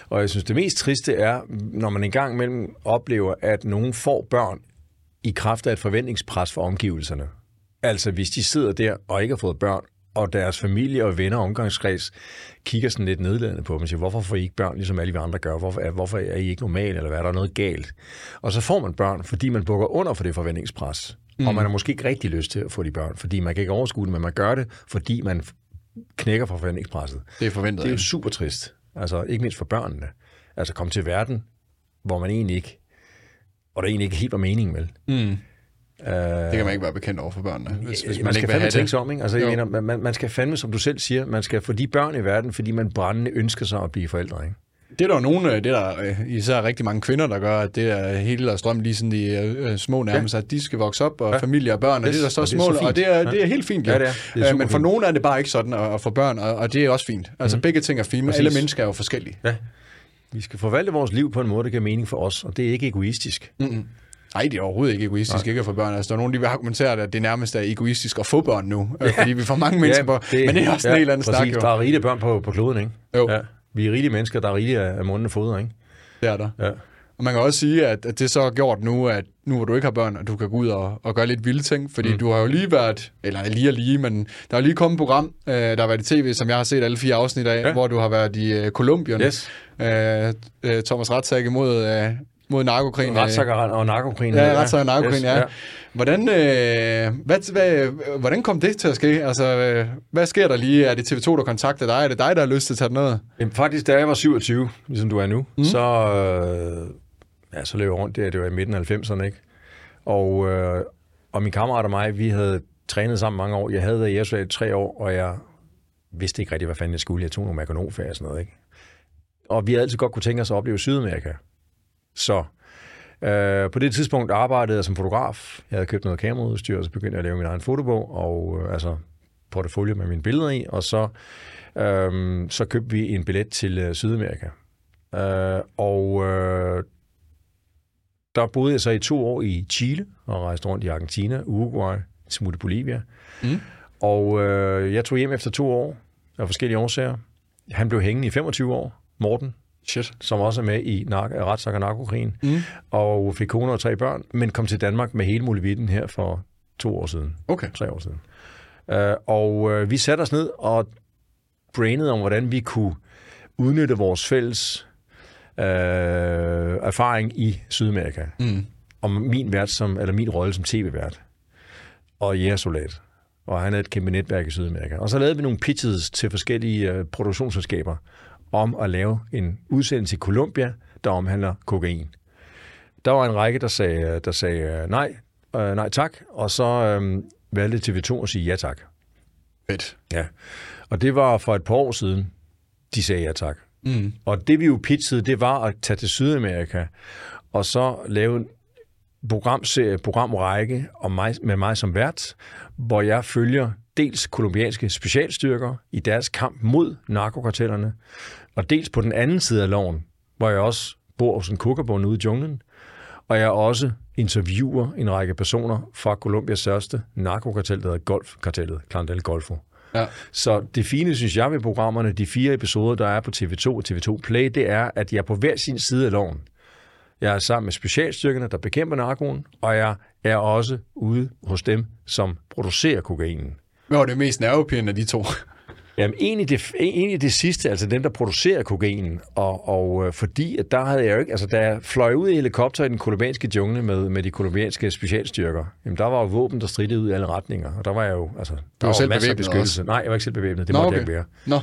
Og jeg synes, det mest triste er, når man engang imellem oplever, at nogen får børn i kraft af et forventningspres for omgivelserne. Altså, hvis de sidder der og ikke har fået børn, og deres familie og venner og omgangskreds kigger sådan lidt nedladende på dem og siger, hvorfor får I ikke børn, ligesom alle vi andre gør? Hvorfor er, hvorfor er I ikke normale, eller hvad er der noget galt? Og så får man børn, fordi man bukker under for det forventningspres. Mm. Og man har måske ikke rigtig lyst til at få de børn, fordi man kan ikke overskue det, men man gør det, fordi man knækker for forventningspresset. det er forventet. Det er jo super trist. Altså, ikke mindst for børnene. Altså, komme til verden, hvor man egentlig ikke, hvor der egentlig ikke helt var meningen, vel? Mm. Uh, Det kan man ikke være bekendt over for børnene, hvis, hvis man, man skal ikke fandme tænke det. sig om, ikke? Altså, jeg mener, man, man, skal fandme, som du selv siger, man skal få de børn i verden, fordi man brændende ønsker sig at blive forældre, ikke? Det er der jo nogle, det er der øh, især rigtig mange kvinder, der gør, at det er hele deres drøm, lige sådan de øh, små nærmest, at de skal vokse op, og Ja. ja. familie og børn, og Yes, det er der så og det er mål, og det er, Ja. det er helt fint. Ja, jo. det er. Det er Øh, Men for nogle er det bare ikke sådan at få børn, og, og det er også fint. Altså mm. begge ting er fine, Præcis. alle mennesker er jo forskellige. Ja. Vi skal forvalte vores liv på en måde, der giver mening for os, og det er ikke egoistisk. Mm-hmm. Nej, det er overhovedet ikke egoistisk ikke at få børn. Altså, der er nogen, der vil argumentere, at det nærmest er egoistisk at få børn nu, ja. fordi vi får mange mennesker på. Men det er også ja, en helt anden præcis. snak, jo. Der er rigeligt børn på, på kloden, ikke? Jo. Ja. Vi er rigelige mennesker, der er rigelige af, af munden og foder, ikke? Det er der. Ja. Og man kan også sige, at, at det så har gjort nu, at nu hvor du ikke har børn, at du kan gå ud og, og gøre lidt vilde ting, fordi mm. du har jo lige været, eller lige og lige, men der er lige kommet et program, øh, der har været i tv, som jeg har set alle fire afsnit af, ja. hvor du har været i øh, Kolumbien. Yes. Øh, øh, Thomas Ratzak imod, øh, mod narkokrigen. Retsager og narkokrigen. Ja, retsager og narkokrigen, yes, ja. ja. Hvordan, øh, hvad, hvad, hvordan kom det til at ske? Altså, øh, hvad sker der lige? Er det TV2, der kontakter dig? Er det dig, der har lyst til at tage noget? Jamen, faktisk, da jeg var 27, ligesom du er nu, mm. så, øh, ja, så løb jeg rundt der, det var i midten af 90'erne, ikke? Og, øh, og min kammerat og mig, vi havde trænet sammen mange år. Jeg havde været i Jersvald i tre år, og jeg vidste ikke rigtig, hvad fanden jeg skulle. Jeg tog nogle merkonomfag og sådan noget, ikke? Og vi havde altid godt kunne tænke os at opleve Sydamerika. Så øh, på det tidspunkt arbejdede jeg som fotograf. Jeg havde købt noget kameraudstyr, og så begyndte jeg at lave min egen fotobog, og øh, altså portefølje med mine billeder i, og så, øh, så købte vi en billet til øh, Sydamerika. Øh, og øh, der boede jeg så i to år i Chile, og rejste rundt i Argentina, Uruguay, smuttet Bolivia. Mm. Og øh, jeg tog hjem efter to år af forskellige årsager. Han blev hængende i 25 år, Morten, Shit. som også er med i nar- retssag og narkokrigen, mm. og fik kone og tre børn, men kom til Danmark med hele muligheden her for to år siden. Okay. Tre år siden. Uh, og uh, vi satte os ned og brainede om, hvordan vi kunne udnytte vores fælles uh, erfaring i Sydamerika. Mm. Om min, vært som, eller min rolle som tv-vært og jægersoldat. Og han havde et kæmpe netværk i Sydamerika. Og så lavede vi nogle pitches til forskellige uh, produktionsselskaber, om at lave en udsendelse i Colombia, der omhandler kokain. Der var en række, der sagde, der sagde nej, øh, nej tak, og så øh, valgte TV2 at sige ja tak. Fedt. Ja, og det var for et par år siden, de sagde ja tak. Mm. Og det vi jo pitchede, det var at tage til Sydamerika, og så lave en programserie, programrække om mig, med mig som vært, hvor jeg følger dels kolumbianske specialstyrker i deres kamp mod narkokartellerne, og dels på den anden side af loven, hvor jeg også bor hos en kukkerbund ude i junglen, og jeg også interviewer en række personer fra Colombias største narkokartel, der hedder Golfkartellet, Clan del Golfo. Ja. Så det fine, synes jeg, ved programmerne, de fire episoder, der er på TV2 og TV2 Play, det er, at jeg er på hver sin side af loven. Jeg er sammen med specialstyrkerne, der bekæmper narkoen, og jeg er også ude hos dem, som producerer kokainen. Hvad var det mest nervepirrende af de to? Jamen, egentlig det, egentlig det sidste, altså dem, der producerer kokainen, og, og øh, fordi, at der havde jeg jo ikke, altså da jeg fløj ud i helikopter i den kolumbianske jungle med, med de kolumbianske specialstyrker, jamen der var jo våben, der stridede ud i alle retninger, og der var jeg jo, altså, der var, var selv masser af beskyttelse. også? Nej, jeg var ikke selv bevæbnet, det Nå, måtte okay. jeg ikke være. Nå,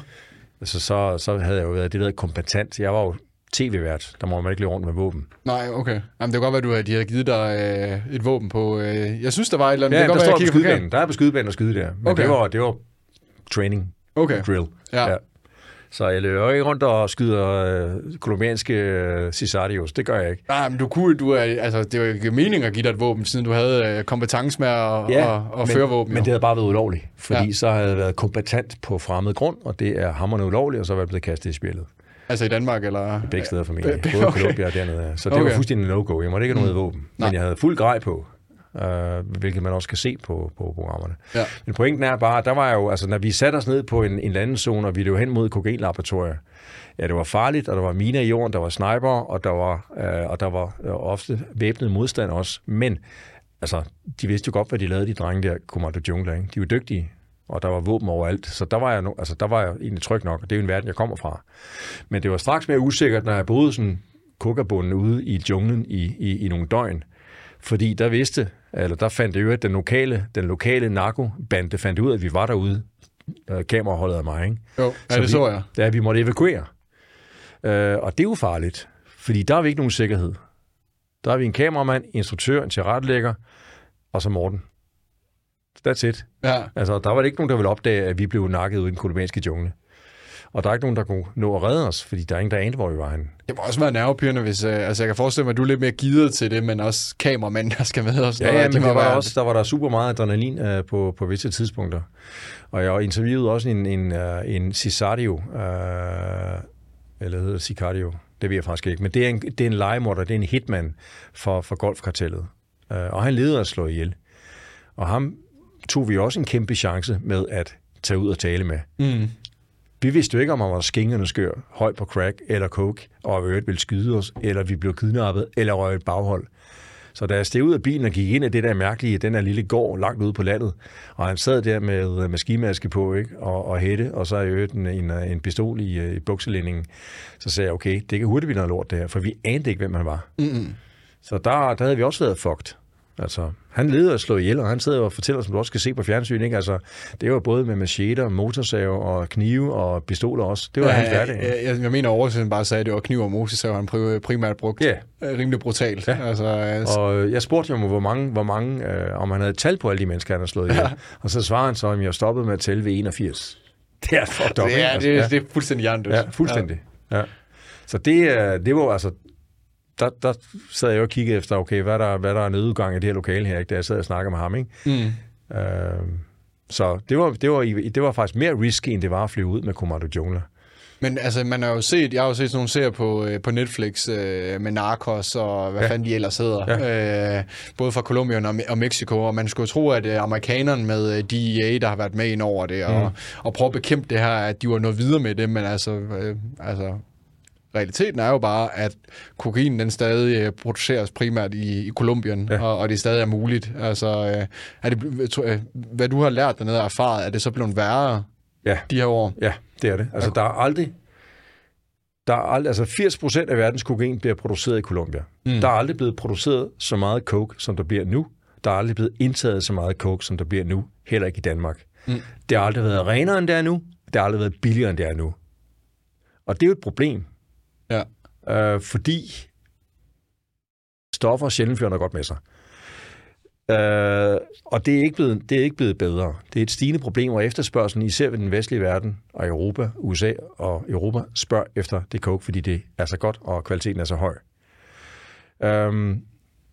Altså, så, så havde jeg jo været det, der kompetent. Jeg var jo tv-vært, der må man ikke løbe rundt med våben. nej, okay. Jamen, det kan godt være, at du havde, de havde givet dig øh, et våben på... Øh, jeg synes, der var et eller andet... Ja, det kan der godt står være, på skydebanen. Der er på skydebanen og skyde der. Men Okay. det, var, det var training, Okay. drill. Ja. Så jeg løber ikke rundt og skyder øh, kolumbianske øh, Cisarios. Det gør jeg ikke. Nej, men du kunne, du er, altså, det var ikke meningen at give dig et våben, siden du havde øh, kompetence med at, ja, at, at men, føre våben. Men jo. det havde bare været ulovligt, fordi Ja. ja. så havde jeg været kompetent på fremmed grund, og det er hammerende ulovligt, og så var jeg blevet kastet i spillet. Altså i Danmark, eller... Begge steder formentlig. Både okay. Colombia og dernede. Så det Okay. var fuldstændig no-go. Jeg måtte ikke have noget våben. Nej. Men jeg havde fuld grej på, øh, hvilket man også kan se på, på programmerne. Ja. Men pointen er bare, der var jo, altså når vi satte os ned på en, en landenzone, og vi løb hen mod kokainlaboratorier, ja, det var farligt, og der var miner i jorden, der var sniper, og der var, øh, og der var øh, ofte væbnet modstand også. Men altså, de vidste jo godt, hvad de lavede, de drenge der, Kommando Jungler, ikke? De var dygtige, og der var våben overalt. Så der var jeg, no, altså, der var jeg egentlig tryg nok, og det er jo en verden, jeg kommer fra. Men det var straks mere usikkert, når jeg boede sådan kukkerbunden ude i junglen i, i, i nogle døgn. Fordi der vidste, eller der fandt det jo, at den lokale, den lokale narkobande fandt ud af, at vi var derude. Kameraholdet af mig, ikke? Jo, ja, Så det vi- så jeg. Ja, vi måtte evakuere. Øh, og det er jo farligt, fordi der har vi ikke nogen sikkerhed. Der har vi en kameramand, instruktør, en tilrettelægger, og så Morten. That's it. Ja. Altså, der var det ikke nogen, der ville opdage, at vi blev nakket ude i den kolumbianske jungle. Og der er ikke nogen, der kunne nå at redde os, fordi der er ingen, der anede, hvor vi var henne. Det må også være nervepirrende, hvis... Øh, altså, jeg kan forestille mig, at du er lidt mere givet til det, men også kameramænd, der skal med os. Ja, ja, men der var, også, der var der super meget adrenalin uh, på, på visse tidspunkter. Og jeg interviewede også en, en, uh, en Cisario, uh, eller hedder det Sicario, det ved jeg faktisk ikke, men det er en, det er en legemorder, det er en hitman for, for golfkartellet. Uh, og han leder at slå ihjel. Og ham tog vi også en kæmpe chance med at tage ud og tale med. Mm. Vi vidste jo ikke, om han var skingerne skør, høj på crack eller coke, og øvrigt ville skyde os, eller vi blev kidnappet, eller røg et baghold. Så da jeg steg ud af bilen og gik ind i det der mærkelige, den der lille gård langt ude på landet, og han sad der med, med skimaske på ikke? Og, og hætte, og så i øvrigt en, en, en pistol i, i bukselændingen, så sagde jeg, okay, det kan hurtigt blive noget lort det her, for vi anede ikke, hvem han var. Mm-hmm. Så der, der havde vi også været fucked. Altså, han leder at slå ihjel, og han sidder og fortæller, som du også skal se på fjernsyn, ikke? Altså, det var både med macheter, motorsave og knive og pistoler også. Det var ja, hans hverdag. Jeg, jeg, jeg mener, oversætten bare sagde, at det var kniv og motorsave, han primært brugt. Ja. Rimelig brutalt. Ja. Altså, altså. Og jeg spurgte ham, hvor mange, hvor mange øh, om han havde tal på alle de mennesker, han havde slået ihjel. Ja. Og så svarede han så, at jeg stoppede med at tælle ved 81. Det er fucked up, det er, det, ja. det er fuldstændig hjernedødt. Ja, fuldstændig. Ja. Ja. Så det, det var altså, der, der sad jeg jo og kiggede efter, okay, hvad er der, hvad er der er nødudgang i det her lokale her, ikke? da jeg sad og snakkede med ham. Ikke? Mm. Øh, så det var, det, var, det var faktisk mere risky, end det var at flyve ud med Kommando Jungler. Men altså, man har jo set, jeg har jo set sådan nogle serier på, øh, på Netflix øh, med Narcos og hvad ja. fanden de ellers hedder. Ja. Øh, både fra Colombia og, og Mexico, og man skulle tro, at øh, amerikanerne med øh, DEA, der har været med ind over det, og, mm. og prøve at bekæmpe det her, at de var noget videre med det, men altså, øh, altså realiteten er jo bare, at kokain den stadig øh, produceres primært i, i Kolumbien, ja. og, og det stadig er muligt. Altså, øh, er det, øh, hvad du har lært dernede og erfaret, er det så blevet værre ja. de her år? Ja, det er det. Altså, der er aldrig... Der er aldrig, altså 80 procent af verdens kokain bliver produceret i Colombia. Mm. Der er aldrig blevet produceret så meget coke, som der bliver nu. Der er aldrig blevet indtaget så meget coke, som der bliver nu. Heller ikke i Danmark. Mm. Det har aldrig været renere, end det er nu. Det har aldrig været billigere, end det er nu. Og det er jo et problem. Øh, fordi stoffer sjældent fører noget godt med sig. Øh, og det er, ikke blevet, det er ikke blevet bedre. Det er et stigende problem, og efterspørgselen, især ved den vestlige verden, og Europa, USA og Europa, spørger efter det coke, fordi det er så godt, og kvaliteten er så høj. Øhm,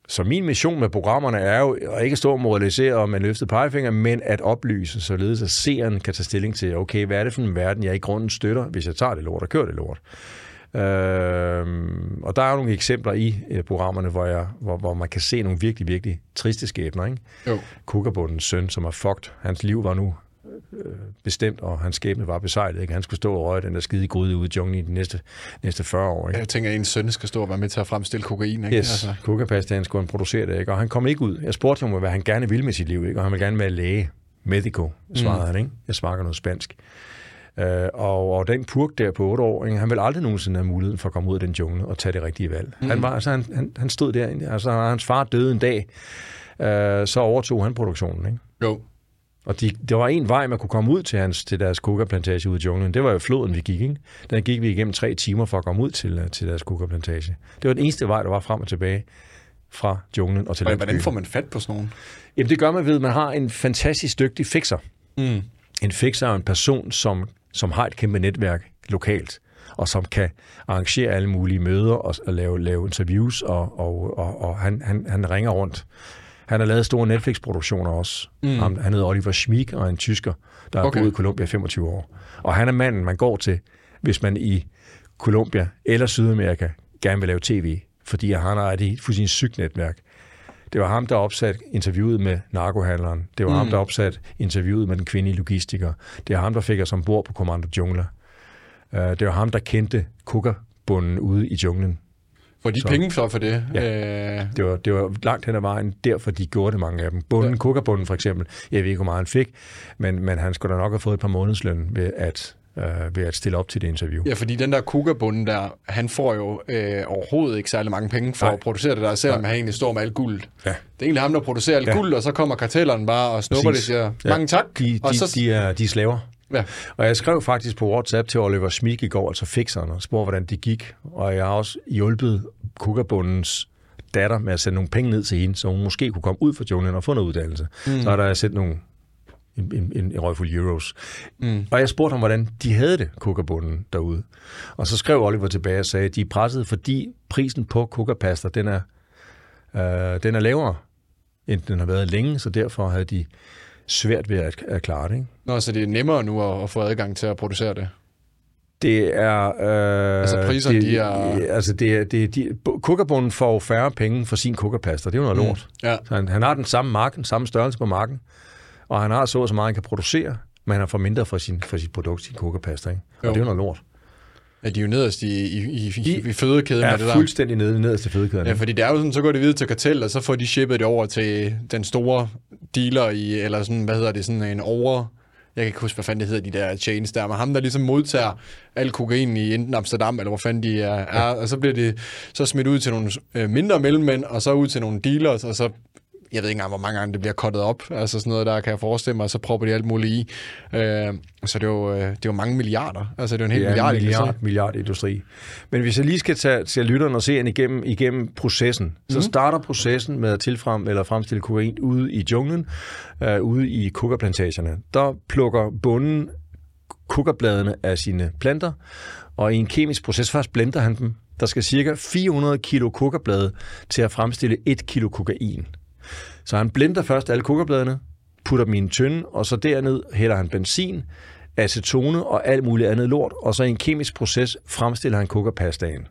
så min mission med programmerne er jo at ikke stå og moralisere med løftet pegefinger, men at oplyse, således at seeren kan tage stilling til, okay, hvad er det for en verden, jeg i grunden støtter, hvis jeg tager det lort og kører det lort. Øh, og der er nogle eksempler i øh, programmerne, hvor, jeg, hvor, hvor man kan se nogle virkelig, virkelig triste skæbner. Ikke? Jo. Kukkerbundens søn, som er fucked. Hans liv var nu øh, bestemt, og hans skæbne var besejlet. Ikke? Han skulle stå og røge den der skide gryde ude i junglen i de næste, næste 40 år. Ikke? Jeg tænker, at en søn skal stå og være med til at fremstille kokain. Ikke? Yes, altså. kukkerpastaen skulle han producere det, ikke? og han kom ikke ud. Jeg spurgte ham, hvad han gerne ville med sit liv, ikke? og han ville gerne være læge. Medico, svarede mm. han. Ikke? Jeg snakker noget spansk. Øh, og, og den purk der på 8 år, ikke, han vil aldrig nogensinde have muligheden for at komme ud af den jungle og tage det rigtige valg. Mm. Han, var, altså, han, han, han stod der, altså hans far døde en dag, øh, så overtog han produktionen. Ikke? Jo. Og de, der var en vej, man kunne komme ud til, hans, til deres kukkerplantage ude i junglen. Det var jo floden, vi gik. Ikke? Der gik vi igennem tre timer for at komme ud til, øh, til deres kukkerplantage. Det var den eneste vej, der var frem og tilbage fra junglen og til landsbyen. Hvordan får man fat på sådan nogen? Jamen det gør man ved, at man har en fantastisk dygtig fixer. Mm. En fixer er en person, som som har et kæmpe netværk lokalt, og som kan arrangere alle mulige møder og, og lave, lave interviews, og, og, og, og han, han, han ringer rundt. Han har lavet store Netflix-produktioner også. Mm. Han, han hedder Oliver Schmick, og er en tysker, der har okay. boet i Colombia 25 år. Og han er manden, man går til, hvis man i Colombia eller Sydamerika gerne vil lave tv, fordi han har et fuldstændig sygt netværk. Det var ham, der opsat interviewet med narkohandleren. Det var mm. ham, der opsat interviewet med den kvindelige logistiker. Det var ham, der fik os ombord på Kommando Jungler. Uh, det var ham, der kendte kukkerbunden ude i junglen. Får de så, penge så for det? Ja. Øh... Det, var, det var langt hen ad vejen, derfor de gjorde det mange af dem. Bunden, ja. kukkerbunden for eksempel, jeg ved ikke, hvor meget han fik, men, men han skulle da nok have fået et par månedsløn ved at øh, ved at stille op til det interview. Ja, fordi den der kugabunde der, han får jo øh, overhovedet ikke særlig mange penge for Nej. at producere det der, selvom Nej. han egentlig står med alt guld. Ja. Det er egentlig ham, der producerer alt ja. guld, og så kommer kartellerne bare og snupper Præcis. det og siger, mange ja. tak. De, og de, så... de, er, de er slaver. Ja. Og jeg skrev faktisk på WhatsApp til Oliver Schmik i går, altså fixeren, og spurgte, hvordan det gik. Og jeg har også hjulpet kugabundens datter med at sende nogle penge ned til hende, så hun måske kunne komme ud fra junglen og få noget uddannelse. Mm. Så har der sendt nogle en, en, en, en røgfuld euros. Mm. Og jeg spurgte ham, hvordan de havde det, kukkerbunden derude. Og så skrev Oliver tilbage og sagde, at de er presset, fordi prisen på kukkerpasta, den er, øh, den er lavere, end den har været længe, så derfor havde de svært ved at, at klare det. Ikke? Nå, så det er nemmere nu at, at få adgang til at producere det? Det er... Øh, altså priserne, det, de er... Altså, det er, det de, kukkerbunden får færre penge for sin kukkerpasta. Det er jo noget mm. lort. Ja. Så han, han har den samme marken, samme størrelse på marken og han har så så meget, han kan producere, men han får mindre for, sin, for sit produkt, sin kokapasta. Ikke? Og Jo. det er jo noget lort. Ja, de er jo nederst i, i, i, i, i fødekæden med det der. fuldstændig nede, nederst til fedekæden. Ja, fordi det er jo sådan, så går det videre til kartel, og så får de shippet det over til den store dealer i, eller sådan, hvad hedder det, sådan en over... Jeg kan ikke huske, hvad fanden det hedder, de der chains der, men ham, der ligesom modtager al kokain i enten Amsterdam, eller hvor fanden de er, er og så bliver det så smidt ud til nogle øh, mindre mellemmænd, og så ud til nogle dealers, og så jeg ved ikke engang, hvor mange gange det bliver kottet op, altså sådan noget der, kan jeg forestille mig, og så propper de alt muligt i. Øh, så det er, jo, øh, det er jo mange milliarder, altså det er jo en helt er milliard, milliard, milliard industri. Men hvis jeg lige skal tage til lytterne og se en igennem, igennem processen, mm. så starter processen med at tilfrem eller fremstille kokain ude i junglen, øh, ude i kokaplantagerne. Der plukker bunden kokabladene af sine planter, og i en kemisk proces først blender han dem. Der skal cirka 400 kilo kokablade til at fremstille 1 kilo kokain. Så han blender først alle kokabladene, putter dem i en tynde, og så derned hælder han benzin, acetone og alt muligt andet lort, og så i en kemisk proces fremstiller han kokapastaen.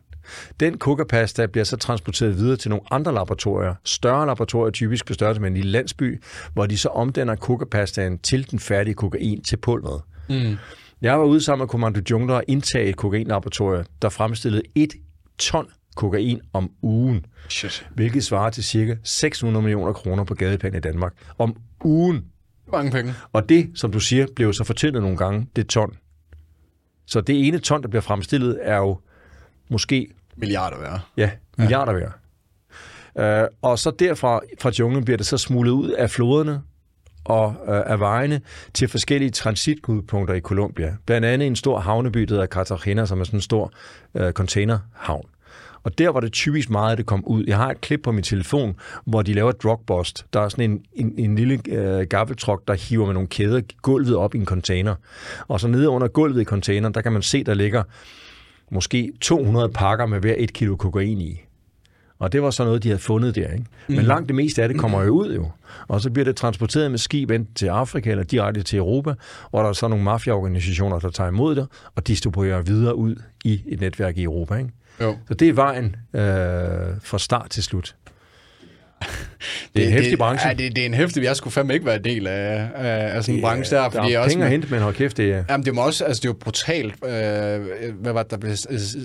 Den kokapasta bliver så transporteret videre til nogle andre laboratorier, større laboratorier typisk på størrelse med en lille landsby, hvor de så omdanner kokapastaen til den færdige kokain til pulveret. Mm. Jeg var ude sammen med Kommando Jungler og indtage et kokainlaboratorium, der fremstillede et ton kokain om ugen, Shit. hvilket svarer til cirka 600 millioner kroner på gadeplan i Danmark. Om ugen. Mange penge. Og det, som du siger, blev så fortyndet nogle gange, det ton. Så det ene ton, der bliver fremstillet, er jo måske Milliarder værd. ja, milliarder værd. Uh, og så derfra, fra junglen, bliver det så smuglet ud af floderne og uh, af vejene til forskellige transitknudpunkter i Colombia. Blandt andet en stor havneby, der hedder Cartagena, som er sådan en stor uh, containerhavn. Og der var det typisk meget, at det kom ud. Jeg har et klip på min telefon, hvor de laver et drugbust. Der er sådan en, en, en lille øh, gaffeltruck, der hiver med nogle kæder gulvet op i en container. Og så nede under gulvet i containeren, der kan man se, der ligger måske 200 pakker med hver et kilo kokain i. Og det var så noget, de havde fundet der. Ikke? Men langt det meste af det kommer jo ud jo. Og så bliver det transporteret med skib enten til Afrika eller direkte til Europa, hvor der er så nogle mafiaorganisationer, der tager imod det og distribuerer videre ud i et netværk i Europa. Ikke? Jo. Så det er vejen øh, fra start til slut. Det er en hæftig branche. Ja, det, det er en hæftig. Jeg skulle fandme ikke være en del af, af, af sådan en branche der, der fordi er jeg også... penge at hente, men hold kæft, det er... Jamen, det, må også, altså, det er jo brutalt. Øh, hvad var det, der blev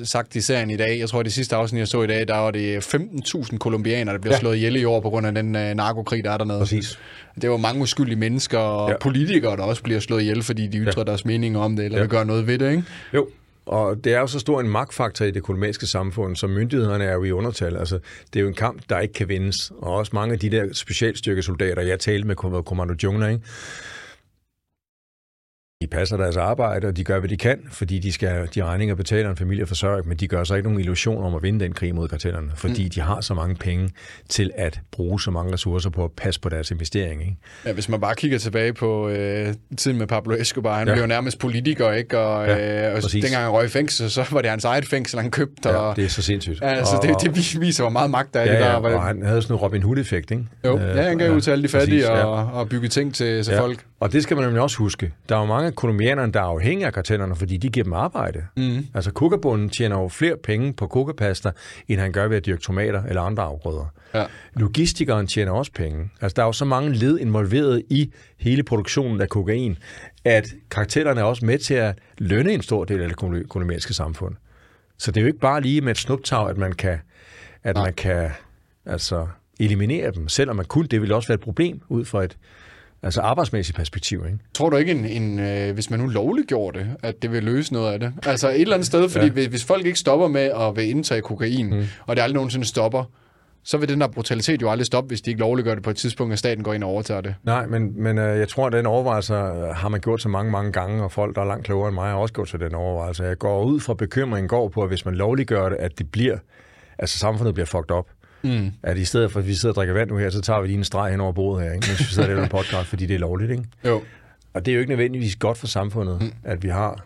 sagt i serien i dag? Jeg tror, det sidste afsnit, jeg så i dag, der var det 15.000 kolumbianere, der bliver Ja. slået ihjel i år på grund af den øh, narkokrig, der er dernede. Præcis. Det var mange uskyldige mennesker og Ja. politikere, der også bliver slået ihjel, fordi de ytrer ja. deres mening om det, eller ja. vil gøre noget ved det, ikke? Jo, og det er jo så stor en magtfaktor i det kolumbianske samfund, så myndighederne er jo i undertal. Altså, det er jo en kamp, der ikke kan vindes. Og også mange af de der specialstyrkesoldater, jeg talte med Kom- Kommando Jungler, ikke? De passer deres arbejde, og de gør, hvad de kan, fordi de skal de regninger betaler en familie forsørge, men de gør sig ikke nogen illusion om at vinde den krig mod kartellerne, fordi mm. de har så mange penge til at bruge så mange ressourcer på at passe på deres investering. Ikke? Ja, hvis man bare kigger tilbage på øh, tiden med Pablo Escobar, han Ja. ja. blev jo nærmest politiker, ikke? Og, Ja, øh, og præcis. dengang han røg i fængsel, så var det hans eget fængsel, han købte. Ja, og, det er så sindssygt. altså, Og- det, det viser, hvor meget magt der er i Ja, det der. ja, og han havde sådan en Robin Hood-effekt, ikke? Jo, Øh, ja, han gav ud til alle de fattige præcis, ja. og, og bygge ting til, til Ja, folk. Og det skal man nemlig også huske. Der er jo mange kolumbianere, der er afhængige af kartellerne, fordi de giver dem arbejde. Mm. Altså kokabunden tjener jo flere penge på kokapasta, end han gør ved at dyrke tomater eller andre afgrøder. Ja. Logistikeren tjener også penge. Altså der er jo så mange led involveret i hele produktionen af kokain, at kartellerne er også med til at lønne en stor del af det kolum- kolumbianske samfund. Så det er jo ikke bare lige med et snuptag, at man kan, at man kan altså, eliminere dem, selvom man kunne. Det ville også være et problem ud fra et altså arbejdsmæssigt perspektiv. Ikke? Tror du ikke, en, en, øh, hvis man nu lovliggjorde det, at det vil løse noget af det? Altså et eller andet sted, fordi Ja. hvis, hvis folk ikke stopper med at vil indtage kokain, mm. og det aldrig nogensinde stopper, så vil den der brutalitet jo aldrig stoppe, hvis de ikke lovliggør det på et tidspunkt, at staten går ind og overtager det. Nej, men, men øh, jeg tror, at den overvejelse har man gjort så mange, mange gange, og folk, der er langt klogere end mig, har også gjort sig den overvejelse. Jeg går ud fra bekymringen går på, at hvis man lovliggør det, at det bliver, altså samfundet bliver fucked up. Mm. At i stedet for, at vi sidder og drikker vand nu her, så tager vi lige en streg hen over bordet her, ikke? mens vi sidder og laver en podcast, fordi det er lovligt. Ikke? Jo. Og det er jo ikke nødvendigvis godt for samfundet, mm. at vi har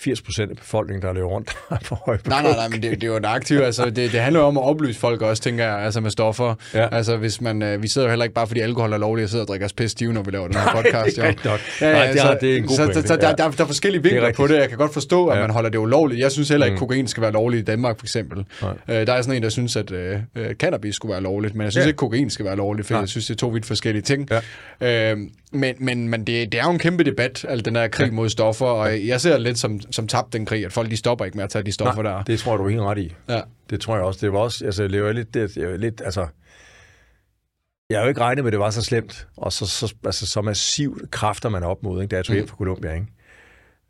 80 procent af befolkningen, der løber rundt [LAUGHS] på Nej, nej, nej, men det, det er jo en aktiv, altså det, det handler jo om at oplyse folk også, tænker jeg, altså med stoffer. Ja. Altså hvis man, øh, vi sidder jo heller ikke bare, fordi alkohol er lovligt, og sidder og drikker os pisse stive, når vi laver den her podcast. det er jo. nok. Nej, det er- så, det er en god så, så, så der, ja. der, der, er forskellige vinkler på det. Jeg kan godt forstå, at Ja. man holder det ulovligt. Jeg synes heller ikke, at kokain skal være lovligt i Danmark, for eksempel. Nej. Øh, der er sådan en, der synes, at øh, øh, cannabis skulle være lovligt, men jeg synes Ja. ikke, kokain skal være lovligt, for Nej. jeg synes, det er to vidt forskellige ting. Ja. Øh, Men, men, men det, det er jo en kæmpe debat, al den der krig ja. mod stoffer, og jeg ser det lidt som, som tabt den krig, at folk de stopper ikke med at tage de stoffer Nej, der. det tror jeg, du er helt ret i. Ja. Det tror jeg også. Det var også, altså, det var lidt, det, det var lidt, altså, jeg har jo ikke regnet med, at det var så slemt, og så, så, altså, så massivt kræfter man op mod, ikke? da jeg tog hjem fra Colombia, ikke?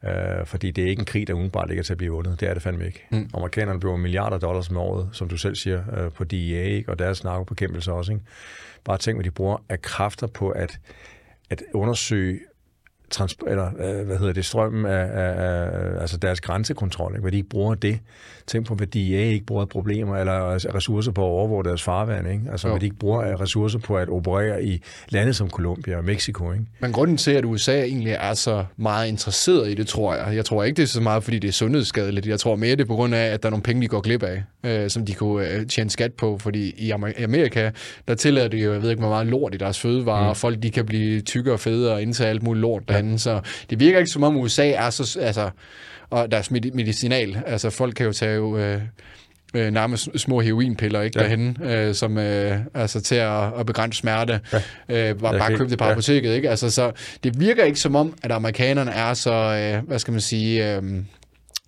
Uh, fordi det er ikke en krig, der udenbart ligger til at blive vundet. Det er det fandme ikke. Mm. Amerikanerne bruger milliarder dollars om året, som du selv siger, uh, på DEA, ikke? og deres narkobekæmpelse også. Ikke? Bare tænk, hvad de bruger af kræfter på at, at undersøge transport, eller, øh, hvad hedder det, strømmen af, af, af altså deres grænsekontrol, ikke? hvad de ikke bruger det. Tænk på, hvad de ikke bruger problemer, eller ressourcer på at overvåge deres farvand, ikke? altså jo. hvad de ikke bruger af ressourcer på at operere i lande som Colombia og Mexico. Ikke? Men grunden til, at USA egentlig er så meget interesseret i det, tror jeg, jeg tror ikke, det er så meget, fordi det er sundhedsskadeligt. Jeg tror mere, det er på grund af, at der er nogle penge, de går glip af, øh, som de kunne øh, tjene skat på, fordi i Amerika, der tillader de jo, jeg ved ikke, hvor meget lort i deres fødevarer, mm. og folk de kan blive tykkere og federe og indtage alt muligt lort derinde, ja. så det virker ikke som om USA er så, altså, og deres medicinal, altså folk kan jo tage øh, øh, nærmest små heroinpiller ikke, ja. derhen, øh, som øh, altså til at, at begrænse smerte, ja. øh, bare, bare købe det på ja. apoteket. Ikke? Altså, så det virker ikke som om, at amerikanerne er så, øh, hvad skal man sige... Øh,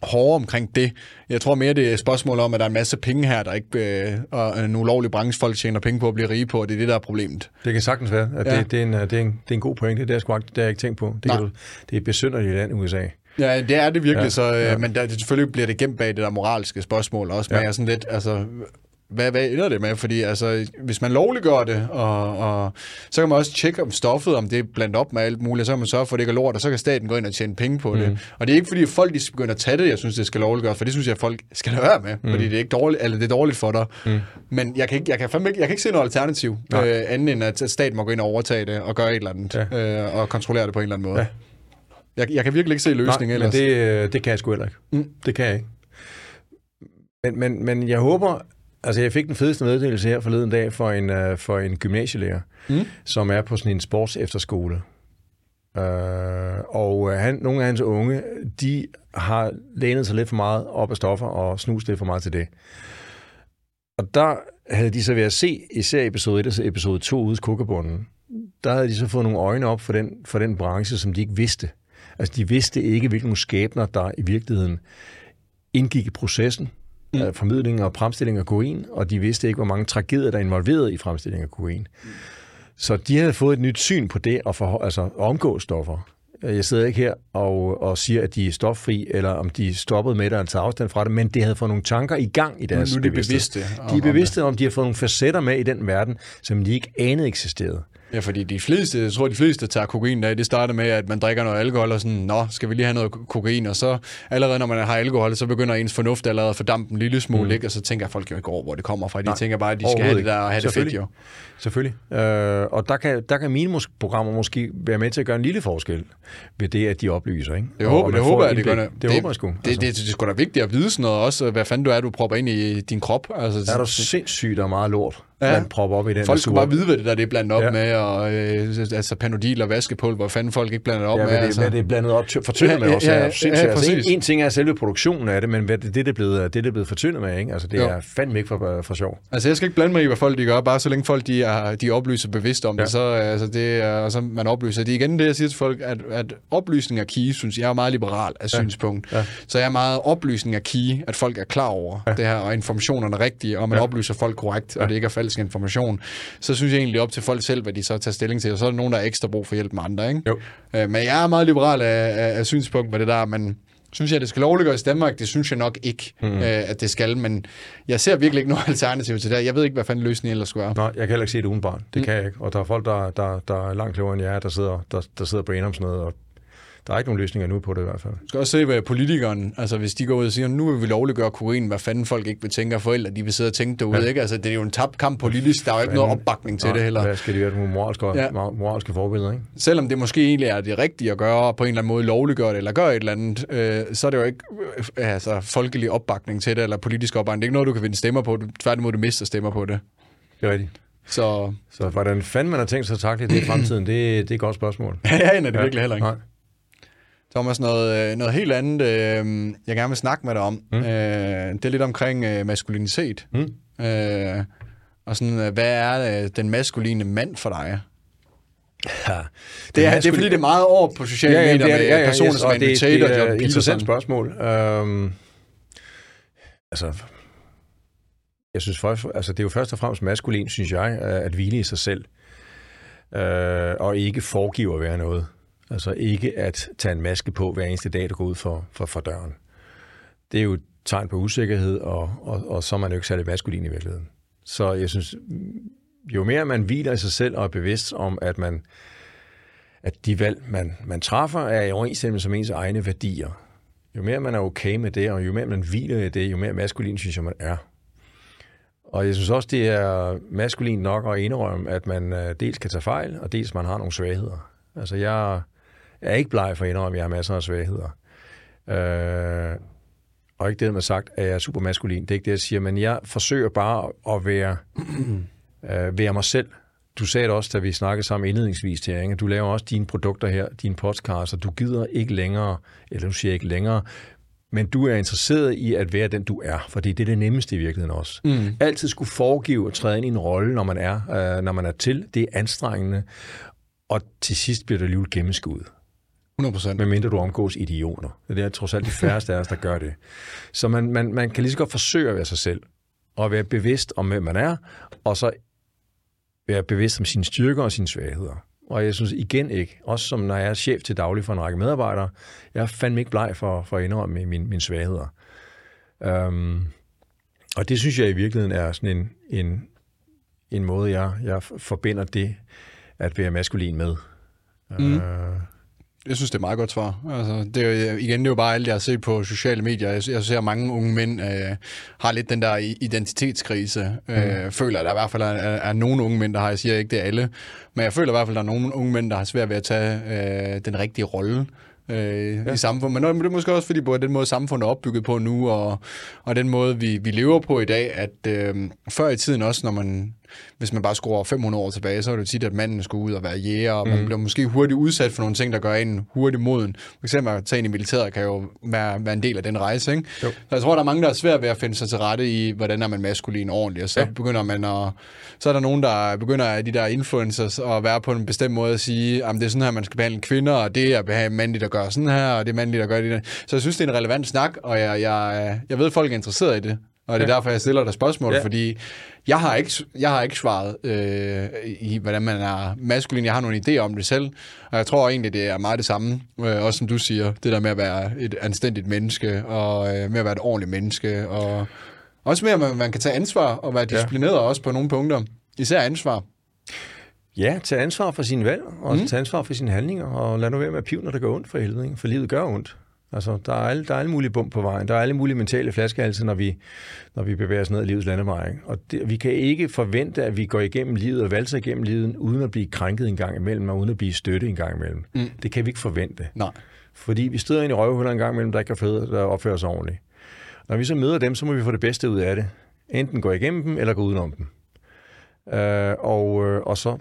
hårde omkring det. Jeg tror mere, det er et spørgsmål om, at der er en masse penge her, der ikke øh, og nogle ulovlige branchefolk tjener penge på at blive rige på, og det er det, der er problemet. Det kan sagtens være. At ja. det, det, er en, det, er en, det er en god point. Det er, det, det har jeg ikke tænkt på. Det, kan du, det er besynderligt land i USA. Ja, det er det virkelig, ja, så, øh, ja. men der, det, selvfølgelig bliver det gemt bag det der moralske spørgsmål også, men ja. jeg er sådan lidt, altså, hvad, hvad ender det med? Fordi altså, hvis man lovliggør det, og, og, så kan man også tjekke om stoffet, om det er blandt op med alt muligt, så kan man sørge for, at det ikke er lort, og så kan staten gå ind og tjene penge på mm. det. Og det er ikke fordi, at folk de skal begynde at tage det, jeg synes, det skal lovliggøres, for det synes jeg, folk skal lade være med, mm. fordi det er, ikke dårligt, eller det er dårligt for dig. Mm. Men jeg kan, ikke, jeg, kan fandme ikke, jeg kan ikke se noget alternativ, øh, andet end at, at staten må gå ind og overtage det, og gøre et eller andet, ja. øh, og kontrollere det på en eller anden måde. Ja. Jeg, jeg kan virkelig ikke se løsningen Nej, ellers. men det, øh, det kan jeg sgu heller ikke. Mm. Det kan jeg ikke. Men, men, men jeg håber, altså jeg fik den fedeste meddelelse her forleden dag for en, uh, for en gymnasielærer, mm. som er på sådan en sports efterskole. Uh, og han, nogle af hans unge, de har lænet sig lidt for meget op af stoffer og snust lidt for meget til det. Og der havde de så ved at se især episode 1 og episode 2 ude i kukkerbunden, der havde de så fået nogle øjne op for den, for den branche, som de ikke vidste. Altså, de vidste ikke, hvilke skæbner, der i virkeligheden indgik i processen, mm. af formidling og fremstilling af kokain, og de vidste ikke, hvor mange tragedier, der er involveret i fremstilling af kokain. Mm. Så de havde fået et nyt syn på det at for, altså, omgå stoffer. Jeg sidder ikke her og, og siger, at de er stoffri, eller om de stoppede med det og tager afstand fra det, men det havde fået nogle tanker i gang i deres nu, er de bevidste. De er bevidste om, de har fået nogle facetter med i den verden, som de ikke anede eksisterede. Ja, fordi de fleste, jeg tror, de fleste tager kokain af. Det starter med, at man drikker noget alkohol, og sådan, nå, skal vi lige have noget kokain? Og så allerede, når man har alkohol, så begynder ens fornuft allerede at fordampe en lille smule, mm. ikke? Og så tænker folk jo ikke over, hvor det kommer fra. De Nej, tænker bare, at de skal have det der og have det fedt, jo. Selvfølgelig. Øh, og der kan, der kan mine programmer måske være med til at gøre en lille forskel ved det, at de oplyser. Ikke? Det håber, det håber jeg, det gør det. Det, håber jeg sgu. Det, altså. det, det, det, er sgu da vigtigt at vide sådan noget også, hvad fanden du er, du propper ind i din krop. Altså, er du sindssygt og meget lort ja. man propper op i den. Folk skal bare vide, hvad det der det er blandet op ja. med, og øh, altså panodil og vaskepulver, hvor fanden folk ikke blandet op ja, med. Det, altså. Hvad det er blandet op til, fortyndet ja, med også. Ja, ja, ja, ja, altså, en, en, ting er selve produktionen af det, men hvad det, det, er blevet, det, er blevet fortyndet med, ikke? Altså, det jo. er fandme ikke for, for sjov. Altså, jeg skal ikke blande mig i, hvad folk de gør, bare så længe folk de, er, de oplyser bevidst om ja. det, så, altså, det er, så man oplyser. Det er igen det, jeg siger til folk, at, at oplysning er key, synes jeg er meget liberal af ja. synspunkt. Ja. Så jeg er meget oplysning er key, at folk er klar over ja. det her, og informationerne er rigtige, og man ja. oplyser folk korrekt, ja. og det ikke er falsk information så synes jeg egentlig op til folk selv, hvad de så tager stilling til, og så er der nogen, der er ekstra brug for hjælp med andre. Ikke? Jo. Øh, men jeg er meget liberal af, af, af synspunkt med det der, men synes jeg, at det skal lovliggøres i Danmark? Det synes jeg nok ikke, mm. øh, at det skal, men jeg ser virkelig ikke noget [LAUGHS] alternativ til det. Jeg ved ikke, hvad fanden løsningen ellers skulle være. Nej, jeg kan heller ikke se det uden barn. Det mm. kan jeg ikke. Og der er folk, der, der, der er langt klogere end jeg der sidder, der, der sidder på en om sådan noget, og der er ikke nogen løsninger nu på det i hvert fald. Du skal også se, hvad politikeren, altså hvis de går ud og siger, nu vil vi lovliggøre kokain, hvad fanden folk ikke vil tænke, og forældre de vil sidde og tænke derude, ja. ikke? Altså det er jo en tabt kamp politisk, der er jo ikke noget opbakning til Nej, det heller. Hvad skal de være nogle moralske, ja. moralske forbilleder, ikke? Selvom det måske egentlig er det rigtige at gøre, på en eller anden måde lovliggøre det, eller gøre et eller andet, øh, så er det jo ikke øh, altså, folkelig opbakning til det, eller politisk opbakning. Det er ikke noget, du kan vinde stemmer på. Tværtimod, du mister stemmer på det. Det er rigtigt. Så, så hvordan fanden man har tænkt sig at takle det i fremtiden, det, det er et godt spørgsmål. [LAUGHS] ja, aner det ja. virkelig heller ikke. Nej. Thomas, noget, øh, noget helt andet, øh, jeg gerne vil snakke med dig om. Mm. Øh, det er lidt omkring øh, maskulinitet. Mm. Øh, og sådan, øh, hvad er øh, den maskuline mand for dig? det, er, det er fordi, det er meget over på sociale ja, ja, medier med ja, ja, personer, yes, som er invitator. Det, det er et interessant spørgsmål. Um, altså, jeg synes, for, altså, det er jo først og fremmest maskulin, synes jeg, at hvile i sig selv, øh, og ikke foregive at være noget. Altså ikke at tage en maske på hver eneste dag, der går ud for, for, for døren. Det er jo et tegn på usikkerhed, og, og, og så er man jo ikke særlig maskulin i virkeligheden. Så jeg synes, jo mere man hviler i sig selv og er bevidst om, at man at de valg, man, man træffer, er i overensstemmelse med ens egne værdier. Jo mere man er okay med det, og jo mere man hviler i det, jo mere maskulin synes jeg, man er. Og jeg synes også, det er maskulin nok at indrømme, at man øh, dels kan tage fejl, og dels man har nogle svagheder. Altså, jeg er ikke bleg for at indrømme, at jeg har masser af svagheder. Øh, og ikke det med sagt, at jeg er super maskulin. Det er ikke det, jeg siger, men jeg forsøger bare at være, [CLEARS THROAT] øh, være mig selv. Du sagde det også, da vi snakkede sammen indledningsvis til, Inge. Du laver også dine produkter her, dine podcasts, og du gider ikke længere, eller du siger ikke længere, men du er interesseret i at være den, du er, fordi det er det nemmeste i virkeligheden også. Mm. Altid skulle foregive at træde ind i en rolle, når man er, øh, når man er til, det er anstrengende, og til sidst bliver det alligevel gennemskuddet. 100%. Medmindre du omgås idioter. Det er trods alt de færreste af os, der gør det. Så man, man, man kan lige så godt forsøge at være sig selv, og være bevidst om, hvem man er, og så være bevidst om sine styrker og sine svagheder. Og jeg synes igen ikke, også som når jeg er chef til daglig for en række medarbejdere, jeg er fandme ikke bleg for, for at indrømme mine, mine svagheder. Um, og det synes jeg i virkeligheden er sådan en, en, en måde, jeg, jeg forbinder det at være maskulin med. Mm. Uh, jeg synes, det er meget godt svar. Altså, det er, igen, det er jo bare alt, jeg har set på sociale medier. Jeg, jeg ser, at mange unge mænd øh, har lidt den der identitetskrise. Mm. Øh, føler, at der i hvert fald er, er, er nogle unge mænd, der har, jeg siger ikke, det er alle, men jeg føler i hvert fald, at der er nogle unge mænd, der har svært ved at tage øh, den rigtige rolle øh, ja. i samfundet. Men det er måske også, fordi på den måde, samfundet er opbygget på nu, og, og den måde, vi, vi lever på i dag, at øh, før i tiden også, når man hvis man bare skruer 500 år tilbage, så er det jo tit, at manden skulle ud og være jæger, og man mm. bliver måske hurtigt udsat for nogle ting, der gør en hurtigt moden. For eksempel at tage ind i militæret kan jo være, være en del af den rejse. Ikke? Så jeg tror, der er mange, der er svært ved at finde sig til rette i, hvordan er man maskulin ordentligt, og så ja. begynder man at... Så er der nogen, der begynder de der influencers at være på en bestemt måde at sige, at det er sådan her, man skal behandle kvinder, og det er mandligt at gøre sådan her, og det er mandligt at gøre det. Så jeg synes, det er en relevant snak, og jeg, jeg, jeg ved, at folk er interesseret i det. Og det er ja. derfor, jeg stiller dig spørgsmål, ja. fordi jeg har ikke, jeg har ikke svaret øh, i, hvordan man er maskulin. Jeg har nogle idéer om det selv, og jeg tror egentlig, det er meget det samme. Øh, også som du siger, det der med at være et anstændigt menneske, og øh, med at være et ordentligt menneske, og også med, at man, man kan tage ansvar og være disciplineret ja. også på nogle punkter. Især ansvar. Ja, tage ansvar for sine valg, og mm. tage ansvar for sine handlinger, og lad nu være med at pive, når det går ondt for helvede, for livet gør ondt. Altså, der er, alle, der er alle mulige bump på vejen. Der er alle mulige mentale flaskehalse, når vi, når vi bevæger os ned ad livets landevej. Og det, vi kan ikke forvente, at vi går igennem livet og valser igennem livet, uden at blive krænket en gang imellem, og uden at blive støttet en gang imellem. Mm. Det kan vi ikke forvente. Nej. Fordi vi støder ind i røvhuller en gang imellem, der ikke fede, der opfører sig ordentligt. Når vi så møder dem, så må vi få det bedste ud af det. Enten gå igennem dem, eller gå udenom dem. Øh, og, øh, og så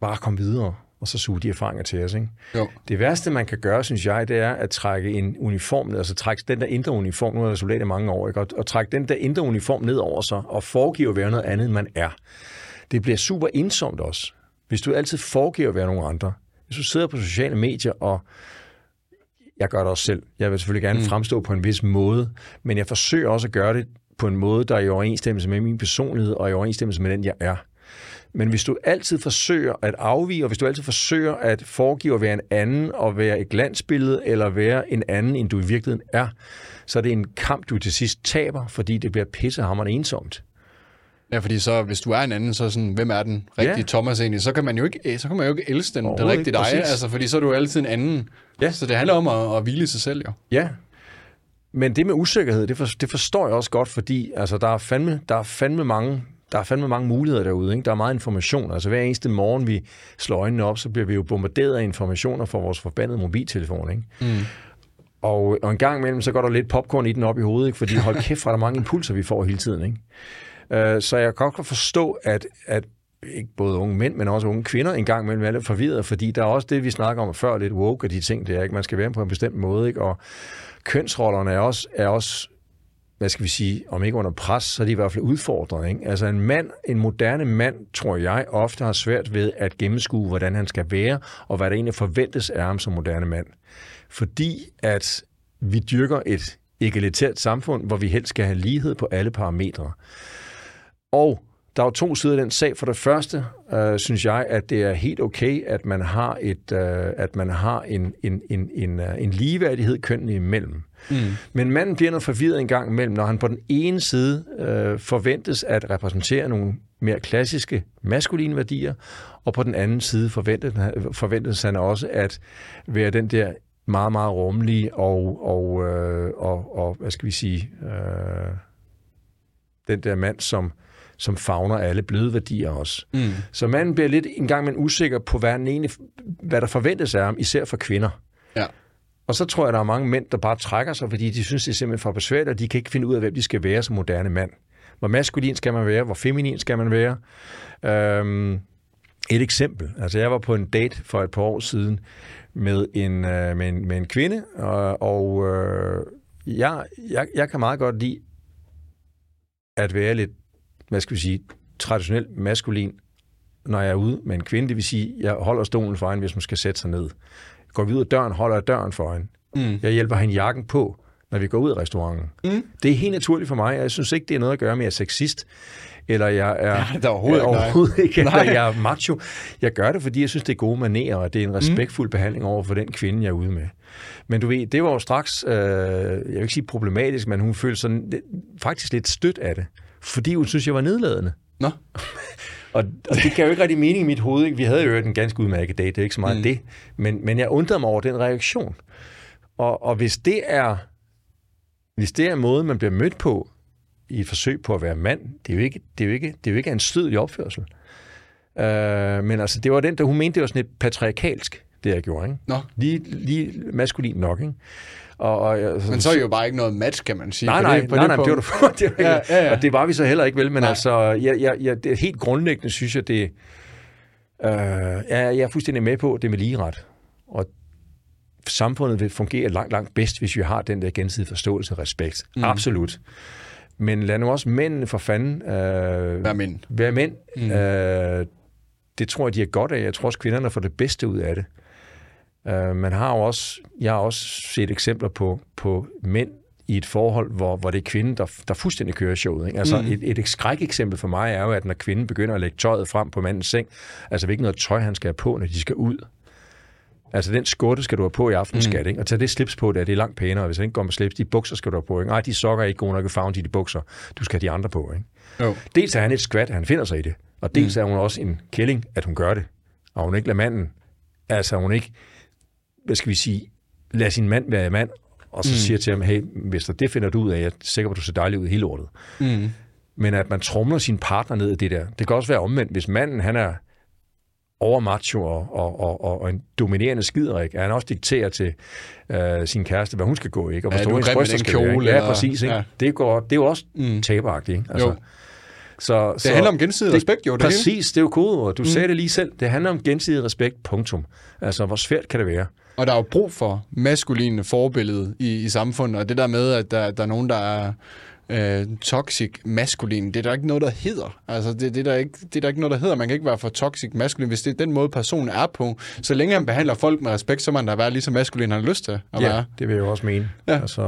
bare komme videre og så suge de erfaringer til os. Ikke? Jo. Det værste, man kan gøre, synes jeg, det er at trække en uniform ned, altså trække den der indre uniform, nu er der soldat i mange år, ikke? Og, og trække den der indre uniform ned over sig, og foregive at være noget andet, end man er. Det bliver super ensomt også, hvis du altid foregiver at være nogen andre. Hvis du sidder på sociale medier og jeg gør det også selv. Jeg vil selvfølgelig gerne mm. fremstå på en vis måde, men jeg forsøger også at gøre det på en måde, der er i overensstemmelse med min personlighed og i overensstemmelse med den, jeg er. Men hvis du altid forsøger at afvige, og hvis du altid forsøger at foregive at være en anden, og være et glansbillede, eller være en anden, end du i virkeligheden er, så er det en kamp, du til sidst taber, fordi det bliver pissehammerende ensomt. Ja, fordi så, hvis du er en anden, så sådan, hvem er den rigtige ja. Thomas egentlig? Så kan man jo ikke, så kan man jo ikke elske den, den rigtige dig, altså, fordi så er du altid en anden. Ja. Så det handler om at, at hvile sig selv, jo. Ja, men det med usikkerhed, det, for, det forstår jeg også godt, fordi altså, der, er fandme, der er fandme mange der er fandme mange muligheder derude. Ikke? Der er meget information. Altså hver eneste morgen, vi slår øjnene op, så bliver vi jo bombarderet af informationer fra vores forbandede mobiltelefon. Ikke? Mm. Og, og en gang imellem, så går der lidt popcorn i den op i hovedet, ikke? fordi [LAUGHS] hold kæft, for der er mange impulser, vi får hele tiden. Ikke? Uh, så jeg kan godt forstå, at, at ikke både unge mænd, men også unge kvinder en gang imellem er lidt forvirret, fordi der er også det, vi snakker om før, lidt woke og de ting, det er, ikke? man skal være på en bestemt måde, ikke? og kønsrollerne er også, er også hvad skal vi sige, om ikke under pres, så er de i hvert fald udfordret. Ikke? Altså en mand, en moderne mand, tror jeg, ofte har svært ved at gennemskue, hvordan han skal være, og hvad der egentlig forventes af ham som moderne mand. Fordi at vi dyrker et egalitært samfund, hvor vi helst skal have lighed på alle parametre. Og der er jo to sider af den sag. For det første øh, synes jeg, at det er helt okay, at man har et, øh, at man har en, en, en, en, øh, en ligeværdighed kønnene imellem. Mm. Men manden bliver noget forvirret en gang imellem, når han på den ene side øh, forventes at repræsentere nogle mere klassiske maskuline værdier, og på den anden side forventes, forventes han også at være den der meget, meget rummelige og, og, øh, og, og hvad skal vi sige, øh, den der mand, som, som fagner alle bløde værdier også. Mm. Så manden bliver lidt en gang men usikker på, hvad, egentlig, hvad der forventes af ham, især for kvinder. Ja. Og så tror jeg, der er mange mænd, der bare trækker sig, fordi de synes, det er simpelthen for besværligt, og de kan ikke finde ud af, hvem de skal være som moderne mand. Hvor maskulin skal man være? Hvor feminin skal man være? Øhm, et eksempel. Altså, jeg var på en date for et par år siden med en, øh, med en, med en kvinde, og, og øh, jeg, jeg, jeg kan meget godt lide at være lidt, hvad skal vi sige, traditionelt maskulin, når jeg er ude med en kvinde. Det vil sige, jeg holder stolen for hende, hvis hun skal sætte sig ned. Går vi ud af døren, holder jeg døren for hende. Mm. Jeg hjælper hende jakken på, når vi går ud af restauranten. Mm. Det er helt naturligt for mig. Jeg synes ikke, det er noget at gøre med, at jeg er sexist, eller jeg er, ja, der er overhovedet, er overhovedet ikke, eller jeg er macho. Jeg gør det, fordi jeg synes, det er gode manerer, og det er en respektfuld mm. behandling over for den kvinde, jeg er ude med. Men du ved, det var jo straks, øh, jeg vil ikke sige problematisk, men hun følte sådan, faktisk lidt stødt af det, fordi hun synes, jeg var nedladende. Nå. [LAUGHS] Og, og det kan jo ikke rigtig mening i mit hoved. Ikke? Vi havde jo en ganske udmærket date, det er ikke så meget mm. det. Men, men jeg undrede mig over den reaktion. Og, og hvis det er hvis det er måden, man bliver mødt på i et forsøg på at være mand, det er jo ikke, det er jo ikke, det er jo ikke en stødelig opførsel. Uh, men altså, det var den, der hun mente, det var sådan et patriarkalsk, det jeg gjorde. Ikke? Nå. Lige, lige maskulin nok, ikke? Og, og, altså, men så er jo bare ikke noget match, kan man sige. Nej, nej, det, nej, nej, det var det, det var, ja, ja, ja. Og det var vi så heller ikke, vel? Men nej. altså, jeg, jeg, jeg, det helt grundlæggende synes jeg, det, øh, jeg, jeg er fuldstændig med på det med ligeret. Og samfundet vil fungere langt, langt bedst, hvis vi har den der gensidige forståelse og respekt. Mm. Absolut. Men lad nu også mændene for fanden... Øh, være mænd. Være mænd. Mm. Øh, det tror jeg, de er godt af. Jeg tror også, kvinderne får det bedste ud af det. Øh, man har jo også, jeg har også set eksempler på, på mænd i et forhold, hvor, hvor det er kvinden, der, der fuldstændig kører showet. Ikke? Altså mm. et, et skræk eksempel for mig er jo, at når kvinden begynder at lægge tøjet frem på mandens seng, altså hvilken noget tøj han skal have på, når de skal ud. Altså den skjorte skal du have på i aften, mm. skat, ikke? Og tage det slips på, der, det er langt pænere. Hvis han ikke går med slips, de bukser skal du have på, ikke? Nej, de sokker er ikke gode nok i farven, de, de bukser. Du skal have de andre på, ikke? Jo. Dels er han et skvat, han finder sig i det. Og dels mm. er hun også en kælling, at hun gør det. Og hun ikke lader manden, altså hun ikke hvad skal vi sige, lad sin mand være mand, og så mm. siger til ham, hey, hvis det finder du ud af, jeg er sikker på, at du ser dejlig ud hele året. Mm. Men at man trumler sin partner ned i det der. Det kan også være omvendt. Hvis manden, han er over macho og, og, og, og en dominerende skiderik, er han også dikterer til øh, sin kæreste, hvad hun skal gå, ikke? Og ja, du er med den kjole. Ja, præcis. Ikke? Ja. Det, går, det er jo også mm. taberagtigt. Ikke? Altså, jo. Så, det så, handler om gensidig det, respekt, jo. Det præcis, hele. det er jo kodeord. Du mm. sagde det lige selv. Det handler om gensidig respekt, punktum. Altså, hvor svært kan det være? Og der er jo brug for maskuline forbillede i, i samfundet, og det der med, at der, der er nogen, der er øh, toxic maskulin, det er der ikke noget, der hedder. Altså, det, det, er der ikke, det er der ikke noget, der hedder. Man kan ikke være for toxic maskulin, hvis det er den måde, personen er på. Så længe han behandler folk med respekt, så må man da være lige så maskulin, han har lyst til at ja, være. det vil jeg jo også mene. Ja. Altså,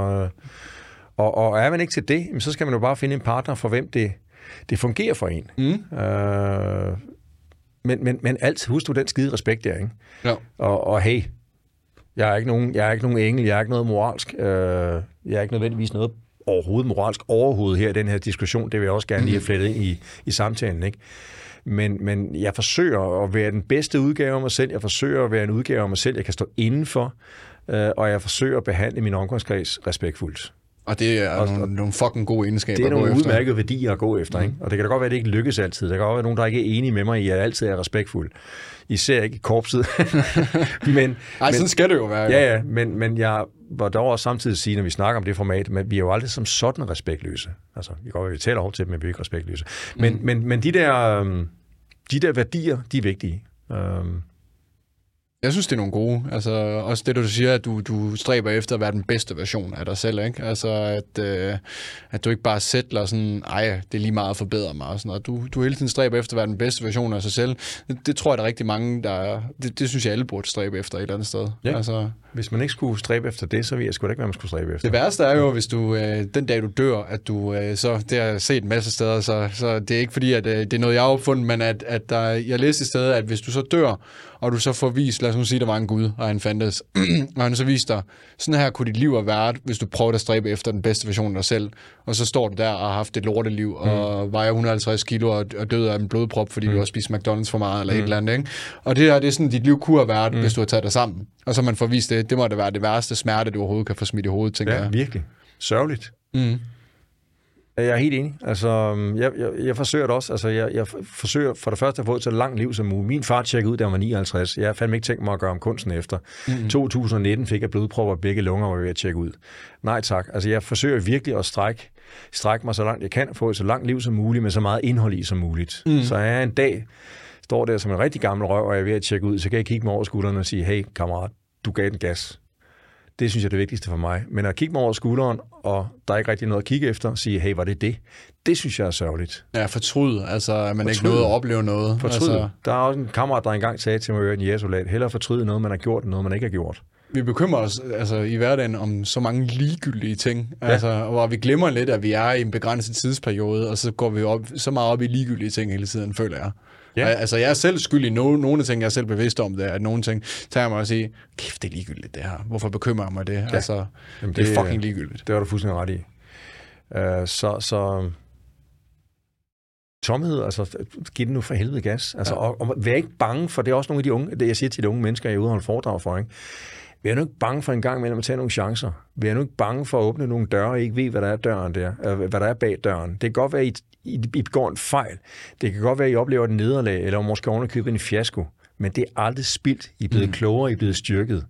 og, og er man ikke til det, så skal man jo bare finde en partner, for hvem det, det fungerer for en. Mm. Øh, men, men, men altid husk du den skide respekt der, ikke? Ja. Og, og hey, jeg er ikke nogen, jeg er ikke nogen engel, jeg er ikke noget moralsk, øh, jeg er ikke nødvendigvis noget overhovedet moralsk overhovedet her i den her diskussion. Det vil jeg også gerne lige have flettet ind i, i samtalen, ikke? Men, men jeg forsøger at være den bedste udgave af mig selv. Jeg forsøger at være en udgave af mig selv, jeg kan stå indenfor. Øh, og jeg forsøger at behandle min omgangskreds respektfuldt. Og det er og, nogle, nogle fucking gode egenskaber Det er nogle udmærkede værdier at gå efter. Mm. Ikke? Og det kan da godt være, at det ikke lykkes altid. Der kan godt være nogen, der ikke er enige med mig i, at jeg altid er respektfuld. Især ikke i korpset. [LAUGHS] men, Ej, men, sådan skal det jo være. Ja, ja, men, men jeg var dog også samtidig sige, når vi snakker om det format, men vi er jo aldrig som sådan respektløse. Altså, vi går vi taler over til dem, men vi er ikke respektløse. Men, mm. men, men de, der, øhm, de der værdier, de er vigtige. Øhm, Jeg synes, det er nogle gode. Altså, også det, du siger, at du, du stræber efter at være den bedste version af dig selv, ikke? Altså, at, øh, at du ikke bare sætter sådan, ej, det er lige meget at forbedre mig, og sådan noget. Du, du hele tiden stræber efter at være den bedste version af sig selv. Det, det tror jeg, der er rigtig mange, der... Det, det synes jeg, alle burde stræbe efter et eller andet sted. Ja. Altså, Hvis man ikke skulle stræbe efter det, så ved jeg sgu da ikke, hvad man skulle stræbe efter. det værste er jo, hvis du øh, den dag du dør, at du øh, så, det har jeg set en masse steder, så, så det er ikke fordi, at øh, det er noget, jeg har opfundet, men at, at der, jeg læste i stedet, at hvis du så dør, og du så får vist, lad os nu sige, der var en Gud, og han fandtes, [CLEARS THROAT] og han så viste dig, sådan her kunne dit liv have været, hvis du prøvede at stræbe efter den bedste version af dig selv, og så står du der og har haft et lorteliv, og vejer 150 kilo og, og død af en blodprop, fordi mm. du har spist McDonald's for meget, eller mm. et eller andet, ikke? Og det her, det er sådan, dit liv kunne have været, mm. hvis du har taget dig sammen. Og så man får vist det, det må da være det værste smerte, du overhovedet kan få smidt i hovedet, tænker Ja, jeg. virkelig. Sørgeligt. Mm. Jeg er helt enig. Altså, jeg, jeg, jeg forsøger det også. Altså, jeg, jeg forsøger for det første at få et så langt liv som muligt. Min far tjekkede ud, da han var 59. Jeg har fandme ikke tænkt mig at gøre om kunsten efter. Mm. 2019 fik jeg blodpropper og begge lunger, var ved at tjekke ud. Nej tak. Altså, jeg forsøger virkelig at strække, strække mig så langt jeg kan, få et så langt liv som muligt, med så meget indhold i som muligt. Mm. Så jeg en dag står der som en rigtig gammel røv, og jeg er ved at tjekke ud, så kan jeg kigge mig over skulderen og sige, hey kammerat, du gav den gas. Det synes jeg er det vigtigste for mig. Men at kigge mig over skulderen, og der er ikke rigtig noget at kigge efter, og sige, hey, var det det? Det synes jeg er sørgeligt. Ja, fortryd, altså at man ikke Fortryd. nåede at opleve noget. Fortryd. Altså. Der er også en kammerat, der engang sagde til mig, at en jæsolat, hellere fortryde noget, man har gjort, end noget, man ikke har gjort. vi bekymrer os altså, i hverdagen om så mange ligegyldige ting, ja. altså, hvor vi glemmer lidt, at vi er i en begrænset tidsperiode, og så går vi op, så meget op i ligegyldige ting hele tiden, føler jeg. Ja. Altså, jeg er selv skyld i no- nogle ting, jeg er selv bevidst om det, at nogle ting tager mig og sige, kæft, det er ligegyldigt det her. Hvorfor bekymrer jeg mig det? Ja. Altså, Jamen, det, det er fucking ligegyldigt. Det var du fuldstændig ret i. Uh, så, så tomhed, altså giv den nu for helvede gas. Altså, ja. og, og vær ikke bange for, det er også nogle af de unge, det jeg siger til de unge mennesker, jeg er ude og holde foredrag for, ikke? Vær nu ikke bange for en gang imellem at tage nogle chancer. Vær nu ikke bange for at åbne nogle døre, og ikke ved, hvad der er døren der, øh, hvad der er bag døren. Det kan godt være, I, I, I begår en fejl. Det kan godt være, at I oplever et nederlag, eller måske oven købe en fiasko. Men det er aldrig spildt. I er blevet mm. klogere, I er blevet styrket.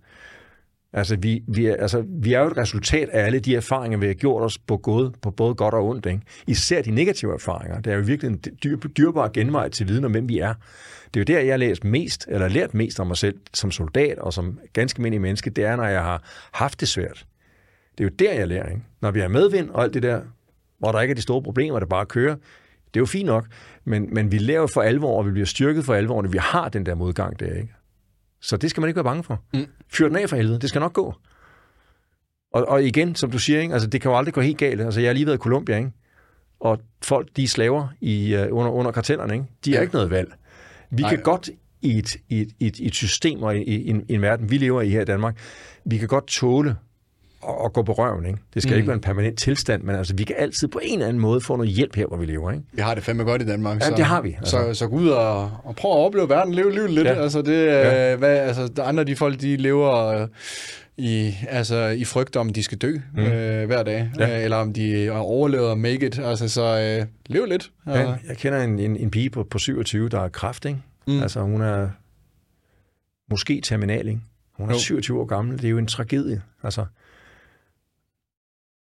Altså vi, vi, er, altså, vi er jo et resultat af alle de erfaringer, vi har gjort os på, gode, på både godt og ondt. Ikke? Især de negative erfaringer. Det er jo virkelig en dyr, dyrbar genvej til viden om, hvem vi er. Det er jo der, jeg har læst mest, eller lært mest om mig selv som soldat og som ganske almindelig menneske. Det er, når jeg har haft det svært. Det er jo der, jeg lærer. Ikke? Når vi har medvind og alt det der, hvor der ikke er de store problemer, der bare kører, det er jo fint nok, men, men vi jo for alvor, og vi bliver styrket for alvor, når vi har den der modgang der. Ikke? Så det skal man ikke være bange for. Mm. Fyr den af for helvede, det skal nok gå. Og, og igen, som du siger, ikke? Altså, det kan jo aldrig gå helt galt. Altså, jeg har lige været i Colombia, ikke? og folk, de er slaver i, uh, under, under kartellerne. Ikke? De har Ja. ikke noget valg. Vi Nej. kan godt i et, i, et, i, et, i et system og i, i, en, en verden, vi lever i her i Danmark, vi kan godt tåle at, at gå på røven. Ikke? Det skal mm. ikke være en permanent tilstand, men altså, vi kan altid på en eller anden måde få noget hjælp her, hvor vi lever. Ikke? Vi har det fandme godt i Danmark. Ja, det har vi, altså. Så, så gå ud og, og prøv at opleve verden, leve livet lidt. Ja. Altså, det, Ja. ja. hvad, altså, der andre de folk, de lever øh, i, altså, i frygt om, de skal dø mm. øh, hver dag, Ja. øh, eller om de overlever og make it. Altså, så øh, lev lidt. Ja, Ja. jeg kender en, en, en pige på, på 27, der er kræft, ikke? Mm. Altså, hun er måske terminal, ikke? Hun er Jo. 27 år gammel. Det er jo en tragedie. Altså,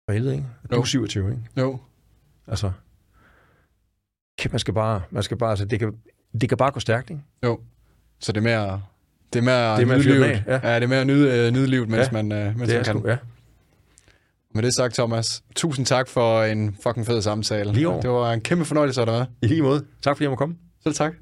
for helvede, ikke? Du er Jo. 27, ikke? Jo. Altså, kæft, man skal bare, man skal bare, altså, det kan, det kan bare gå stærkt, ikke? Jo. Så det er med at, det er med at, Det er med at nyde livet. ja. ja. det er med at nyde, øh, nyde livet, mens Ja. man, øh, mens Det man kan. sgu, ja. Med det sagt, Thomas, tusind tak for en fucking fed samtale. Lige over. Det var en kæmpe fornøjelse at med. I lige måde. Tak fordi jeg må komme. Selv tak.